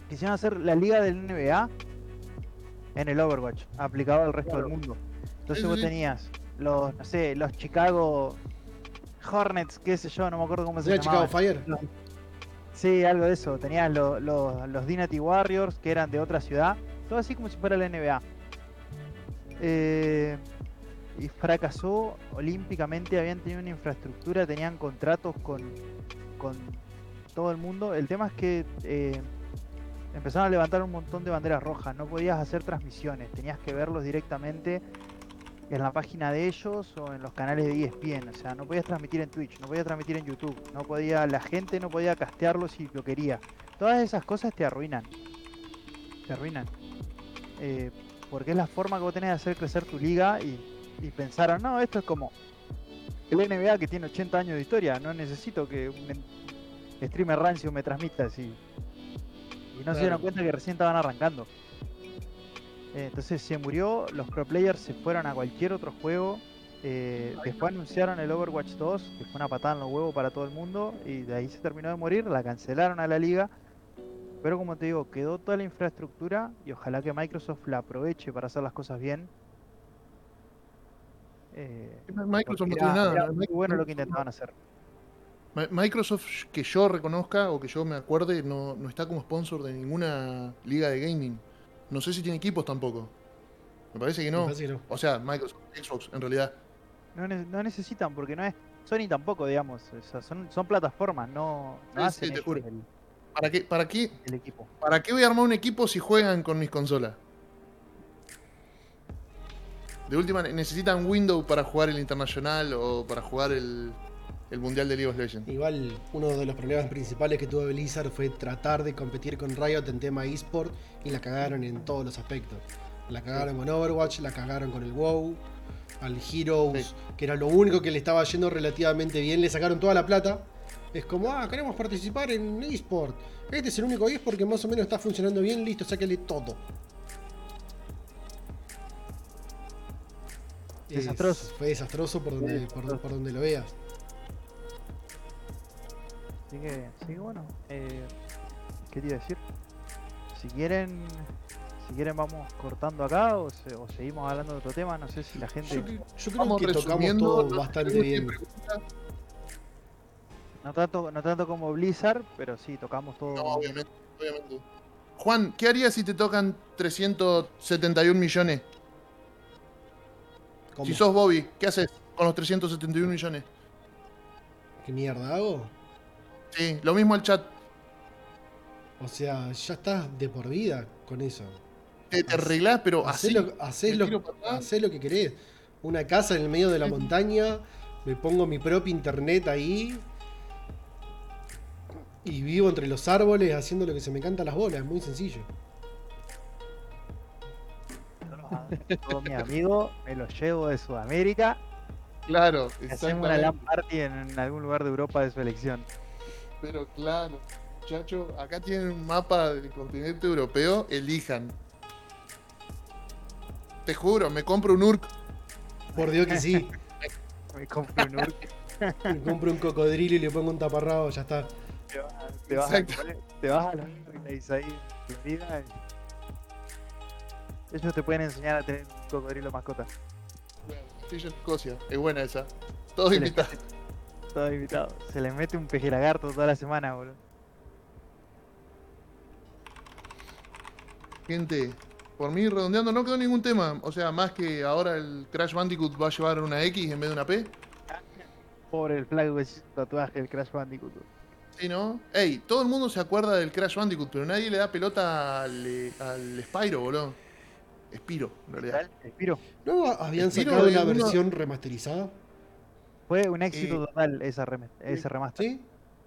Speaker 1: Quisieron hacer la liga del NBA en el Overwatch, aplicado al resto
Speaker 2: Claro.
Speaker 1: del mundo. Entonces vos tenías los, no sé, los Chicago Hornets, qué sé yo, no me acuerdo cómo se
Speaker 3: ¿Era Chicago. Fire?
Speaker 1: Sí, algo de eso. Tenías lo- lo- los Dynasty Warriors, que eran de otra ciudad. Todo así como si fuera la NBA. Eh, y fracasó olímpicamente. Habían tenido una infraestructura, tenían contratos con, con todo el mundo. El tema es que eh, empezaron a levantar un montón de banderas rojas. No podías hacer transmisiones. Tenías que verlos directamente en la página de ellos o en los canales de ESPN. O sea, no podías transmitir en Twitch, no podías transmitir en YouTube, no podía, la gente no podía castearlo si lo quería. Todas esas cosas te arruinan. Te arruinan. Eh, porque es la forma que vos tenés de hacer crecer tu liga y, y pensaron, no, esto es como el NBA que tiene 80 años de historia, no necesito que un streamer rancio me transmita así. Y no se dieron cuenta que recién estaban arrancando. Eh, entonces se murió, los pro players se fueron a cualquier otro juego. eh, después anunciaron el Overwatch 2, que fue una patada en los huevos para todo el mundo, y de ahí se terminó de morir, la cancelaron a la liga. Pero como te digo, quedó toda la infraestructura y ojalá que Microsoft la aproveche para hacer las cosas bien. Eh,
Speaker 2: Microsoft no tiene nada.
Speaker 1: era bueno lo que
Speaker 2: Microsoft-
Speaker 1: intentaban hacer.
Speaker 2: Mi- Microsoft, que yo reconozca o que yo me acuerde, no, no está como sponsor de ninguna liga de gaming. No sé si tiene equipos tampoco. Me parece que no.
Speaker 3: parece que no.
Speaker 2: O sea, Microsoft, Xbox, en realidad.
Speaker 1: No, ne- no necesitan, porque no es. Sony tampoco, digamos. o sea, son, son plataformas, no, no
Speaker 2: Sí,
Speaker 1: hacen
Speaker 2: sí, te juro.
Speaker 1: el,
Speaker 2: ¿Para qué, para, qué,
Speaker 1: el equipo.
Speaker 2: ¿Para qué voy a armar un equipo si juegan con mis consolas? De última, necesitan Windows para jugar el Internacional o para jugar el, el Mundial de League of Legends.
Speaker 3: Igual uno de los problemas principales que tuvo Blizzard fue tratar de competir con Riot en tema eSport y la cagaron en todos los aspectos. La cagaron con Overwatch, la cagaron con el WoW, al Heroes,
Speaker 2: Sí.
Speaker 3: que era lo único que le estaba yendo relativamente bien, le sacaron toda la plata. Es como, ah, queremos participar en eSport. Este es el único eSport que más o menos está funcionando bien, listo, sáquele todo. Es-
Speaker 1: Desastroso.
Speaker 3: fue desastroso por donde, por,
Speaker 1: desastroso.
Speaker 3: por donde lo veas.
Speaker 1: Así que, sí, bueno. Eh, ¿Qué te iba a decir? Si quieren. Si quieren vamos cortando acá o, se- o seguimos hablando de otro tema, no sé si la gente...
Speaker 3: Yo, cre- yo creo
Speaker 2: Vamos
Speaker 3: que tocamos todo bastante bien.
Speaker 2: pregunta.
Speaker 1: No tanto, no tanto como Blizzard, pero sí, tocamos todo.
Speaker 2: No, obviamente, obviamente. Juan, ¿qué harías si te tocan 371 millones?
Speaker 3: ¿Cómo?
Speaker 2: Si sos Bobby, ¿qué haces con los 371 millones?
Speaker 3: ¿Qué mierda hago?
Speaker 2: Sí, lo mismo al chat.
Speaker 3: O sea, ya estás de por vida con eso.
Speaker 2: Te, te arreglás, pero
Speaker 3: Hacé
Speaker 2: así.
Speaker 3: lo, hacés lo- hacés lo que querés. Una casa en el medio de la montaña, me pongo mi propio internet ahí y vivo entre los árboles haciendo lo que se me canta las bolas. Es muy sencillo.
Speaker 1: Todos mis amigos me los llevo de Sudamérica
Speaker 2: Claro,
Speaker 1: hacemos una LAN party en, en algún lugar de Europa de su elección.
Speaker 2: Pero claro, muchacho, acá tienen un mapa del continente europeo, elijan. Te juro, me compro un URC.
Speaker 3: Por Dios que sí.
Speaker 1: Me compro un Urk,
Speaker 3: Me compro un cocodrilo y le pongo un taparrabo, ya está.
Speaker 1: Te vas, te vas, a, te vas a ahí y Ellos te pueden enseñar a tener un cocodrilo mascota.
Speaker 2: Estoy en Escocia, es buena esa. Todo
Speaker 1: Se les
Speaker 2: invitado.
Speaker 1: Todo invitado. Se les mete un peje lagarto toda la semana, boludo.
Speaker 2: Gente, por mí redondeando no quedó ningún tema. O sea, más que ahora el Crash Bandicoot va a llevar una X en vez de una P.
Speaker 1: Pobre el hizo tatuaje del Crash Bandicoot.
Speaker 2: Sí, ¿no? Ey, todo el mundo se acuerda del Crash Bandicoot, pero nadie le da pelota al, al Spyro, boludo. Spiro, en realidad.
Speaker 1: ¿Real? Espiro.
Speaker 3: ¿No habían
Speaker 2: Spiro
Speaker 3: sacado una
Speaker 2: uno-
Speaker 3: versión remasterizada?
Speaker 1: Fue un éxito
Speaker 2: Eh,
Speaker 1: total esa rem- ese remaster.
Speaker 3: ¿Sí?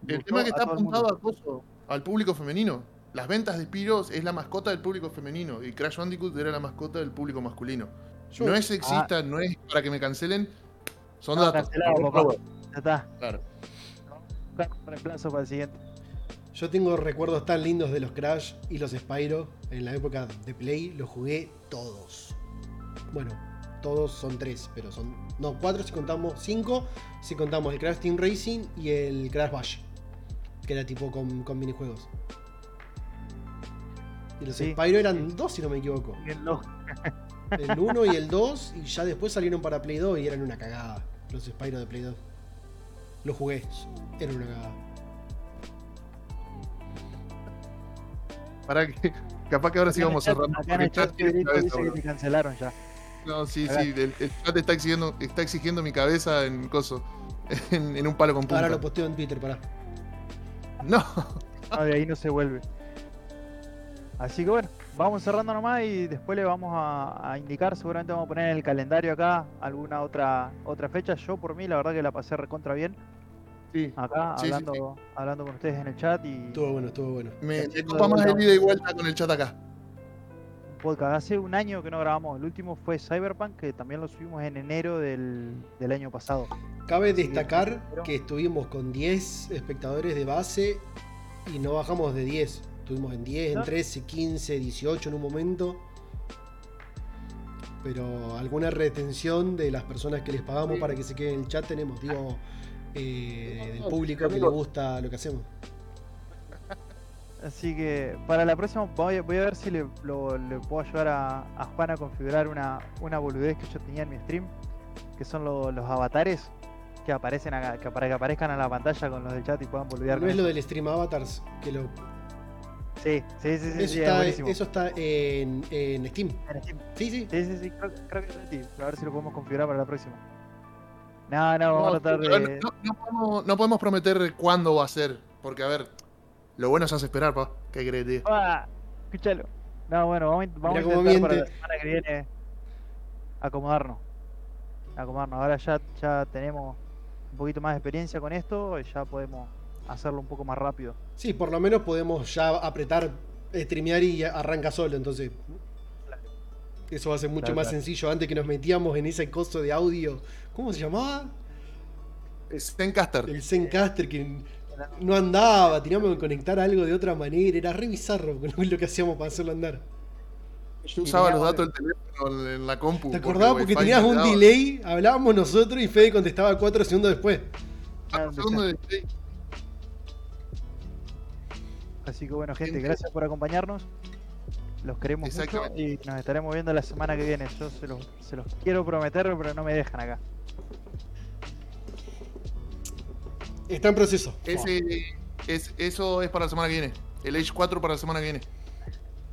Speaker 2: El
Speaker 1: Gustó
Speaker 2: tema es que está apuntado coso, al público femenino. Las ventas de Spiros es la mascota del público femenino y Crash Bandicoot era la mascota del público masculino.
Speaker 3: Yo-
Speaker 2: No es sexista, no es para que me cancelen, son
Speaker 1: No,
Speaker 2: datos.
Speaker 1: cancelado, papá. Ya está.
Speaker 2: Claro.
Speaker 1: Buscar un reemplazo para el siguiente.
Speaker 3: Yo tengo recuerdos tan lindos de los Crash y los Spyro en la época de Play, los jugué todos. Bueno, todos son tres, pero son. No, cuatro si contamos. Cinco si contamos el Crash Team Racing y el Crash Bash. Que era tipo con, con minijuegos. Y los
Speaker 1: Sí.
Speaker 3: Spyro eran dos, si no me equivoco.
Speaker 1: Loco.
Speaker 3: El 1 y el 2, y ya después salieron para Play 2 y eran una cagada. Los Spyro de Play 2. Los jugué, eran una cagada.
Speaker 2: Para que, capaz que ahora sí vamos cerrando.
Speaker 1: Acá el chat
Speaker 2: tiene
Speaker 1: Federico
Speaker 2: cabeza,
Speaker 1: dice que
Speaker 2: boludo.
Speaker 1: te cancelaron ya.
Speaker 2: No, sí, sí, el, el chat está exigiendo, está exigiendo mi cabeza en coso. En, en un palo con punta.
Speaker 3: Ahora lo posteo en Twitter, pará.
Speaker 2: No,
Speaker 1: No, de ahí no se vuelve. Así que bueno, vamos cerrando nomás y después le vamos a, a indicar, seguramente vamos a poner en el calendario acá alguna otra otra fecha. Yo por mí la verdad que la pasé recontra bien
Speaker 2: sí.
Speaker 1: acá,
Speaker 2: Sí, sí,
Speaker 1: hablando, hablando con ustedes en el chat y
Speaker 3: Estuvo bueno, estuvo bueno.
Speaker 2: Me, me copa
Speaker 1: de
Speaker 2: más el ida y vuelta con el chat acá.
Speaker 1: un podcast. Hace un año que no grabamos, el último fue Cyberpunk, que también lo subimos en enero del, del año pasado.
Speaker 3: Cabe destacar que estuvimos con 10 espectadores de base y no bajamos de 10. Estuvimos en 10, en
Speaker 1: ¿No?
Speaker 3: 13, 15, 18 en un momento. Pero alguna retención de las personas que les pagamos
Speaker 2: Sí.
Speaker 3: para que se queden en el chat tenemos, digo, eh, del público que le gusta lo que hacemos.
Speaker 1: Así que para la próxima voy, a- voy a ver si le, lo- le puedo ayudar a, a Juan a configurar una, una boludez que yo tenía en mi stream, que son lo- los avatares que aparecen acá, que para que aparezcan en la pantalla con los del chat y puedan boludear
Speaker 3: No
Speaker 1: con
Speaker 3: es lo
Speaker 1: eso.
Speaker 3: del stream avatars, que lo,
Speaker 1: Sí, sí, sí, sí,
Speaker 3: eso,
Speaker 1: sí, es
Speaker 3: está, eso está en, en Steam.
Speaker 1: En Steam.
Speaker 3: Sí, sí.
Speaker 1: Sí, sí, sí, creo, creo que sí. A ver si lo podemos configurar para la próxima. No, no, vamos a
Speaker 2: No,
Speaker 1: tratar
Speaker 2: pero
Speaker 1: de.
Speaker 2: no, no podemos, no podemos prometer cuándo va a ser. Porque, a ver, lo bueno se hace esperar, pa. ¿Qué crees, tío?
Speaker 1: ¡Ah! Escúchalo. No, bueno, vamos, a vamos a intentar para la semana que viene acomodarnos. Acomodarnos. Ahora ya, ya tenemos un poquito más de experiencia con esto y ya podemos hacerlo un poco más rápido.
Speaker 3: Sí, por lo menos podemos ya apretar, streamear y ya arranca solo, entonces. Eso va a ser mucho
Speaker 1: Claro,
Speaker 3: más
Speaker 1: claro.
Speaker 3: sencillo. Antes que nos metíamos en ese coso de audio. ¿Cómo se llamaba?
Speaker 2: Zencaster.
Speaker 3: El Zencaster que no andaba, teníamos que conectar algo de otra manera. Era re bizarro lo que hacíamos para hacerlo andar.
Speaker 2: Yo usaba los datos del teléfono en la compu.
Speaker 3: ¿Te acordabas? Porque tenías un delay, hablábamos nosotros y Fede contestaba cuatro segundos después.
Speaker 2: Ah, un segundo de delay.
Speaker 1: Así que bueno, gente, gracias por acompañarnos. Los queremos mucho y nos estaremos viendo la semana que viene. Yo se los, se los quiero prometer, pero no me dejan acá.
Speaker 3: Está en proceso.
Speaker 2: Ese, es, eso es para la semana que viene. El Age 4 para la semana que viene.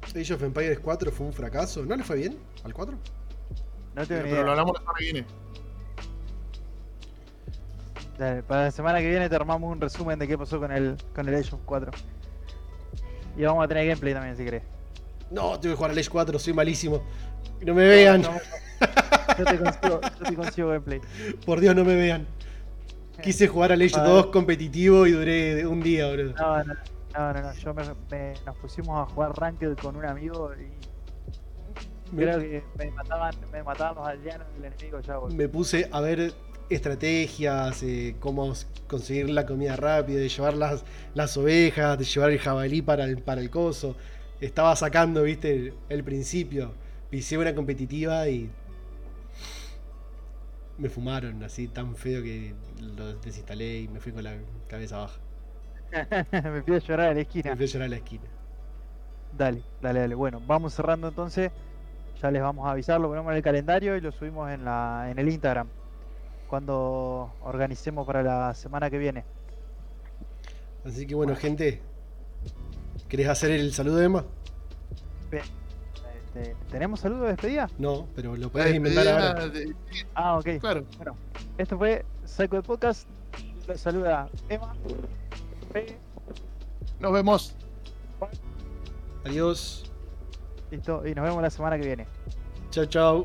Speaker 3: Age of Empires 4 fue un fracaso. ¿No le fue bien al 4?
Speaker 1: No tengo ni
Speaker 2: Pero lo
Speaker 1: idea.
Speaker 2: hablamos la semana que viene.
Speaker 1: Dale, para la semana que viene te armamos un resumen de qué pasó con el, con el Age of 4. Y vamos a tener gameplay también si querés.
Speaker 3: No, tengo que jugar al Age 4, soy malísimo. No me vean,
Speaker 1: No, yo, te consigo, yo te consigo gameplay.
Speaker 3: por Dios, no me vean. Quise jugar al Age
Speaker 1: Ah.
Speaker 3: 2 competitivo y duré un día, boludo.
Speaker 1: No, no, no, no, no. Yo me, me- nos pusimos a jugar Ranked con un amigo y
Speaker 3: Me,
Speaker 1: creo que me mataban, me mataban los aldeanos del enemigo ya, boludo.
Speaker 3: me puse a ver estrategias, eh, cómo conseguir la comida rápida, de llevar las, las ovejas, de llevar el jabalí para el, para el coso. Estaba sacando, viste, el, el principio. Pisé una competitiva y me fumaron así tan feo que lo desinstalé y me fui con la cabeza baja.
Speaker 1: me pide llorar en la
Speaker 3: Me
Speaker 1: esquina.
Speaker 3: fui a llorar a la esquina.
Speaker 1: Dale, dale, dale. Bueno, vamos cerrando entonces. Ya les vamos a avisar, lo ponemos en el calendario y lo subimos en, la, en el Instagram. Cuando organicemos para la semana que viene.
Speaker 3: Así que bueno, gente, ¿querés hacer el saludo de Emma?
Speaker 1: Este, ¿Tenemos saludo de despedida?
Speaker 3: No, pero lo podés inventar ahora.
Speaker 2: de-
Speaker 1: Ah, ok.
Speaker 2: Claro.
Speaker 1: Bueno, esto fue Psycho de Podcast. Saluda Emma.
Speaker 2: Nos vemos.
Speaker 3: Adiós.
Speaker 1: Listo, y nos vemos la semana que viene.
Speaker 3: Chao.
Speaker 1: Chao.